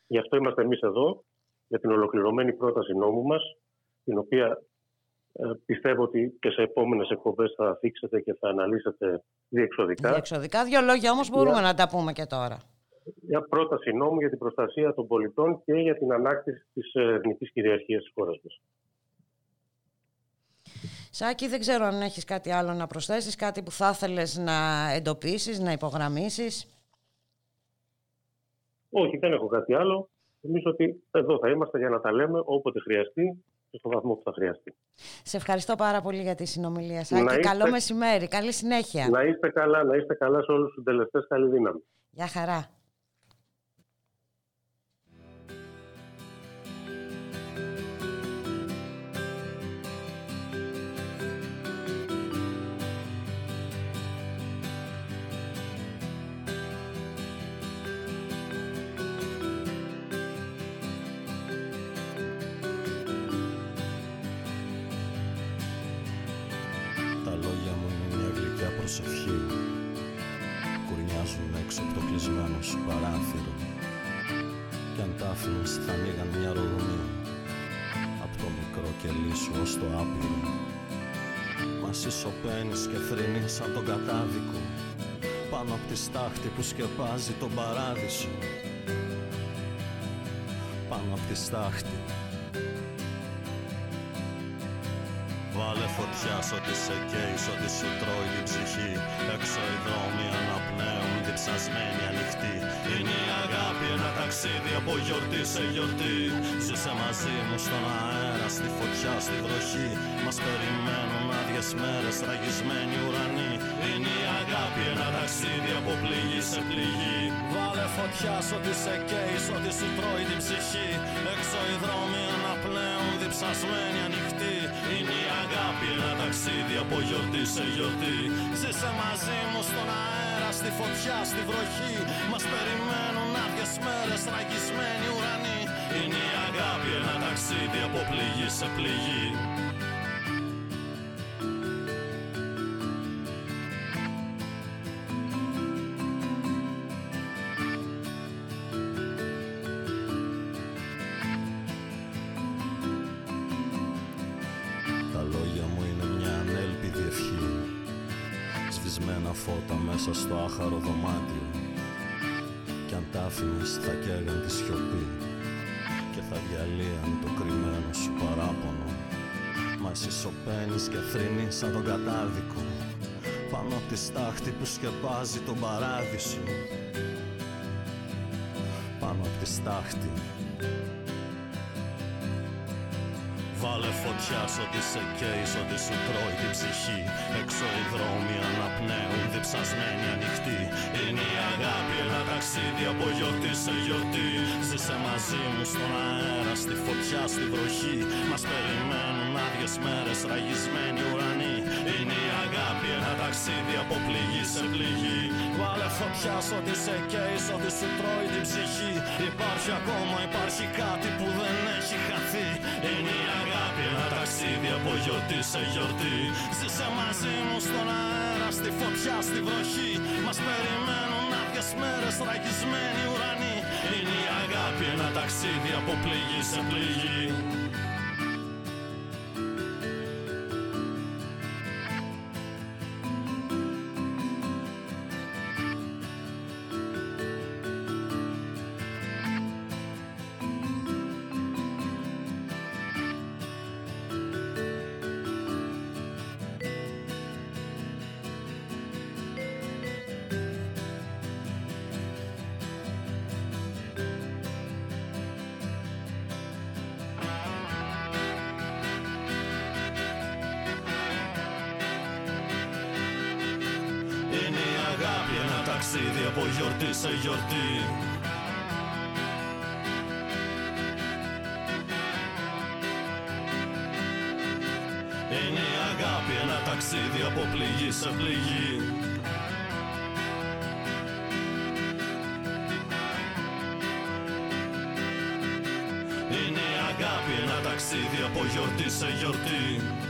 Γι' αυτό είμαστε εμείς εδώ για την ολοκληρωμένη πρόταση νόμου μας, την οποία ε, πιστεύω ότι και σε επόμενες εκπομπές θα θίξετε και θα αναλύσετε διεξοδικά. Διεξοδικά, δύο λόγια όμως μπορούμε να τα πούμε και τώρα. Μια πρόταση νόμου για την προστασία των πολιτών και για την ανάκτηση της εθνικής κυριαρχίας της χώρας μας. Σάκη, δεν ξέρω αν έχεις κάτι άλλο να προσθέσεις, κάτι που θα ήθελες να εντοπίσεις, να υπογραμμίσεις. Όχι, δεν έχω κάτι άλλο. Νομίζω ότι εδώ θα είμαστε για να τα λέμε όποτε χρειαστεί και στο βαθμό που θα χρειαστεί. Σε ευχαριστώ πάρα πολύ για τη συνομιλία σας και καλό μεσημέρι. Καλή συνέχεια. Να είστε καλά, να είστε καλά σε όλους τους τελευταίους. Καλή δύναμη. Γεια χαρά. Σου παράθυρο. Κι αν τα άφηνες θα ανοίγαν μια ρογμή Απ' το μικρό κελί σου ως το άπειρο. Μα σοπαίνεις και θρυνείς σαν τον κατάδικο Πάνω από τη στάχτη που σκεπάζει τον παράδεισο. Πάνω από τη στάχτη. Βάλε φωτιά σ' ό,τι σε καίει, σ' ό,τι σου τρώει την ψυχή. Έξω οι δρόμοι αναπνέουν, διψασμένοι ανοιχτοί Είναι η αγάπη ένα ταξίδι από γιορτή σε γιορτή. Ζήσε μαζί μου στον αέρα, στη φωτιά, στη βροχή. Μας περιμένουν άδειες μέρες, ραγισμένοι ουρανοί. Είναι η αγάπη ένα ταξίδι από πληγή σε πληγή. Βάλε φωτιά σ' ό,τι σε καίει, σ' ό,τι σου τρώει την ψυχή. Έξω οι δρόμοι αναπνέουν, διψασμένοι ανοιχτοί Είναι η αγάπη ένα ταξίδι από γιορτή σε γιορτή. Ζήσε μαζί μου στον αέρα, στη φωτιά, στη βροχή. Μας περιμένουν άδειες μέρες, τραγισμένοι ουρανοί. Είναι η αγάπη ένα ταξίδι από πληγή σε πληγή Σκισμένα φώτα μέσα στο άχαρο δωμάτιο. Κι αν τα θα καίγαν τη σιωπή. Και θα διαλύαν το κρυμμένο σου παράπονο. Μα εσύ σωπαίνεις και θρύνεις σαν τον κατάδικο. Πάνω από τη στάχτη που σκεπάζει τον παράδεισο. Πάνω από τη στάχτη Βάλε φωτιά σ' ό,τι σε καίει, σ' ό,τι σου τρώει την ψυχή. Έξω οι δρόμοι αναπνέουν, διψασμένοι ανοιχτοί. Είναι η αγάπη ένα ταξίδι από γιορτή σε γιορτή. Ζήσε μαζί μου στον αέρα, στη φωτιά, στη βροχή. Μας περιμένουν άδειες μέρες, ραγισμένοι ουρανοί ταξίδι από πληγή σε πληγή. Βάλε φωτιά σ' ό,τι σε καίει, σ' ό,τι σου τρώει την ψυχή. Υπάρχει ακόμα, υπάρχει κάτι που δεν έχει χαθεί. Είναι η αγάπη αγάπη ένα ταξίδι από γιορτή σε γιορτή. Ζήσε μαζί μου στον αέρα, στη φωτιά, στη βροχή. Μας περιμένουν άδειες μέρες, ραγισμένοι ουρανοί. Είναι η αγάπη ένα ταξίδι από πληγή σε πληγή σε γιορτή. Είναι η αγάπη ένα ταξίδι από πληγή σε πληγή. Είναι η αγάπη ένα ταξίδι από γιορτή σε γιορτή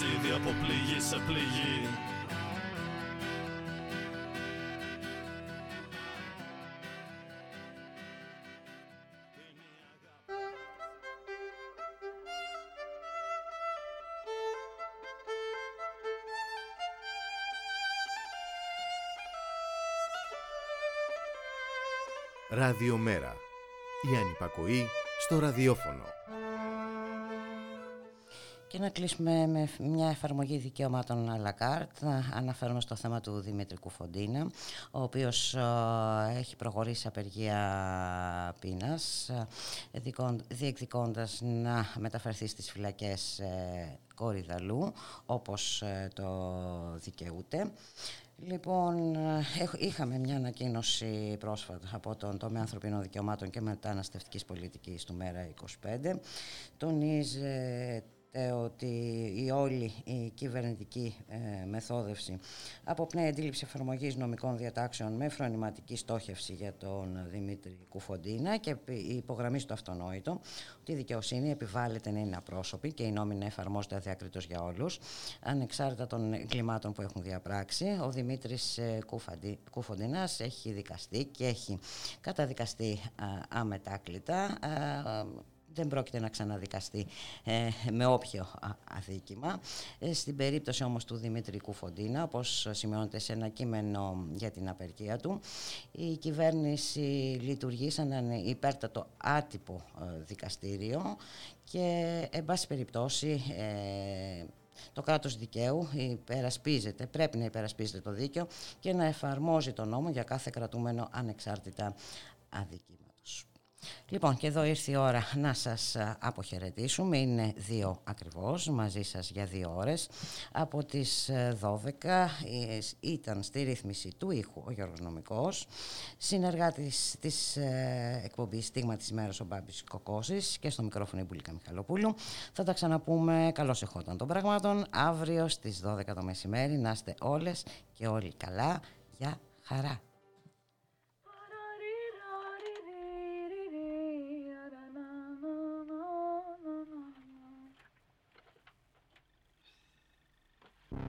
ταξίδι από πληγή σε πληγή Ραδιομέρα. Η ανυπακοή στο ραδιόφωνο. Και να κλείσουμε με μια εφαρμογή δικαιωμάτων à la carte. Αναφέρομαι στο θέμα του Δημήτρη Κουφοντίνα, ο οποίος έχει προχωρήσει απεργία πείνας, διεκδικώντας να μεταφερθεί στις φυλακές ε, Κορυδαλού, όπως ε, το δικαιούται. Λοιπόν, ε, είχαμε μια ανακοίνωση πρόσφατα από τον τομέα ανθρωπίνων δικαιωμάτων και μεταναστευτικής πολιτικής του ΜΕΡΑ 25. Τονίζει ότι η όλη η κυβερνητική ε, μεθόδευση αποπνέει αντίληψη εφαρμογής νομικών διατάξεων με φρονηματική στόχευση για τον Δημήτρη Κουφοντίνα και υπογραμμίζει το αυτονόητο ότι η δικαιοσύνη επιβάλλεται να είναι απρόσωπη και οι νόμοι να εφαρμόζονται αδιάκριτος για όλους ανεξάρτητα των κλιμάτων που έχουν διαπράξει. Ο Δημήτρης ε, Κουφοντίνας έχει δικαστεί και έχει καταδικαστεί αμετάκλητα δεν πρόκειται να ξαναδικαστεί ε, με όποιο αδίκημα. Ε, στην περίπτωση όμως του Δημήτρη Φοντίνα, όπως σημειώνεται σε ένα κείμενο για την απεργία του, η κυβέρνηση λειτουργεί σαν ένα υπέρτατο άτυπο ε, δικαστήριο και, εν πάση περιπτώσει, το κράτος δικαίου υπερασπίζεται, πρέπει να υπερασπίζεται το δίκαιο και να εφαρμόζει τον νόμο για κάθε κρατούμενο ανεξάρτητα αδίκημα. Λοιπόν και εδώ ήρθε η ώρα να σας αποχαιρετήσουμε. Είναι δύο ακριβώς μαζί σας για δύο ώρες. Από τις 12 ε, ήταν στη ρύθμιση του ήχου ο Γιώργος Νομικός Συνεργάτης της ε, εκπομπής Στίγμα της ημέρας ο Μπάμπης Κοκόσης Και στο μικρόφωνο η Μπουλίκα Μιχαλοπούλου. Θα τα ξαναπούμε. Καλώς εχόταν των πραγμάτων. Αύριο στις 12 το μεσημέρι Να είστε όλες και όλοι καλά. Για χαρά Thank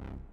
you.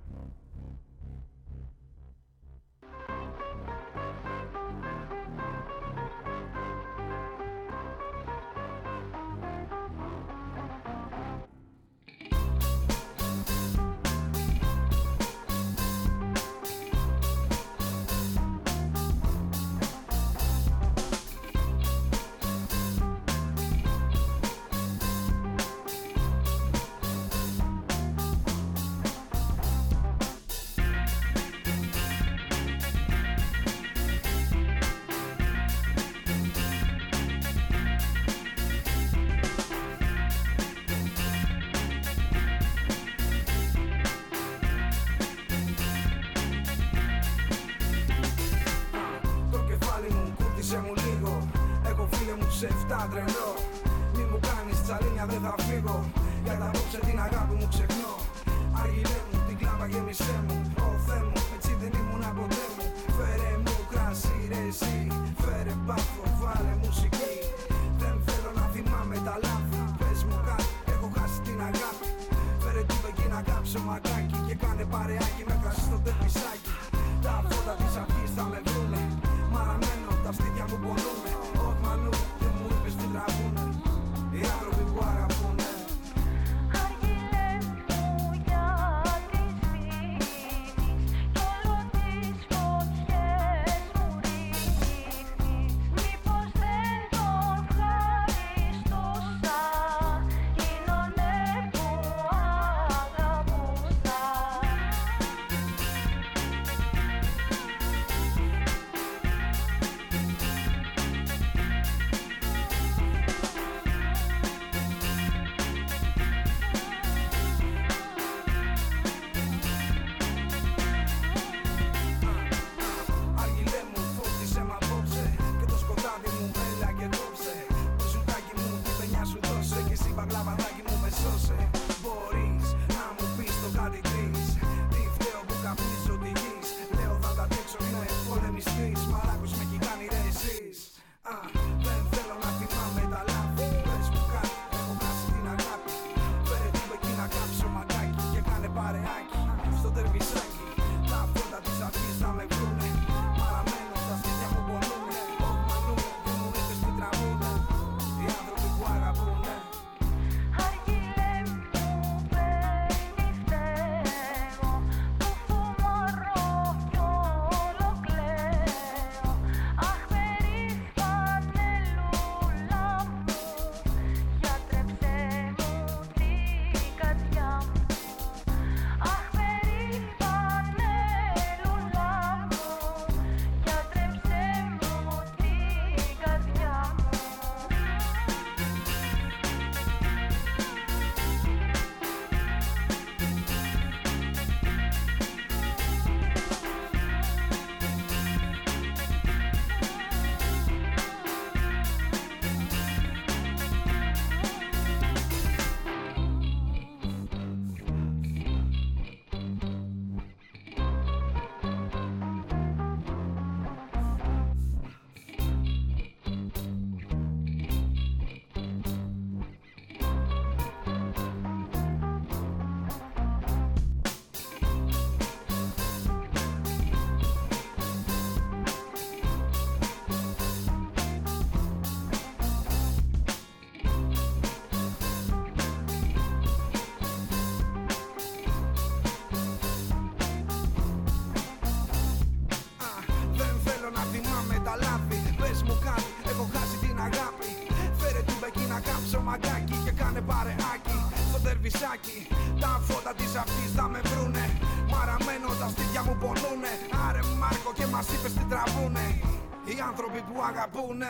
zrobię błaga pełne